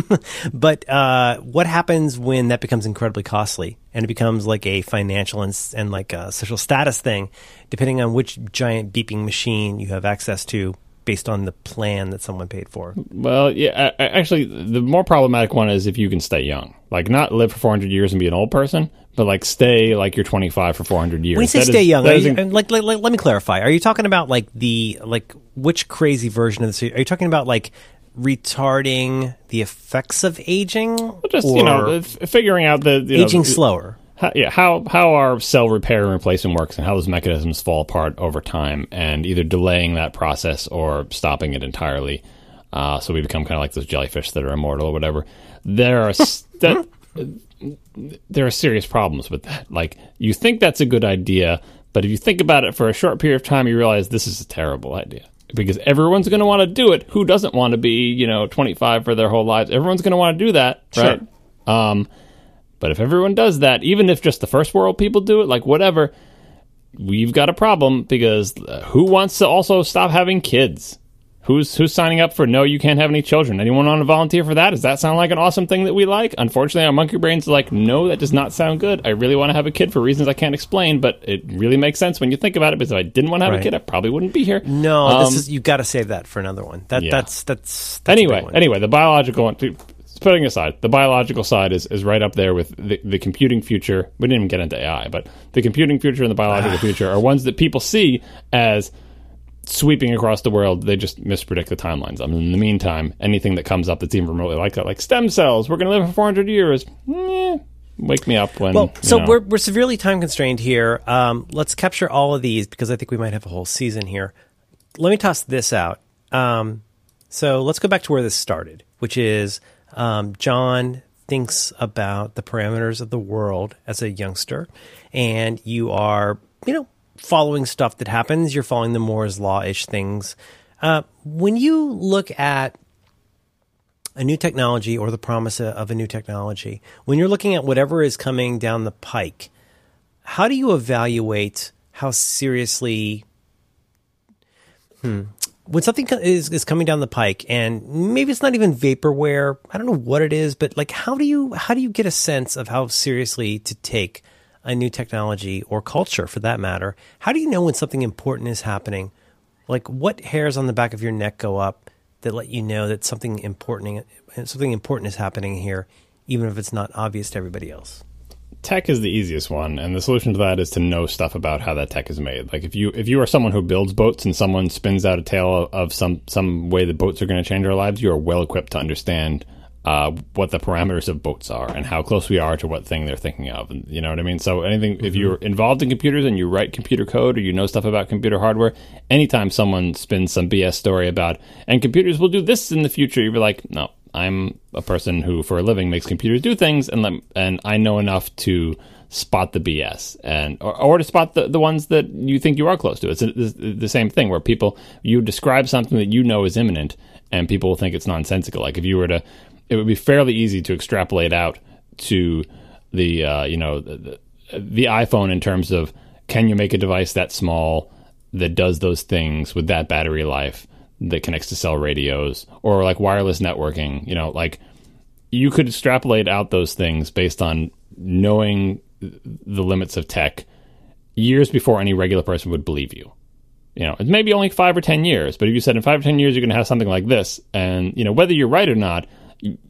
but uh, what happens when that becomes incredibly costly and it becomes like a financial and, and like a social status thing, depending on which giant beeping machine you have access to based on the plan that someone paid for? Well, yeah, a- a- actually, the more problematic one is if you can stay young, like not live for 400 years and be an old person, but like stay like you're 25 for 400 years. When you say That stay is- young, that are is you, and like, like, like, let me clarify. Are you talking about like the like which crazy version of this? Are you talking about like retarding the effects of aging, just or you know, f- figuring out the you know, aging slower? how, yeah, how how our cell repair and replacement works and how those mechanisms fall apart over time, and either delaying that process or stopping it entirely, uh, so we become kind of like those jellyfish that are immortal or whatever. There are s- that, there are serious problems with that. Like you think that's a good idea, but if you think about it for a short period of time, you realize this is a terrible idea. Because everyone's going to want to do it. Who doesn't want to be, you know, 25 for their whole lives? Everyone's going to want to do that, right? Um, but if everyone does that, even if just the first world people do it, like whatever, we've got a problem because uh, who wants to also stop having kids? Who's who's signing up for no, you can't have any children? Anyone want to volunteer for that? Does that sound like an awesome thing that we like? Unfortunately, our monkey brains are like, no, that does not sound good. I really want to have a kid for reasons I can't explain, but it really makes sense when you think about it. Because if I didn't want to have Right. a kid, I probably wouldn't be here. No, Um, this is you got to save that for another one. That Yeah. that's that's, that's anyway, anyway, the biological one, putting aside, the biological side is, is right up there with the, the computing future. We didn't even get into AI, but the computing future and the biological future are ones that people see as sweeping across the world. They just mispredict the timelines. I mean, in the meantime, anything that comes up that's even remotely like that, like stem cells, we're going to live for 400 years. Eh, wake me up when. Well, you so know. we're we're severely time constrained here. Um, let's capture all of these because I think we might have a whole season here. Let me toss this out. Um, so let's go back to where this started, which is um, John thinks about the parameters of the world as a youngster, and you are, you know, following stuff that happens. You're following the Moore's law ish things. Uh, when you look at a new technology or the promise of a new technology, when you're looking at whatever is coming down the pike, how do you evaluate how seriously hmm, when something is, is coming down the pike and maybe it's not even vaporware i don't know what it is but like how do you how do you get a sense of how seriously to take a new technology or culture for that matter. How do you know when something important is happening? Like what hairs on the back of your neck go up that let you know that something important something important is happening here even if it's not obvious to everybody else? Tech is the easiest one, and the solution to that is to know stuff about how that tech is made. Like if you if you are someone who builds boats and someone spins out a tale of some some way the boats are going to change our lives, you are well equipped to understand uh, what the parameters of boats are and how close we are to what thing they're thinking of. And you know what I mean? So anything, mm-hmm. if you're involved in computers and you write computer code or you know stuff about computer hardware, anytime someone spins some BS story about, and computers will do this in the future, you'll be like, no, I'm a person who for a living makes computers do things and let, and I know enough to spot the BS and or, or to spot the, the ones that you think you are close to. It's, a, it's the same thing where people you describe something that you know is imminent and people will think it's nonsensical. Like if you were to it would be fairly easy to extrapolate out to the uh, you know the, the iPhone in terms of can you make a device that small that does those things with that battery life that connects to cell radios or like wireless networking you know like you could extrapolate out those things based on knowing the limits of tech years before any regular person would believe you. You know, it's maybe only five or ten years, but if you said in five or ten years you're going to have something like this, and you know whether you're right or not,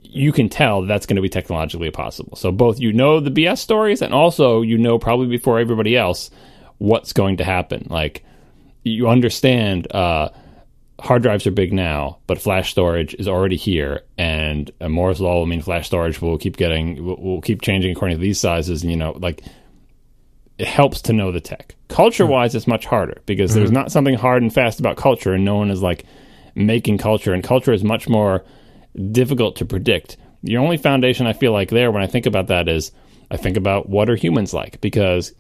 you can tell that's going to be technologically possible. So both you know the BS stories and also you know probably before everybody else what's going to happen. Like you understand uh, hard drives are big now, but flash storage is already here, and Moore's law will mean flash storage will keep getting will, will keep changing according to these sizes. And you know, like it helps to know the tech. Culture wise, it's much harder because mm-hmm. there's not something hard and fast about culture, and no one is like making culture, and culture is much more difficult to predict. The only foundation I feel like there when I think about that is I think about what are humans like because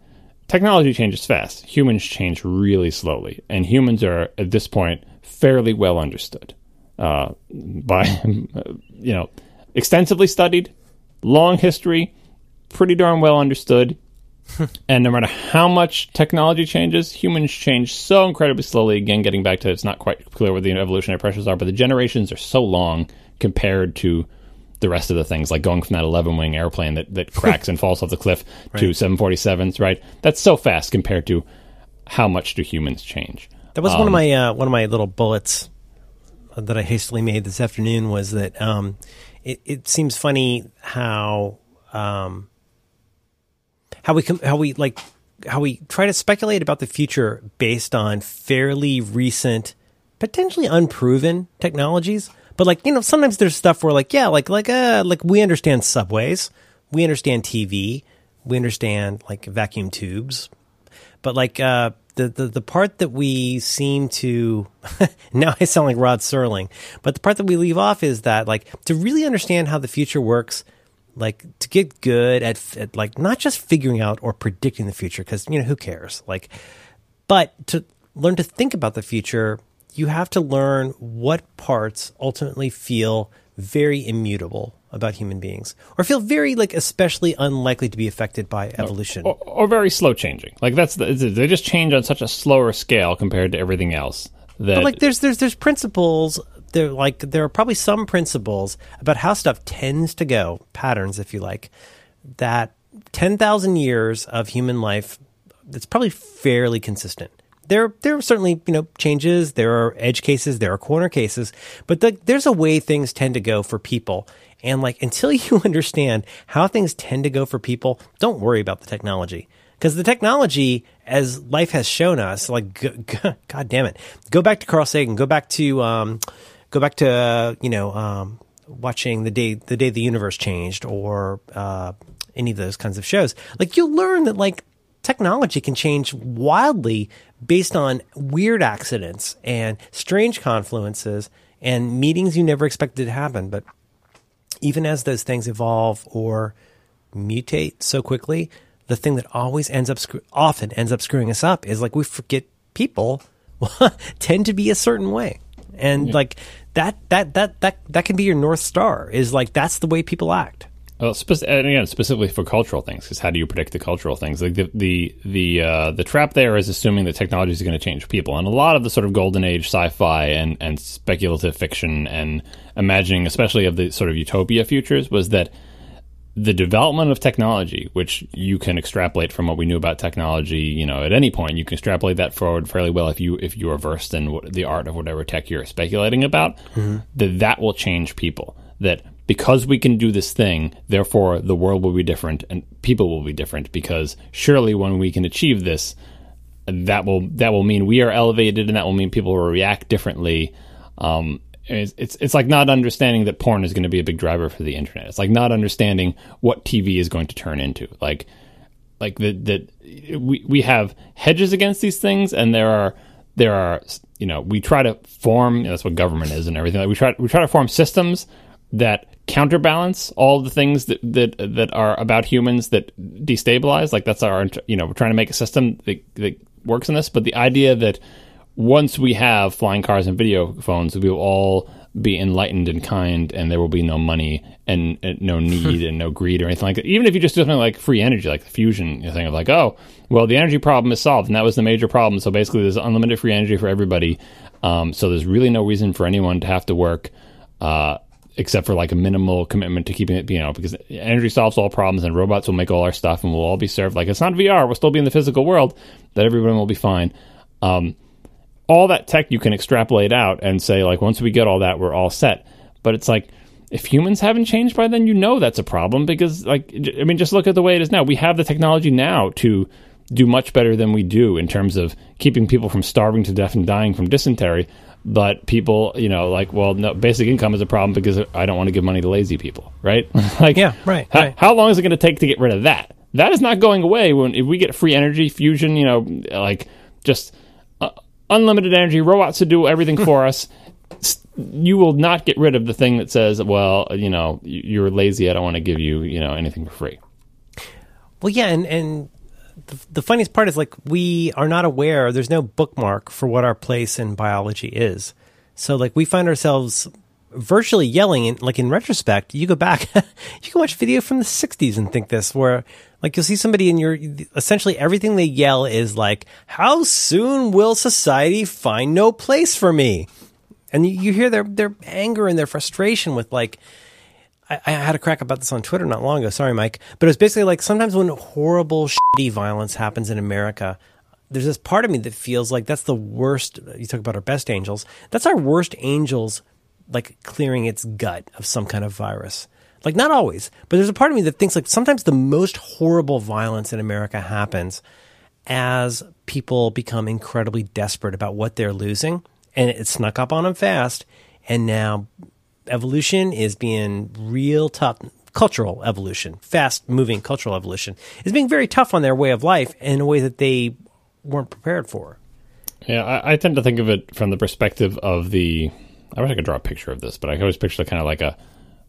technology changes fast. Humans change really slowly, and humans are at this point fairly well understood uh, by you know extensively studied, long history, pretty darn well understood. and no matter how much technology changes, humans change so incredibly slowly. Again, getting back to it's not quite clear what the evolutionary pressures are, but the generations are so long compared to the rest of the things, like going from that 11 wing airplane that, that cracks and falls off the cliff right. to 747s, right? That's so fast compared to how much do humans change. That was um, one of um, my uh, one of my little bullets that I hastily made this afternoon was that um, it, it, seems funny how um, how we com- how we like how we try to speculate about the future based on fairly recent, potentially unproven technologies. But like you know, sometimes there's stuff where like yeah, like like uh like we understand subways, we understand TV, we understand like vacuum tubes, but like uh the, the, the part that we seem to now I sound like Rod Serling, but the part that we leave off is that like to really understand how the future works, like to get good at, at like not just figuring out or predicting the future because you know who cares? Like, but to learn to think about the future you have to learn what parts ultimately feel very immutable about human beings or feel very like especially unlikely to be affected by evolution. or, or, or very slow changing. Like that's the, they just change on such a slower scale compared to everything else that but like there's there's there's principles there like there are probably some principles about how stuff tends to go patterns if you like that 10,000 years of human life that's probably fairly consistent there there are certainly you know changes. There are edge cases. There are corner cases. But the, there's a way things tend to go for people. And like until you understand how things tend to go for people, don't worry about the technology because the technology, as life has shown us, like God damn it, go back to Carl Sagan. Go back to um, go back to uh, you know um, watching the day the day the universe changed or uh, any of those kinds of shows. Like you'll learn that like technology can change wildly based on weird accidents and strange confluences and meetings you never expected to happen. But even as those things evolve or mutate so quickly, the thing that always ends up often ends up screwing us up is like we forget people tend to be a certain way. And yeah. like that that that that that can be your north star is like that's the way people act. Well, spe- and again, specifically for cultural things, because how do you predict the cultural things? Like the the the uh, the trap there is assuming that technology is going to change people, and a lot of the sort of golden age sci-fi and and speculative fiction and imagining, especially of the sort of utopia futures, was that the development of technology, which you can extrapolate from what we knew about technology, you know, at any point, you can extrapolate that forward fairly well if you if you are versed in what, the art of whatever tech you're speculating about. Mm-hmm. That that will change people. That because we can do this thing, therefore the world will be different and people will be different because surely when we can achieve this, that will that will mean we are elevated and that will mean people will react differently. Um, it's, it's it's like not understanding that porn is going to be a big driver for the internet. It's like not understanding what TV is going to turn into. Like like that that we we have hedges against these things, and there are there are you know we try to form you know, that's what government is and everything. Like we try we try to form systems that counterbalance all the things that that that are about humans that destabilize. Like that's our you know we're trying to make a system that that works in this. But the idea that once we have flying cars and video phones, we will all be enlightened and kind, and there will be no money and, and no need and no greed or anything like that. Even if you just do something like free energy, like the fusion thing of like, oh, well, the energy problem is solved, and that was the major problem. So basically, there's unlimited free energy for everybody. Um, so there's really no reason for anyone to have to work. Uh, except for like a minimal commitment to keeping it, you know, because energy solves all problems and robots will make all our stuff and we'll all be served. Like it's not VR, we'll still be in the physical world, that everyone will be fine. Um, all that tech you can extrapolate out and say like once we get all that we're all set but it's like if humans haven't changed by then you know that's a problem because like i mean just look at the way it is now we have the technology now to do much better than we do in terms of keeping people from starving to death and dying from dysentery but people you know like well no basic income is a problem because i don't want to give money to lazy people right like yeah right, how, right. how long is it going to take to get rid of that that is not going away when if we get free energy fusion you know like just uh, unlimited energy, robots to do everything for us. You will not get rid of the thing that says, "Well, you know, you're lazy. I don't want to give you, you know, anything for free." Well, yeah, and and the, the funniest part is like we are not aware. There's no bookmark for what our place in biology is. So like we find ourselves virtually yelling and like in retrospect you go back you can watch video from the 60s and think this where like you'll see somebody in your essentially everything they yell is like how soon will society find no place for me and you, you hear their their anger and their frustration with like I, I, had a crack about this on Twitter not long ago. Sorry, Mike, but it was basically like sometimes when horrible, shitty violence happens in America, there's this part of me that feels like that's the worst. You talk about our best angels. That's our worst angels like clearing its gut of some kind of virus. Like not always, but there's a part of me that thinks like sometimes the most horrible violence in America happens as people become incredibly desperate about what they're losing and it snuck up on them fast and now evolution is being real tough cultural evolution, fast moving cultural evolution is being very tough on their way of life in a way that they weren't prepared for. Yeah, I, I tend to think of it from the perspective of the I wish I could draw a picture of this, but I always picture kind of like a,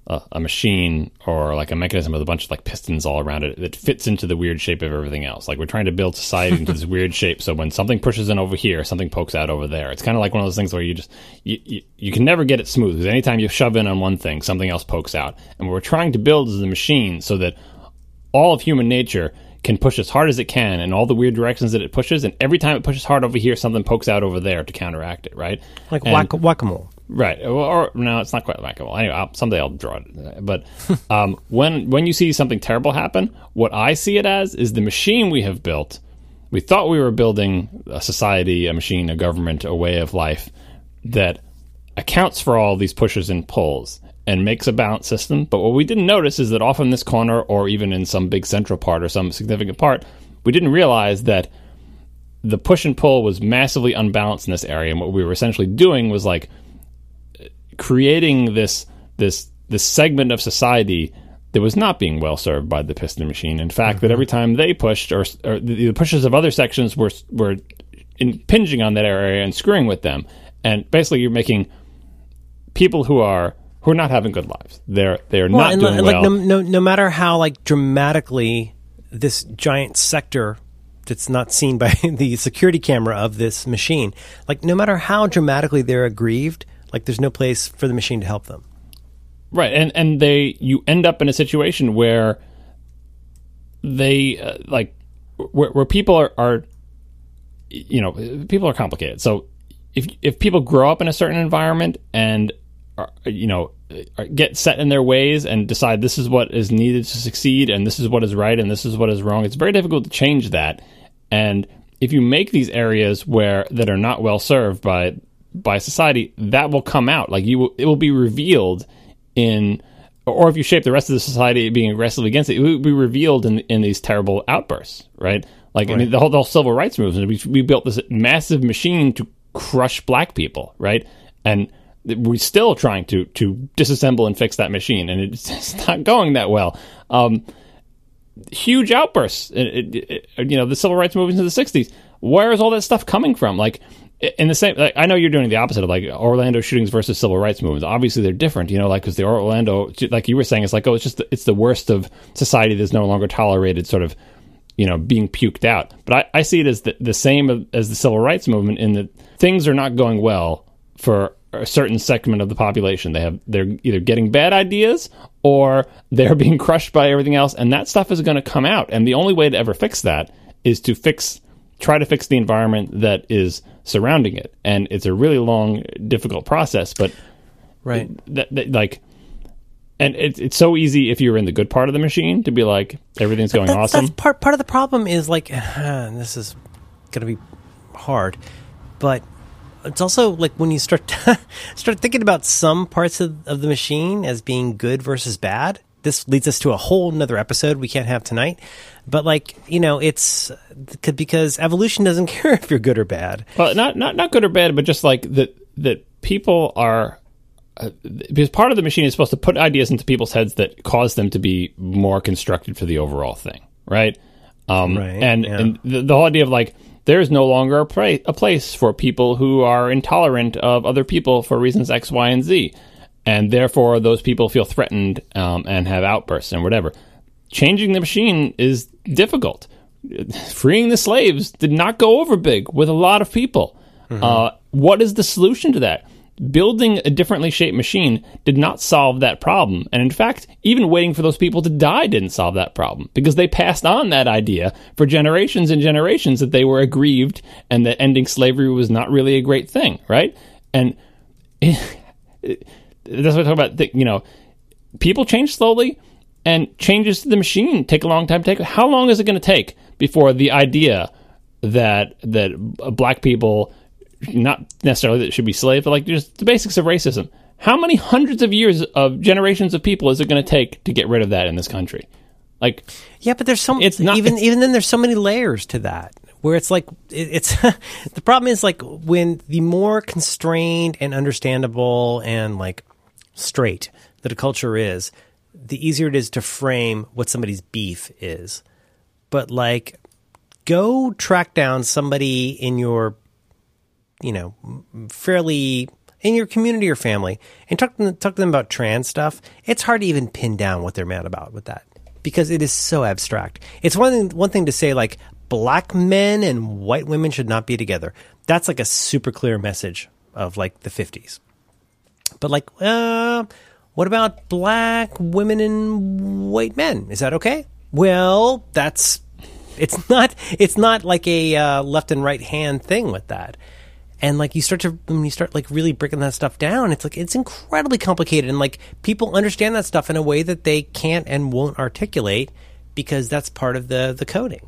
a, a machine or like a mechanism with a bunch of like pistons all around it that fits into the weird shape of everything else. Like we're trying to build society into this weird shape, so when something pushes in over here, something pokes out over there. It's kind of like one of those things where you just you, you, you can never get it smooth because anytime you shove in on one thing, something else pokes out. And what we're trying to build is the machine so that all of human nature can push as hard as it can in all the weird directions that it pushes, and every time it pushes hard over here, something pokes out over there to counteract it, right? Like whack- whack a mole. Right. Or, or, no, it's not quite mole. Anyway, I'll, someday I'll draw it. But um, when when you see something terrible happen, what I see it as is the machine we have built. We thought we were building a society, a machine, a government, a way of life that accounts for all these pushes and pulls and makes a balanced system. But what we didn't notice is that off in this corner, or even in some big central part or some significant part, we didn't realize that the push and pull was massively unbalanced in this area. And what we were essentially doing was like creating this this this segment of society that was not being well served by the piston machine. In fact, mm-hmm. that every time they pushed, or, or the, the, pushes of other sections were were impinging on that area and screwing with them. And basically, you're making people who are who are not having good lives. They're they're well, not doing like, well. No, no, no matter how like dramatically this giant sector that's not seen by the security camera of this machine, like no matter how dramatically they're aggrieved, like there's no place for the machine to help them. Right, and and they you end up in a situation where they uh, like where, where people are, are you know people are complicated. So if if people grow up in a certain environment and are, you know get set in their ways and decide this is what is needed to succeed and this is what is right and this is what is wrong, it's very difficult to change that. And if you make these areas where that are not well served by by society, that will come out. Like you will, it will be revealed in or if you shape the rest of the society being aggressively against it, it will be revealed in in these terrible outbursts, right? Like I mean, the whole, the whole civil rights movement, we, we built this massive machine to crush black people, right? And we're still trying to to disassemble and fix that machine, and it's, it's not going that well. Um, huge outbursts, it, it, it, you know, the civil rights movement in the '60s. Where is all that stuff coming from? Like in the same, like, I know you're doing the opposite of like Orlando shootings versus civil rights movements. Obviously, they're different, you know, like because the Orlando, like you were saying, it's like oh, it's just it's the worst of society that's no longer tolerated, sort of, you know, being puked out. But I, I see it as the, the same as the civil rights movement in that things are not going well for a certain segment of the population. They have they're either getting bad ideas or they're being crushed by everything else, and that stuff is going to come out. And the only way to ever fix that is to fix try to fix the environment that is surrounding it. And it's a really long, difficult process, but right, that, that, like. And it's it's so easy if you're in the good part of the machine to be like everything's going that's, awesome. That's part part of the problem is like uh, this is going to be hard, but it's also like when you start start thinking about some parts of, of the machine as being good versus bad. This leads us to a whole nother episode we can't have tonight. But like you know, it's because evolution doesn't care if you're good or bad. Well, not not not good or bad, but just like that that people are. Uh, because part of the machine is supposed to put ideas into people's heads that cause them to be more constructed for the overall thing, right? Um, right. And yeah. and the, the whole idea of like there's no longer a, pra- a place for people who are intolerant of other people for reasons X, Y, and Z. And therefore, those people feel threatened um, and have outbursts and whatever. Changing the machine is difficult. Freeing the slaves did not go over big with a lot of people. Mm-hmm. Uh, what is the solution to that? building a differently shaped machine did not solve that problem. And in fact, even waiting for those people to die didn't solve that problem because they passed on that idea for generations and generations that they were aggrieved and that ending slavery was not really a great thing, right? And it, it, that's what I talk about. You know, people change slowly and changes to the machine take a long time to take. How long is it going to take before the idea that that black people not necessarily that should be slaves, but like just the basics of racism. How many hundreds of years of generations of people is it going to take to get rid of that in this country? Like, yeah, but there's some. It's not even even then. There's so many layers to that where it's like it's the problem is like when the more constrained and understandable and like straight that a culture is, the easier it is to frame what somebody's beef is. But like, go track down somebody in your you know, fairly in your community or family and talk to them, talk to them about trans stuff, it's hard to even pin down what they're mad about with that because it is so abstract. It's one one thing to say like black men and white women should not be together. That's like a super clear message of like the 50s. But like, uh, what about black women and white men? Is that okay? Well, that's it's not it's not like a uh, left and right hand thing with that and like you start to when you start like really breaking that stuff down it's like it's incredibly complicated and like people understand that stuff in a way that they can't and won't articulate because that's part of the the coding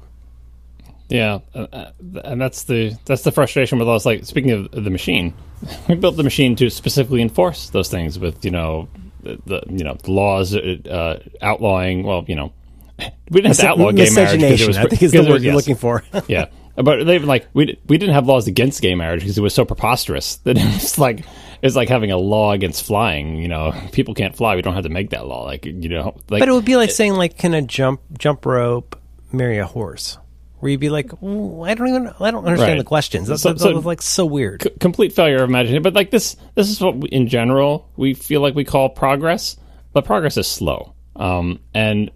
yeah uh, uh and that's the that's the frustration with us like speaking of the machine we built the machine to specifically enforce those things with you know the, the you know the laws uh, outlawing well you know we didn't have to outlaw gay marriage because it was I think is the word you're yes. looking for yeah but they like we we didn't have laws against gay marriage because it was so preposterous that it was like it's like having a law against flying. You know, people can't fly. We don't have to make that law. Like you know, like, but it would be like it, saying like, can a jump jump rope marry a horse? Where you'd be like, I don't even, I don't understand right. the questions. That's, so, that's, so, like so weird. C- complete failure of imagination. But like this, this is what we, in general we feel like we call progress. But progress is slow, um, and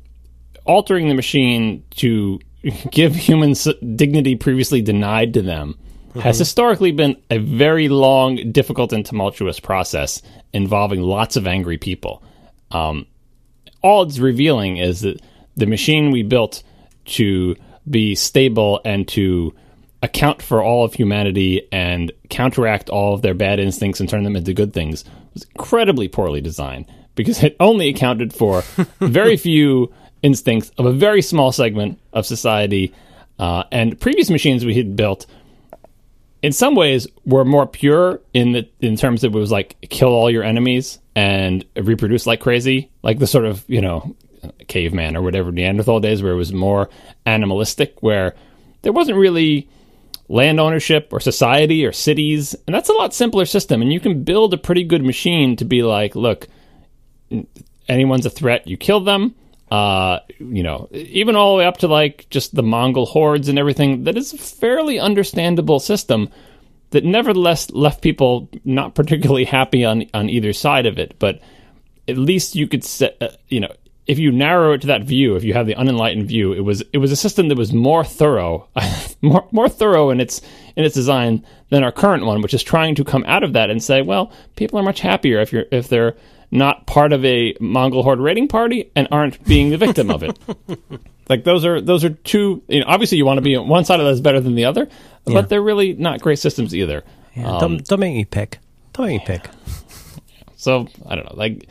altering the machine to give humans dignity previously denied to them mm-hmm. has historically been a very long, difficult, and tumultuous process involving lots of angry people. Um, all it's revealing is that the machine we built to be stable and to account for all of humanity and counteract all of their bad instincts and turn them into good things was incredibly poorly designed because it only accounted for very few instincts of a very small segment of society. Uh, and previous machines we had built in some ways were more pure in the in terms of it was like kill all your enemies and reproduce like crazy, like the sort of you know caveman or whatever Neanderthal days, where it was more animalistic, where there wasn't really land ownership or society or cities, and that's a lot simpler system. And you can build a pretty good machine to be like, look, anyone's a threat, you kill them. Uh, you know, even all the way up to like just the Mongol hordes and everything. That is a fairly understandable system that nevertheless left people not particularly happy on on either side of it. But at least you could set, uh, you know, if you narrow it to that view, if you have the unenlightened view, it was it was a system that was more thorough, more more thorough in its in its design than our current one, which is trying to come out of that and say, well, people are much happier if you're if they're not part of a Mongol horde raiding party and aren't being the victim of it. like those are those are two. You know, obviously, you want to be on one side of that is better than the other, but they're really not great systems either. Yeah, Um, don't, don't make me pick. Don't make me pick. So I don't know. Like,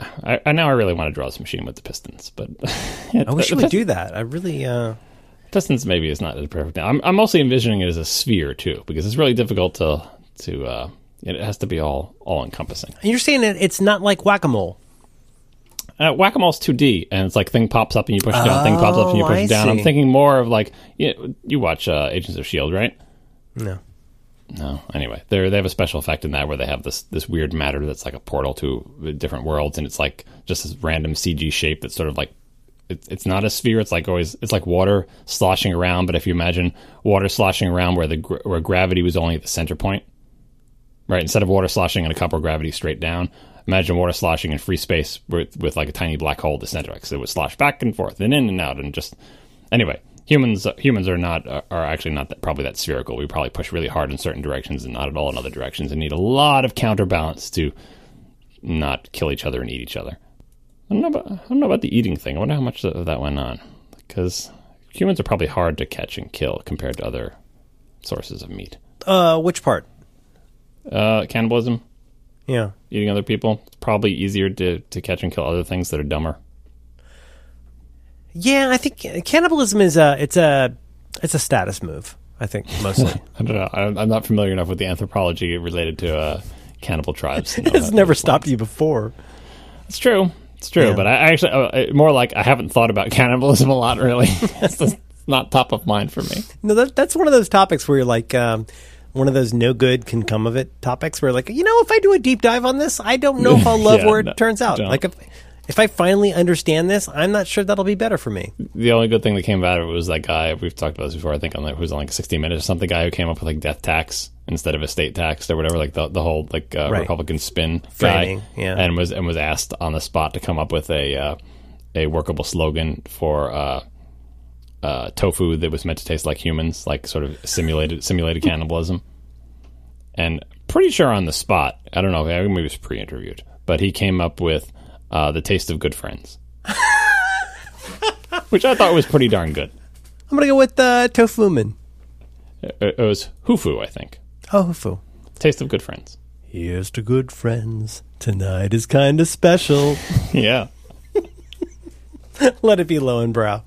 I, I now I really want to draw this machine with the Pistons, but I wish you would do that. I really. Uh, Pistons maybe is not the perfect. I'm I'm mostly envisioning it as a sphere too, because it's really difficult to to. Uh, it has to be all all encompassing. you're saying that it's not like whack a mole. Uh, Whack a mole's 2D, and it's like thing pops up and you push it down, thing pops up and you Oh, push I it down. I'm thinking more of like you, you watch uh, Agents of Shield, right? No. No. Anyway, they they have a special effect in that where they have this this weird matter that's like a portal to different worlds, and it's like just this random CG shape that's sort of like it's it's not a sphere. It's like always it's like water sloshing around. But if you imagine water sloshing around where the where gravity was only at the center point, right? Instead of water sloshing in a cup where gravity straight down, imagine water sloshing in free space with with like a tiny black hole at the center, because it would slosh back and forth and in and out, and just anyway. Humans, humans are not are actually not that, probably that spherical. We probably push really hard in certain directions and not at all in other directions, and need a lot of counterbalance to not kill each other and eat each other. I don't know about, I don't know about the eating thing. I wonder how much of that went on because humans are probably hard to catch and kill compared to other sources of meat. Uh, which part? Uh, cannibalism, Yeah. eating other people, it's probably easier to, to catch and kill other things that are dumber. Yeah, I think cannibalism is a it's a it's a status move. I think mostly. I don't know. I'm I'm not familiar enough with the anthropology related to uh, cannibal tribes. it's never stopped you before. It's true. It's true. Yeah. But I actually uh, more like I haven't thought about cannibalism a lot. Really, it's just not top of mind for me. No, that, that's one of those topics where you're like, um, one of those no good can come of it topics where like, you know, if I do a deep dive on this, I don't know if I'll love Yeah, where it no, turns out. don't. Like if if I finally understand this, I'm not sure that'll be better for me. The only good thing that came out of it was that guy. We've talked about this before. I think on like, who was on like 60 Minutes or something. Guy who came up with like death tax instead of estate tax or whatever. Like the the whole like uh, Right. Republican spin Framing, guy. yeah. And was and was asked on the spot to come up with a uh, a workable slogan for. Uh, uh, tofu that was meant to taste like humans, like sort of simulated simulated cannibalism. And pretty sure on the spot, I don't know, maybe it was pre-interviewed, but he came up with uh, the taste of good friends, which I thought was pretty darn good. I'm gonna go with uh, tofumen. It, it was hufu, I think. Oh, fu. Taste of good friends. Here's to good friends. Tonight is kind of special. Yeah. Let it be Löwenbräu.